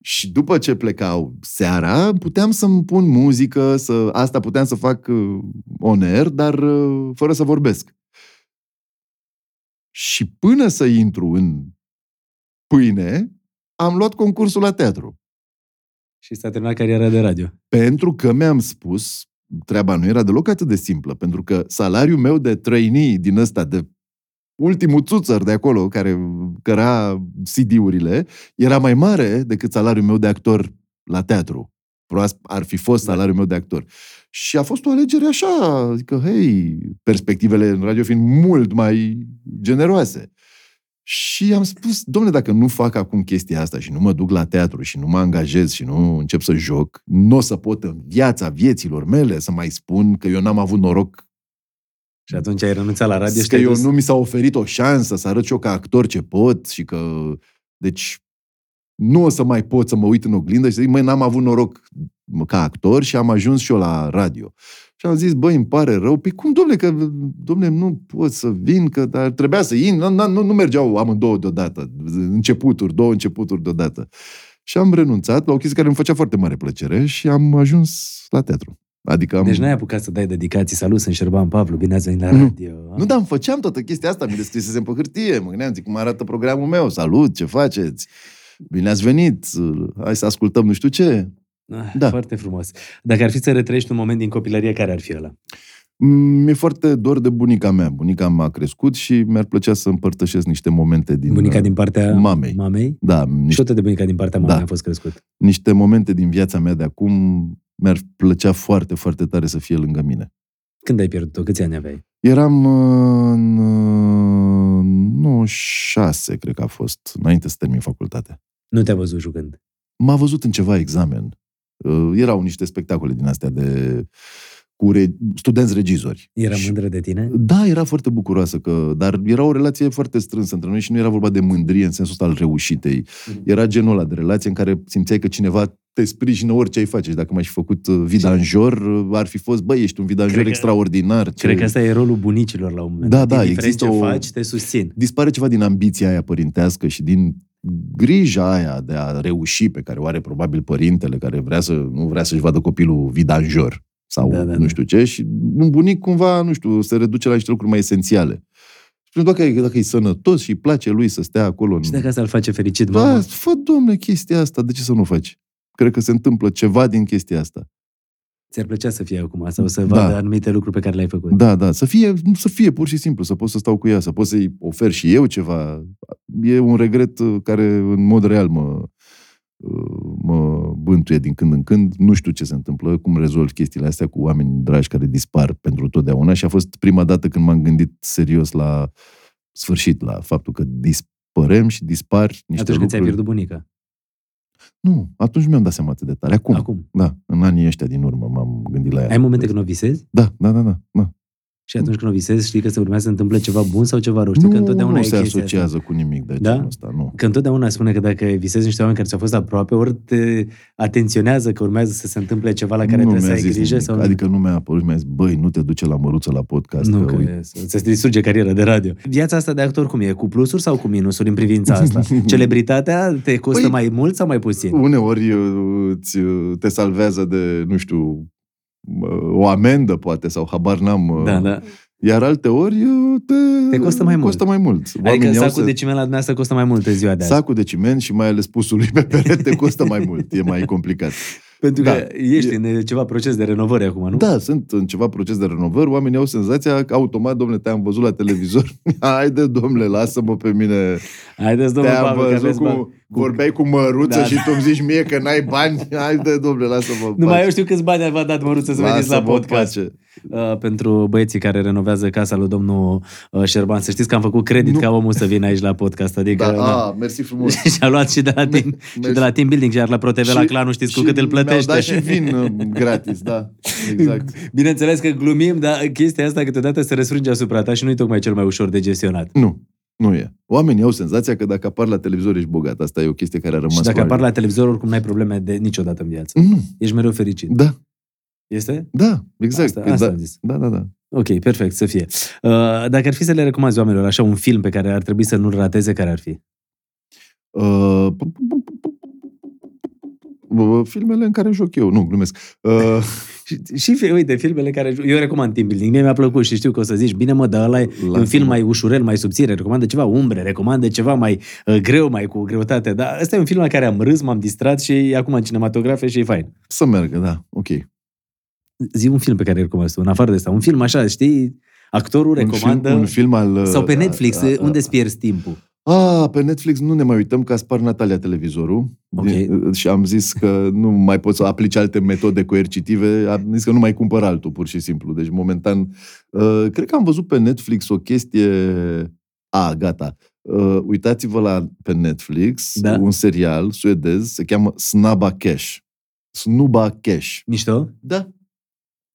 Și după ce plecau seara, puteam să-mi pun muzică, să, asta puteam să fac uh, on air, dar uh, fără să vorbesc. Și până să intru în pâine, am luat concursul la teatru. Și s-a terminat cariera de radio. Pentru că mi-am spus, treaba nu era deloc atât de simplă, pentru că salariul meu de trainee din ăsta, de ultimul țuțăr de acolo, care căra CD-urile, era mai mare decât salariul meu de actor la teatru. Proasp ar fi fost Da. salariul meu de actor. Și a fost o alegere așa, adică, hei, perspectivele în radio fiind mult mai generoase. Și am spus, domnule, dacă nu fac acum chestia asta și nu mă duc la teatru și nu mă angajez și nu încep să joc, nu o să pot în viața vieților mele să mai spun că eu n-am avut noroc Și atunci ai renunțat la radio și că te-ai eu dus... nu mi s-a oferit o șansă să arăt și eu ca actor ce pot și că... Deci nu o să mai pot să mă uit în oglindă și să zic, măi, n-am avut noroc ca actor și am ajuns și eu la radio. Și am zis, băi, îmi pare rău. Păi cum, domnule, că, domnule, nu pot să vin, că dar trebuia să in. Nu, nu, nu mergeau amândouă deodată. Începuturi, două începuturi deodată. Și am renunțat la o chestie care îmi făcea foarte mare plăcere și am ajuns la teatru. Adică am... Deci n-ai apucat să dai dedicații. Salut, sunt Șerban Pavlu, bine ați venit la Nu. radio. Nu, dar îmi făceam toată chestia asta, mi descrisesem pe hârtie, mă gândeam, zic, cum arată programul meu, salut, ce faceți? Bine ați venit, hai să ascultăm nu știu ce. Ah, Da. Foarte frumos. Dacă ar fi să retrăiești un moment din copilărie, care ar fi ăla? Mm, Mi-e foarte dor de bunica mea. Bunica m-a crescut și mi-ar plăcea să împărtășesc niște momente din... Bunica din partea mamei. mamei? Da, Și niște, tot de bunica din partea mamei Da. a fost crescut. niște momente din viața mea de acum mi-ar plăcea foarte, foarte tare să fie lângă mine. Când ai pierdut-o? Câți ani aveai? Eram uh, în uh, 96, cred că a fost, înainte să termin facultatea. Nu te-a văzut jucând. M-a văzut în ceva examen. Uh, Erau niște spectacole din astea de cu re, studenți regizori. Era Și- mândră de tine? Da, era foarte bucuroasă, că, dar era o relație foarte strânsă între noi și nu era vorba de mândrie în sensul ăsta al reușitei. Mhm. Era genul ăla de relație în care simțeai că cineva te sprijină orice ai face. Și dacă m-aș fi făcut uh, vidanjor, uh, ar fi fost, băi, ești un vidanjor Cred că- extraordinar. ce- Cred că asta e rolul bunicilor la un moment Da, dat. da, Indiferent există ce o- faci, te susțin. dispare ceva din ambiția aia părintească și din grija aia de a reuși pe care o are probabil părintele care vrea să, nu vrea să-și vadă copilul vidanjor sau Da, da, nu da. știu ce și un bunic cumva, nu știu, se reduce la niște lucruri mai esențiale. Spune, dacă e, dacă e sănătos și îi place lui să stea acolo în... Și dacă asta îl face fericit, Da, mama? fă, domne, chestia asta, de ce să nu o faci? Cred că se întâmplă ceva din chestia asta. Ți-ar plăcea să fie acum sau să Da. vadă anumite lucruri pe care le-ai făcut? Da, da, să fie, să fie pur și simplu, să pot să stau cu ea, să pot să-i ofer și eu ceva. E un regret uh, care în mod real mă, uh, mă bântuie din când în când. Nu știu ce se întâmplă, cum rezolv chestiile astea cu oameni dragi care dispar pentru totdeauna și a fost prima dată când m-am gândit serios la sfârșit, la faptul că dispărem și dispar niște Atunci lucruri. când ți-ai pierdut bunica. Nu, atunci nu mi-am dat seama atât de tare. Acum, Acum. da, în anii ăștia din urmă m-am gândit la ea. Ai momente când o visezi? Da, da, da, da. da. Și atunci când o visezi, știi că se urmează să întâmple ceva bun sau ceva rău. Știi nu, că întotdeauna nu e se chestia asociază Asta. cu nimic de Da? genul ăsta, nu. Că întotdeauna spune că dacă visezi niște oameni care ți-au fost aproape, ori te atenționează că urmează să se întâmple ceva la care nu trebuie să mi-a ai zis grijă. nimic. Sau Adică nu mi-a apărut și mi-a zis, băi, nu te duce la măruță la podcast. nu, că, că uite, e- să-ți distruge cariera de radio. Viața asta de actor cum e? Cu plusuri sau cu minusuri în privința asta? [LAUGHS] Celebritatea te costă Păi- mai mult sau mai puțin? Uneori uh, îți, uh, te salvează de, nu știu, uh, o amendă, poate, sau habar n-am. uh, Da, da. Iar alte ori uh, te, Te costă mai mult. Costă mai mult. Adică Oamenii au sacul să- de ciment la dumneavoastră costă mai mult în ziua de azi. Sacul de ciment și mai ales pusul lui pe perete [LAUGHS] costă mai mult. E mai complicat. Pentru Da. că ești în ceva proces de renovare acum, nu? Da, sunt în ceva proces de renovări, oamenii au senzația că automat, domnule, te-am văzut la televizor, [LAUGHS] haide, domnule, lasă-mă pe mine. Haideți, domnul Te-am Pavel, că văzut aveți cu, bani. Vorbeai cu măruță Da, și tu îmi zici mie că n-ai bani, [LAUGHS] haide, domnule, lasă-mă. în Nu mai pace. eu știu câți bani v-a dat măruță să veniți la Lasă-mă în podcast. pace. Uh, pentru băieții care renovează casa lui domnul uh, Șerban. Să știți că am făcut credit Nu. ca omul să vină aici la podcast. Adică, Da, da. a, mersi frumos. [LAUGHS] și-a luat și de la team, și de la team building, iar la ProTV la Și- clanul știți cu și cât îl plătește. Mi-au dat și vin uh, gratis, da. Exact. [LAUGHS] Bineînțeles că glumim, dar chestia asta câteodată se răsfrânge asupra ta și nu e tocmai cel mai ușor de gestionat. Nu, nu e. Oamenii au senzația că dacă apar la televizor ești bogat. Asta e o chestie care a rămas Și dacă cu ani. apar la televizor, oricum n-ai probleme de niciodată în viață. Nu, Ești mereu fericit. da, Este? da, exact. Asta, Că asta da, am zis. da, da, da. Ok, perfect, să fie. Uh, dacă ar fi să le recomanzi oamenilor așa un film pe care ar trebui să nu-l rateze, care ar fi? Uh, uh, filmele în care joc eu. Nu, glumesc. Uh, Și, și fi- uite, filmele care... Eu recomand Team Building, mie mi-a plăcut și știu că o să zici, bine mă, dar ăla e un Lasă-mă. film mai ușurel, mai subțire, recomandă ceva umbre, recomandă ceva mai uh, greu, mai cu greutate, dar ăsta e un film la care am râs, m-am distrat și e acum în cinematografe și e fain. să meargă, da, ok. Zi un film pe care îl recomanzi tu, în afară de asta, un film așa, știi, actorul Un recomandă... film, un film al... uh, Sau pe Netflix, a- a- unde îți pierzi timpul? Ah, pe Netflix nu ne mai uităm că a spart Natalia televizorul Ok. Din- și am zis că nu mai pot să aplici alte metode coercitive, am zis că nu mai cumpăr altul, pur și simplu. Deci, momentan, uh, cred că am văzut pe Netflix o chestie... A, gata. Uh, uitați-vă la pe Netflix Da. un serial suedez, se cheamă Snaba Cash. Snuba Cash. Mișto? Da.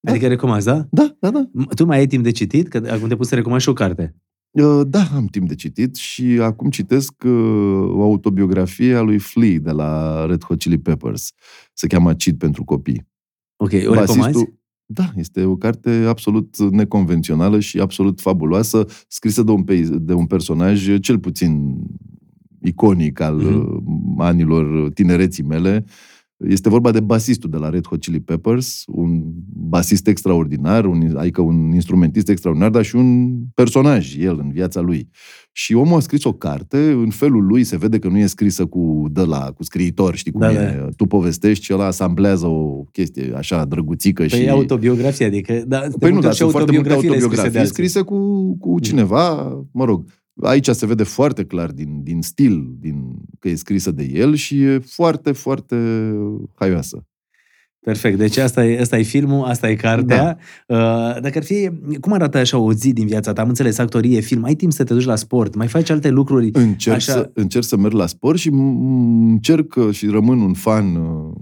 Da. Adică recomanzi, da? Da, da, da. M- Tu mai ai timp de citit? Că acum te pus să recomand și o carte. Uh, Da, am timp de citit și acum citesc uh, o autobiografie a lui Flea de la Red Hot Chili Peppers. Se cheamă Cid pentru copii. Ok, o recomanzi? Da, este o carte absolut neconvențională și absolut fabuloasă, scrisă de un, pe, de un personaj cel puțin iconic al Mhm. mm-hmm. anilor tinereții mele. Este vorba de basistul de la Red Hot Chili Peppers, un basist extraordinar, un, adică un instrumentist extraordinar, dar și un personaj, el, în viața lui. Și omul a scris o carte, în felul lui se vede că nu e scrisă cu de la, cu scriitor, știi cum Da, da, e. Tu povestești și ăla asamblează o chestie așa drăguțică Păi și... e autobiografie, adică... Da, de Păi multe nu, ori dar și sunt foarte multe autobiografiile scrise de autobiografii alții. scrise cu, cu cineva, mă rog, aici se vede foarte clar din, din stil, din, că e scrisă de el și e foarte, foarte haioasă. Perfect. Deci asta e, asta e filmul, asta e cartea. Da. Uh, dacă ar fi... Cum arată așa o zi din viața ta? Am înțeles, actorie, film. Ai timp să te duci la sport? Mai faci alte lucruri? Încerc, Așa. să, încerc să merg la sport și m- încerc uh, și rămân un fan uh,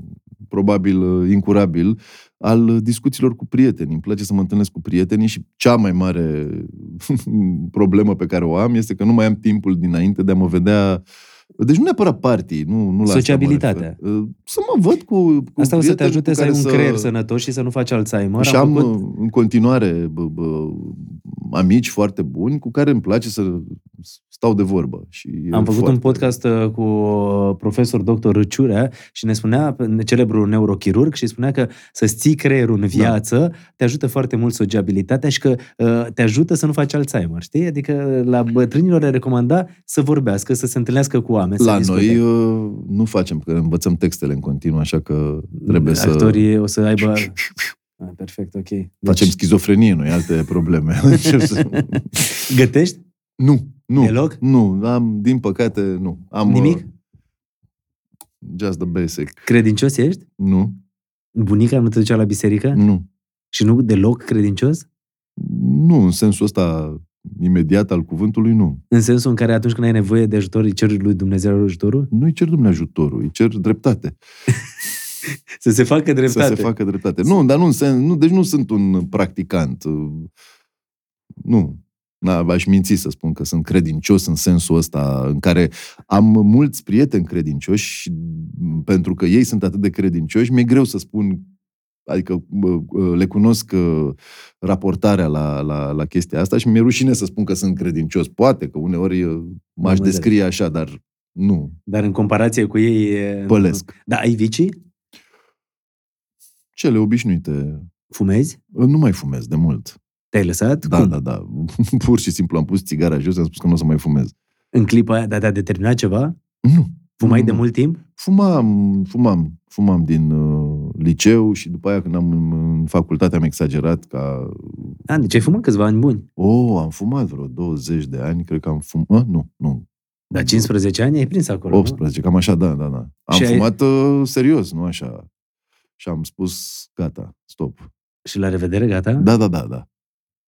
probabil uh, incurabil al discuțiilor cu prieteni. Îmi place să mă întâlnesc cu prietenii și cea mai mare [LAUGHS] problemă pe care o am este că nu mai am timpul dinainte de a mă vedea deci nu neapărat party, nu, nu la Sociabilitatea. Asta, mă refer. Uh, să mă văd cu, cu Asta o să te prieteni ajute cu să ai care un creier sănătos și să nu faci Alzheimer. și Am am făcut... uh, în continuare bă, bă, amici foarte buni cu care îmi place să stau de vorbă. Și e Am făcut foarte... un podcast uh, cu uh, profesor dr. Râciurea și ne spunea, celebrul neurochirurg, și spunea că să-ți ții creierul Da. în viață te ajută foarte mult sociabilitatea și că uh, te ajută să nu faci Alzheimer, știi? Adică la bătrânilor le recomanda să vorbească, să se întâlnească cu oameni, La să discute. noi uh, nu facem, că învățăm textele în continuu, așa că trebuie să Actorii o să aibă... [LAUGHS] Ah, perfect, ok. Deci, facem schizofrenie noi, alte probleme. [LAUGHS] Încep să- Gătești? nu, nu. Deloc? Nu, am, din păcate, nu. Am, Nimic? uh, Just the basic. Credincios ești? Nu, Bunica nu te ducea la biserică? nu. Și nu deloc credincios? Nu, în sensul ăsta imediat al cuvântului, nu. În sensul în care atunci când ai nevoie de ajutor, îi ceri lui Dumnezeu ajutorul? Nu-i cer Dumnezeu ajutorul, îi cer dreptate. [LAUGHS] Să se facă dreptate. Să se facă dreptate. Nu, dar nu, în sens, nu, deci nu sunt un practicant. Nu. Na, aș minți să spun că sunt credincios în sensul ăsta în care am mulți prieteni credincioși și pentru că ei sunt atât de credincioși, mi-e greu să spun Adică le cunosc uh, raportarea la, la, la chestia asta și mi-e rușine să spun că sunt credincios. Poate că uneori uh, m-aș descrie așa, dar nu. Dar în comparație cu ei... Pălesc. Da, ai vicii? Cele obișnuite. Fumezi? Nu mai fumez de mult. Te-ai lăsat? Da, Cum? da, da. [LAUGHS] Pur și simplu am pus țigara jos și am spus că nu o să mai fumez. În clipa aia, dar te-a determinat ceva? Nu. Fumai nu, de nu. mult timp? Fumam, fumam, fumam din uh, liceu și după aia când am în, în facultate am exagerat ca... A, deci ai fumat câțiva ani buni. Oh, am fumat vreo 20 de ani, cred că am fumat... Nu, nu. Dar 15 ani ai prins acolo, 18, cam așa, da, da, da. Am Și ai- fumat uh, serios, nu așa. Și am spus, gata, stop. nu? Și la revedere, gata? Da, da, da, da.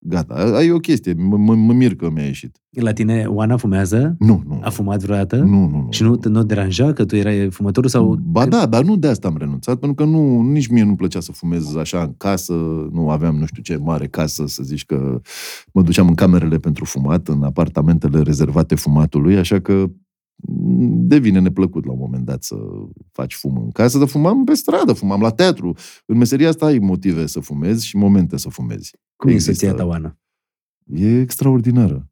Gata, a- e o chestie, mă, mă, mă mir că mi-a ieșit. La tine Oana fumează? Nu, nu. A fumat vreodată? Nu, nu, nu. Și nu, nu deranja că tu erai fumătorul sau... Ba da, dar nu de asta am renunțat, pentru că nu, nici mie nu plăcea să fumez așa în casă, nu aveam nu știu ce mare casă, să zici că mă duceam în camerele pentru fumat, în apartamentele rezervate fumatului, așa că m, devine neplăcut la un moment dat să faci fum în casă, dar fumam pe stradă, fumam la teatru. În meseria asta ai motive să fumezi și momente să fumezi. Cum e Există. soția ta, Oana? E extraordinară.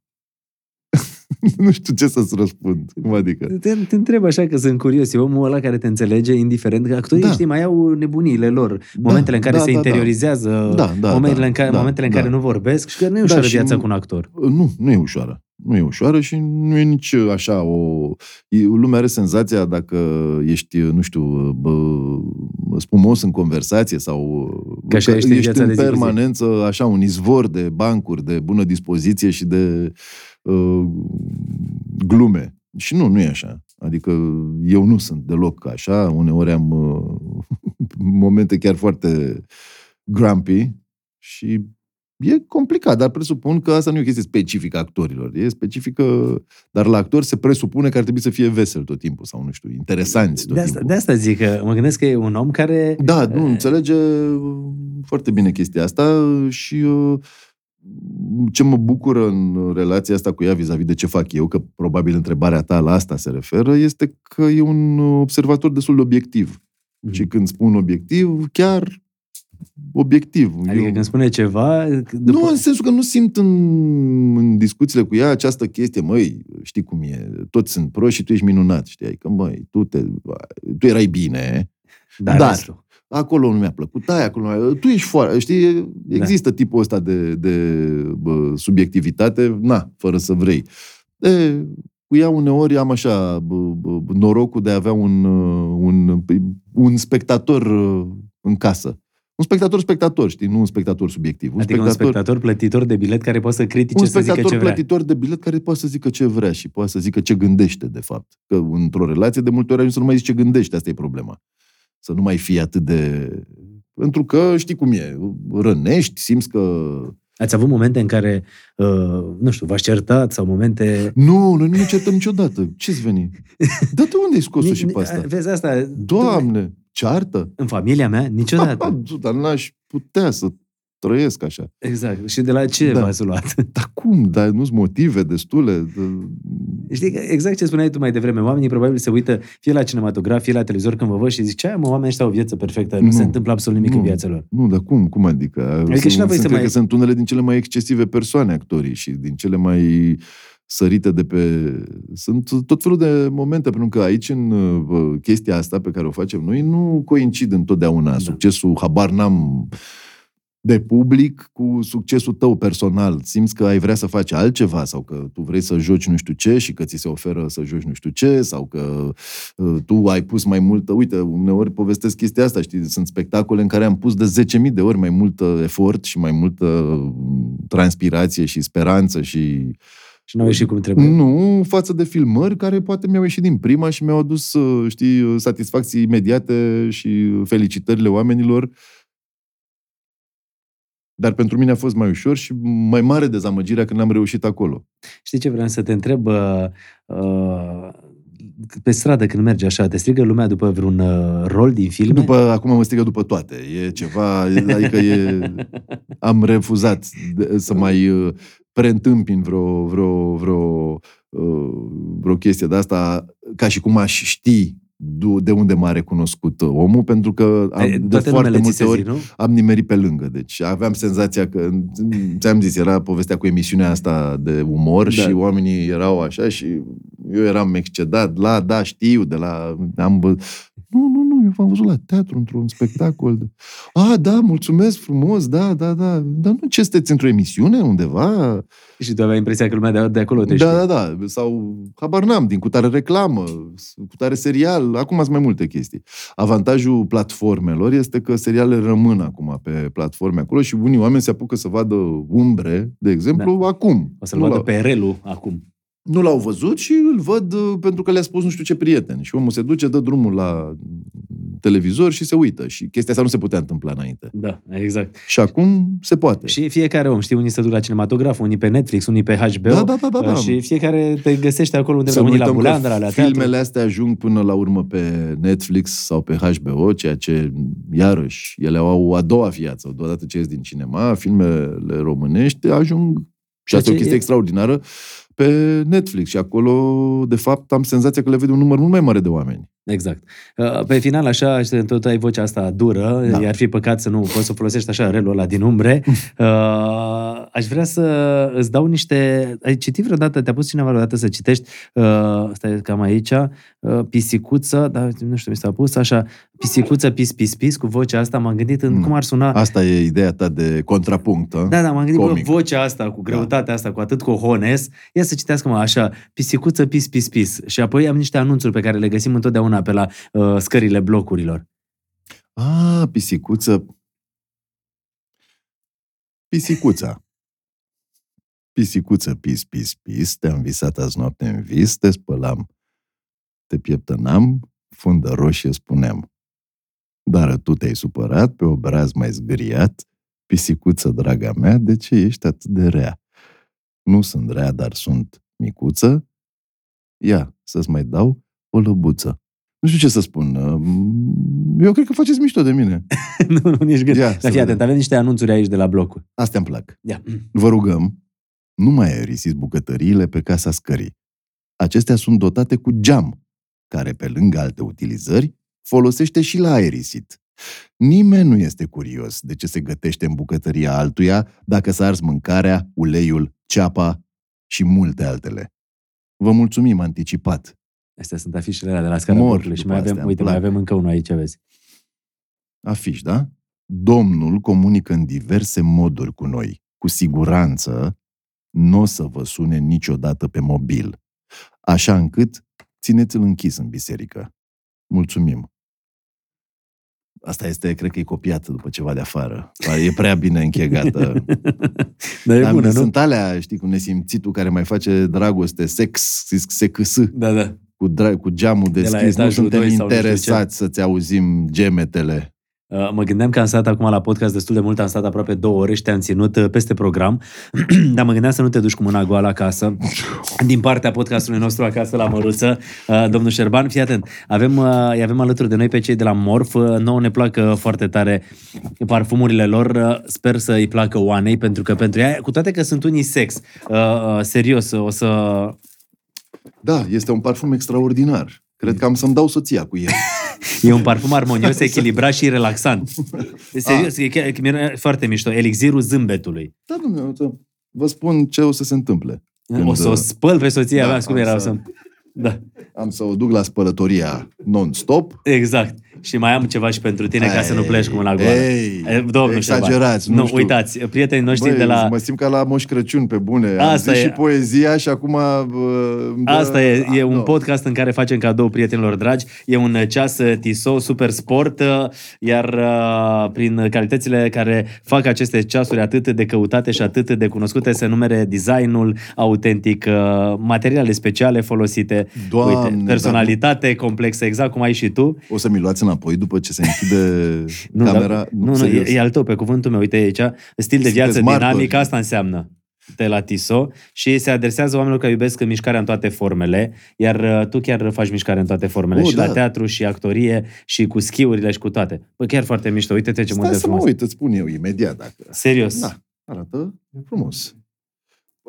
[LAUGHS] nu știu ce să-ți răspund. Cum adică? Te, te întreb așa că sunt curios. E omul ăla care te înțelege, indiferent că actorii, Da. știi, mai au nebuniile lor. Momentele în care da, se da, da. interiorizează, Da, da, momentele, da, în care, da, momentele în da. care nu vorbesc și că nu e Da, ușoară și viața nu- cu un actor. Nu, nu e ușoară. Nu e ușoară și nu e nici așa o... e- Lumea are senzația dacă ești, nu știu, bă, spumos în conversație sau Că așa ești în ești viața în de zi cu zi. permanență așa un izvor de bancuri, de bună dispoziție și de uh, glume. Și nu, nu e așa. Adică eu nu sunt deloc așa. Uneori am uh, [LAUGHS] momente chiar foarte grumpy și E complicat, dar presupun că asta nu e o chestie specifică actorilor. E specifică, dar la actori se presupune că ar trebui să fie vesel tot timpul sau, nu știu, interesanți tot De asta, timpul. de asta zic că mă gândesc că e un om care... Da, nu, înțelege foarte bine chestia asta și uh, ce mă bucură în relația asta cu ea vis-a-vis de ce fac eu, că probabil întrebarea ta la asta se referă, este că e un observator destul de obiectiv. Mhm. Și când spun obiectiv, chiar obiectiv. Adică Eu- când spune ceva... După... Nu, în sensul că nu simt în, în discuțiile cu ea această chestie, măi, știi cum e, toți sunt proști și tu ești minunat, știi, adică, măi, tu, te, tu erai bine, dar, dar- restul. Acolo nu mi-a plăcut, aia acolo nu mi-a, tu ești foarte, știi, există tipul ăsta de, de bă, subiectivitate, na, fără să vrei. De, cu ea uneori am așa bă, bă, norocul de a avea un, uh, un, un spectator uh, în casă. Un spectator-spectator, știi, nu un spectator subiectiv. Un Adică un spectator plătitor de bilet care poate să critique un să zică spectator ce vrea. plătitor de bilet care poate să zică ce vrea și poate să zică ce gândește, de fapt. Că într-o relație de multe ori ajungi să nu mai zici ce gândește, asta e problema. Să nu mai fii atât de... Pentru că știi cum e, rănești, simți că... Ați avut momente în care, uh, nu știu, v-ați certat sau momente... Nu, noi nu ne certăm niciodată. Ce-ți veni? Dar de unde ai [LAUGHS] scos-o și Ni- pe asta? Vezi asta? Doamne, ceartă? În familia mea, niciodată. [LAUGHS] Dar n-aș putea să trăiesc așa. Exact. Și de la ce Da. v-ați luat? [LAUGHS] Dar cum? Dar nu-s motive destule? Știi, că exact ce spuneai tu mai devreme. Oamenii probabil se uită fie la cinematograf, fie la televizor când vă văd și zic, ce ai, mă, oamenii ăștia au o viață perfectă, nu, Nu. se întâmplă absolut nimic Nu. în viața lor. Nu, dar cum? Cum adică? Adică și la voi sunt, se cred mai- că sunt unele din cele mai excesive persoane actorii și din cele mai sărite de pe... Sunt tot felul de momente, pentru că aici, în uh, chestia asta pe care o facem noi, nu coincid întotdeauna Da. succesul, habar n-am de public cu succesul tău personal. Simți că ai vrea să faci altceva sau că tu vrei să joci nu știu ce și că ți se oferă să joci nu știu ce sau că uh, tu ai pus mai multă... Uite, uneori povestesc chestia asta, știi? Sunt spectacole în care am pus de 10.000 de ori mai mult efort și mai multă mm, transpirație și speranță și... Și nu au ieșit cum trebuie. Nu, față de filmări care poate mi-au ieșit din prima și mi-au adus, uh, știi, satisfacții imediate și felicitările oamenilor. Dar pentru mine a fost mai ușor și mai mare dezamăgirea când am reușit acolo. Știi ce vreau să te întreb? Uh, uh, pe stradă când mergi așa, te strigă lumea după vreun uh, rol din filme? După, acum mă strigă după toate. E ceva, adică e, am refuzat de- să mai uh, preîntâmpin vreo, vreo, vreo, uh, vreo chestie de asta, ca și cum aș ști du- de unde m-a recunoscut omul, pentru că am, E, de toate foarte numele ți multe se ori zic, nu? am nimerit pe lângă. Deci aveam senzația că, ți-am zis, era povestea cu emisiunea asta de umor Da. și oamenii erau așa și eu eram excedat la, da, știu, de la... Am, vă- nu, nu, nu, eu v-am văzut la teatru, într-un spectacol. A, da, mulțumesc frumos, da, da, da. Dar nu ce sunteți într-o emisiune undeva? Și tu aveai impresia că lumea de, de acolo te Da, știe. da, da. Sau, habar n-am, din cutare reclamă, cutare serial, acum sunt mai multe chestii. Avantajul platformelor este că serialele rămân acum pe platforme acolo și unii oameni se apucă să vadă umbre, de exemplu, da. acum. O să-l Nu vadă la- pe relul acum. Nu l-au văzut și îl văd uh, pentru că le-a spus nu știu ce prieten. Și omul se duce, dă drumul la televizor și se uită. Și chestia asta nu se putea întâmpla înainte. Da, exact. Și acum se poate. Și fiecare om, știi, unii se duc la cinematograf, unii pe Netflix, unii pe HBO. Da, da, da, da, da. Și fiecare te găsește acolo undeva, Să nu unii la uităm că Bulandra, la teatru. filmele astea ajung până la urmă pe Netflix sau pe HBO, ceea ce, iarăși, ele au a doua viață. Odată ce ies din cinema, filmele românești ajung, și asta e o ce chestie e- extraordinară, pe Netflix. Și acolo, de fapt, am senzația că le vede un număr mult mai mare de oameni. Exact. Uh, Pe final, așa, și tot ai vocea asta dură, Da. da. ar fi păcat să nu poți să folosești așa relul ăla din umbre. [LAUGHS] Uh, aș vrea să îți dau niște... Ai citit vreodată, te-a pus cineva vreodată să citești, uh, stai cam aici, uh, pisicuță, dar nu știu, mi s-a pus așa, pisicuță, pis, pis, pis, cu vocea asta, m-am gândit în Mm. cum ar suna... Asta e ideea ta de contrapunct, a? Da, da, m-am gândit, bă, Comic. Da. vocea asta, cu greutatea asta, cu atât cojones, ia să citească, mă, așa, pisicuță, pis, pis, pis. Și apoi am niște anunțuri pe care le găsim întotdeauna pe la uh, scările blocurilor. A, pisicuță. Pisicuța. Pisicuță, pis, pis, pis, te-am visat azi noapte în vis, te spălam, te pieptănam, fundă roșie spuneam. Dar tu te-ai supărat, pe obraz mai zgâriat, pisicuță, draga mea, de ce ești atât de rea? Nu sunt rea, dar sunt micuță? Ia, să-ți mai dau o lăbuță. Nu știu ce să spun. um, Eu cred că faceți mișto de mine. [LAUGHS] nu, nu, nici gând. Ia, Dar să fii vedem. atent, avem niște anunțuri aici de la blocuri. Astea îmi plac. Ia. Vă rugăm, nu mai aerisiți bucătăriile pe casa scării. Acestea sunt dotate cu geam, care pe lângă alte utilizări folosește și la aerisit. Nimeni nu este curios de ce se gătește în bucătăria altuia dacă s-a ars mâncarea, uleiul, ceapa și multe altele. Vă mulțumim anticipat. Astea sunt afișele alea de la scara Mor blocului și după mai avem, astea, uite, îmi mai plac. avem încă unul aici, vezi. Afiș, da? Domnul comunică în diverse moduri cu noi. Cu siguranță nu o să vă sune niciodată pe mobil. Așa încât țineți-l închis în biserică. Mulțumim. Asta este, cred că e copiată după ceva de afară. E prea bine închegată. [LAUGHS] Dar e Dar bună, nu? sunt alea, știi, cu nesimțitul care mai face dragoste, sex, sex, Da, da. cu, dra- cu geamul De la deschis. Nu etajul suntem doi sau nu știu ce. interesați să-ți auzim gemetele. Uh, Mă gândeam că am stat acum la podcast destul de mult, am stat aproape două ore și te-am ținut uh, peste program, [CLEARS THROAT] dar mă gândeam să nu te duci cu mâna goală acasă, din partea podcastului nostru acasă la Măruță. Uh, Domnul Șerban, fii atent, avem, uh, îi avem alături de noi pe cei de la Morf, Uh, nouă ne plac uh, foarte tare parfumurile lor, Uh, sper să îi placă Oanei, pentru că pentru ea, cu toate că sunt unii sex, uh, uh, serios, o să... Da, este un parfum extraordinar. Cred că am să-mi dau soția cu el. [LAUGHS] E un parfum armonios, echilibrat și relaxant. Serios, e chiar, e foarte mișto. Elixirul zâmbetului. Da, domnule, uite, vă spun ce o să se întâmple. o să o spăl pe soția Da, mea, cum am era? să- Să... Da, Am să o duc la spălătoria non-stop. exact. Și mai am ceva și pentru tine ca să nu Ei, pleci cu mâna goală. ei, E, Domnul exagerați, Șerban. nu Nu, știu. uitați, prietenii noștri Băi, de la... mă simt ca la Moș Crăciun, pe bune. Am Asta zis e. și poezia și acum... Bă, îmi dă- Asta e, e un nu. podcast în care facem cadou prietenilor dragi. E un ceas uh, Tissot Super Sport, uh, iar uh, prin calitățile care fac aceste ceasuri atât de căutate și atât de cunoscute se numere designul autentic, uh, materiale speciale folosite, Doamne, uite, personalitate complexă, exact cum ai și tu. O să mi luați înapoi după ce se închide [LAUGHS] Nu, camera? dar, nu, nu, e, serios. e al tău, pe cuvântul meu, uite aici, stil de Sunteți viață martori. dinamic, asta înseamnă. de la TISO și se adresează oamenilor care iubesc mișcarea în toate formele, iar uh, tu chiar faci mișcare în toate formele, Oh, și la da. teatru, și actorie, și cu schiurile și cu toate. Bă, chiar foarte mișto. Uite-te ce Stai model să mă frumos. uit, îți spun eu imediat dacă... Serios. Da, arată frumos.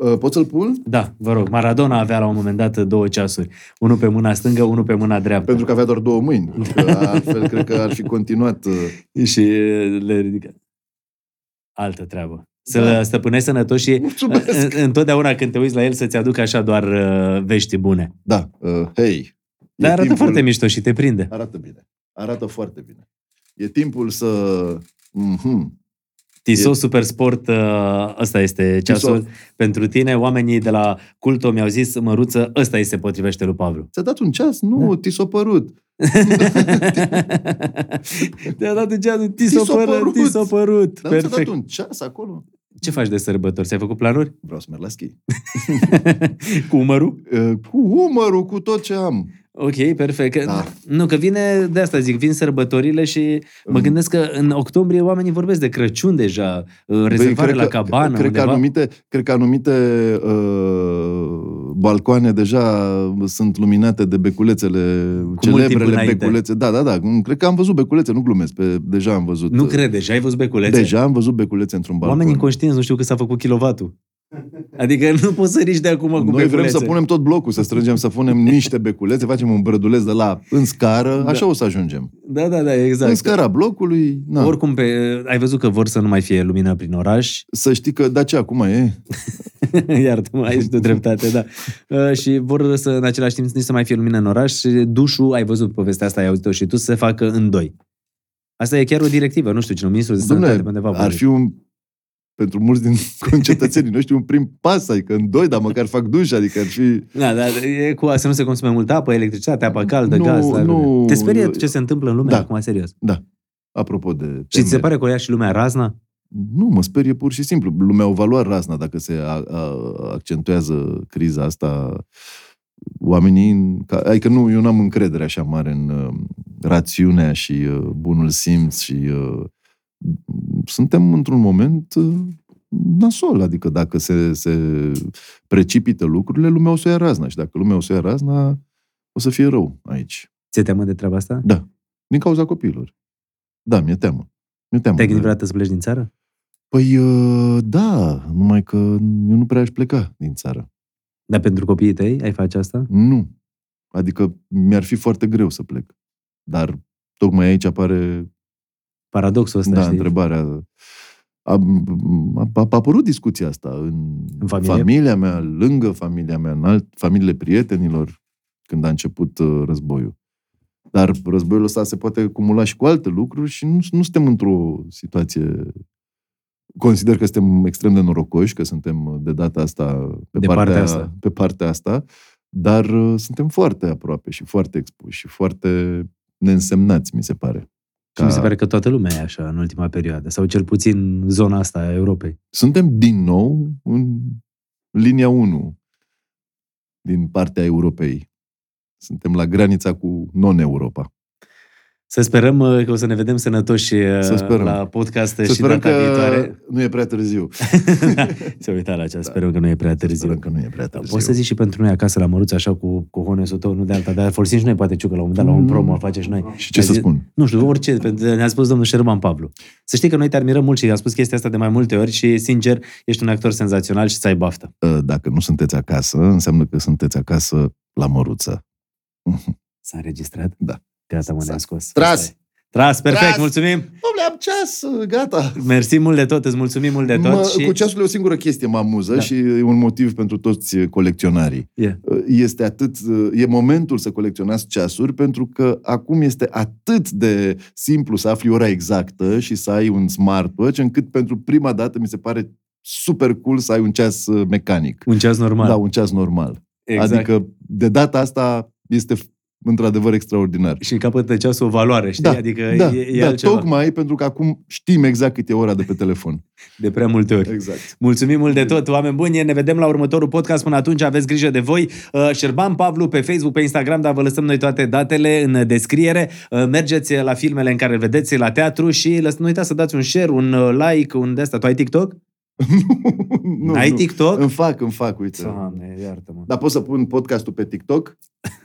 Uh, Pot să-l pun? Da, vă rog. Maradona avea la un moment dat două ceasuri. Unul pe mâna stângă, unul pe mâna dreaptă. Pentru că avea doar două mâini. [LAUGHS] Că altfel cred că ar fi continuat. uh, Și uh, le ridică. Altă treabă. Să Da. da. stăpânești sănătos și Mulțumesc. în- întotdeauna când te uiți la el să-ți aducă așa doar uh, vești bune. Da, uh, hei. e Dar arată timpul- foarte mișto și te prinde. Arată bine. Arată foarte bine. E timpul să... Mhm. Tissot E- Super Sport, uh, ăsta este ceasul Tissot. pentru tine. Oamenii de la Culto mi-au zis, măruță, ăsta îi se potrivește lui Pavlu. Ți-a dat un ceas? Nu, Da. ti s-a părut. [LAUGHS] Te-a dat un ceasul, ti s-a Ți s-a părut, părut. ti s-a părut. Dar nu ți-a dat Perfect. un ceas acolo? Ce faci de sărbători? Ți-ai făcut planuri? Vreau să merg la schi. [LAUGHS] Cu umărul? Uh, Cu umărul, cu tot ce am. Ok, perfect. Că- Da. Nu, că vine, de asta zic, vin sărbătorile și mă Mm. gândesc că în octombrie oamenii vorbesc de Crăciun deja, uh, rezervare cred la că- cabană Cred că undeva. anumite, cred că anumite uh, balcoane deja sunt luminate de beculețele, mult timp celebrele înainte. beculețe. Da, da, da. Cred că am văzut beculețe, nu glumesc, pe, deja am văzut. Nu uh, cred, deja ai văzut beculețe. Deja am văzut beculețe într-un balcon. Oamenii inconștienți nu știu că s-a făcut kilovatul. Adică nu poți să rici de acum cu Noi beculețe. vrem să punem tot blocul, să strângem, să punem niște beculețe, facem un brăduleț de la în scară, Da. așa o să ajungem. Da, da, da, În exact. scara blocului, na, Oricum, pe, ai văzut că vor să nu mai fie lumină prin oraș. să știi că, da ce, acum e? [LAUGHS] Iartă-mă, ai și tu dreptate, da. Uh, și vor să, în același timp, nici să mai fie lumină în oraș și dușul, ai văzut povestea asta, ai auzit-o și tu, să se facă în doi. Asta e chiar o directivă, nu știu cine, ministrul de Dom'le, sănătate pe undeva. ar fi un, pentru mulți din [LAUGHS] concetățenii noștri, un prim pas, adică în doi, dar măcar fac duș, adică ar fi... Da, da, e cu să nu se consume multă apă, electricitate, apă caldă, Nu, gaz. dar- nu. Te sperie ce se întâmplă în lume Da. acum, serios. Da, apropo de... Și ți se temeri. pare că o ia și lumea razna? Nu, mă sperie pur și simplu. Lumea o va lua razna dacă se a, a, accentuează criza asta. Oamenii, ca, adică nu, eu n-am încredere așa mare în uh, rațiunea și uh, bunul simț și uh, suntem într-un moment uh, nasol, adică dacă se, se precipită lucrurile, lumea o să o ia razna și dacă lumea o să o ia razna, o să fie rău aici. Ți-e teamă de treaba asta? Da, din cauza copiilor. Da, mi-e teamă. Mi-e teamă. Te-ai gândit de- vreodată să pleci din țară? Păi, uh, da, numai că eu nu prea aș pleca din țară. Dar pentru copiii tăi ai face asta? Nu. Adică mi-ar fi foarte greu să plec. Dar tocmai aici apare Paradoxul ăsta, da, știi? întrebarea. A, a, a apărut discuția asta în, În familie? familia mea, lângă familia mea, în alt, familiile prietenilor, când a început uh, războiul. Dar războiul ăsta se poate cumula și cu alte lucruri și nu, nu suntem într-o situație... Consider că suntem extrem de norocoși, că suntem uh, de data asta pe, De partea, partea asta. pe partea asta, dar uh, suntem foarte aproape și foarte expuși și foarte neînsemnați, mi se pare. Și mi se pare că toată lumea e așa în ultima perioadă, sau cel puțin zona asta a Europei. suntem din nou în linia 1 din partea Europei. Suntem la granița cu non-Europa. Să sperăm uh, că o să ne vedem sănătoși uh, Să sperăm. la podcast Să și sperăm data că viitoare. nu e prea târziu. [LAUGHS] Se uita la aceasta, Da. sperăm că nu e prea Să târziu. Sperăm că nu e prea târziu. Poți să zici și pentru noi acasă la măruță, așa cu cohonesul tău, nu de alta, dar folosim și noi poate ciucă la un moment dat, la un Mm. promo, îl face și noi. Și ce Ai să zis- spun? Nu știu, orice, pentru- ne-a spus domnul Șerban Pavlu. Să știi că noi te admirăm mult și am spus chestia asta de mai multe ori și, sincer, ești un actor senzațional și să ai baftă. Dacă nu sunteți acasă, înseamnă că sunteți acasă la măruță. S-a înregistrat? Da. Gata, mă, S-a ne-am scos. tras. Asta e. Tras, perfect, Tras. mulțumim! Dom'le, am ceas, gata. Mersi mult de tot, îți mulțumim mult de tot Mă, și... Cu ceasul e o singură chestie mă amuză Da. și e un motiv pentru toți colecționarii. Yeah. este atât, e momentul să colecționați ceasuri pentru că acum este atât de simplu să afli ora exactă și să ai un smartwatch încât pentru prima dată mi se pare super cool să ai un ceas uh, mecanic. Un ceas normal. Da, un ceas normal. exact. Adică de data asta este f- într-adevăr extraordinar. Și capătă ceasul o valoare, știi? Da, adică da, e, e da altceva. tocmai pentru că acum știm exact cât e ora de pe telefon. [LAUGHS] De prea multe ori. Exact. Mulțumim mult de tot, oameni buni. Ne vedem la următorul podcast. Până atunci aveți grijă de voi. Uh, Șerban Pavlu pe Facebook, pe Instagram, dar vă lăsăm noi toate datele în descriere. Uh, Mergeți la filmele în care îl vedeți la teatru și lăs- nu uitați să dați un share, un uh, like, un de asta. Tu ai TikTok? [LAUGHS] nu, N-ai nu. TikTok? Îmi fac, îmi fac, uite. Doamne, iartă-mă. Dar pot să pun podcastul pe TikTok?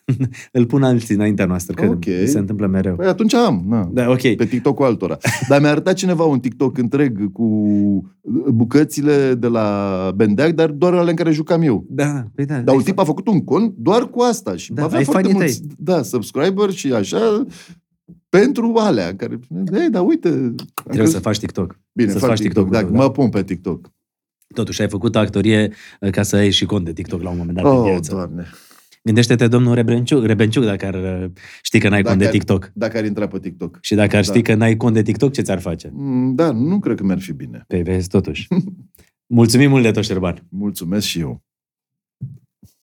[LAUGHS] Îl pun alții înaintea noastră, că Ok. se întâmplă mereu. Păi atunci am, na. Da, ok. Pe TikTok-ul altora. Dar mi-a arătat cineva un TikTok întreg cu bucățile de la Bendeac, dar doar ale în care jucam eu. Da, păi da. Dar un tip a făcut un cont doar cu asta și Da, avea ai foarte fanii mulți da, subscriber și așa pentru alea în care, ei, dar uite, Trebuie să faci TikTok. Bine, să fac faci TikTok, TikTok-ul dacă tău, mă pun pe TikTok. Totuși, ai făcut actorie uh, ca să ai și cont de TikTok la un moment dat în Oh, viață. doamne. Gândește-te, domnul Rebenciuc, Rebenciuc, dacă ar uh, ști că n-ai Dacă cont de ar- TikTok. Dacă ar intra pe TikTok. Și dacă ar Da. ști că n-ai cont de TikTok, ce ți-ar face? Mm, Da, nu cred că mi-ar fi bine. Păi vezi, totuși. [LAUGHS] Mulțumim mult de tot, Șerban. Mulțumesc și eu.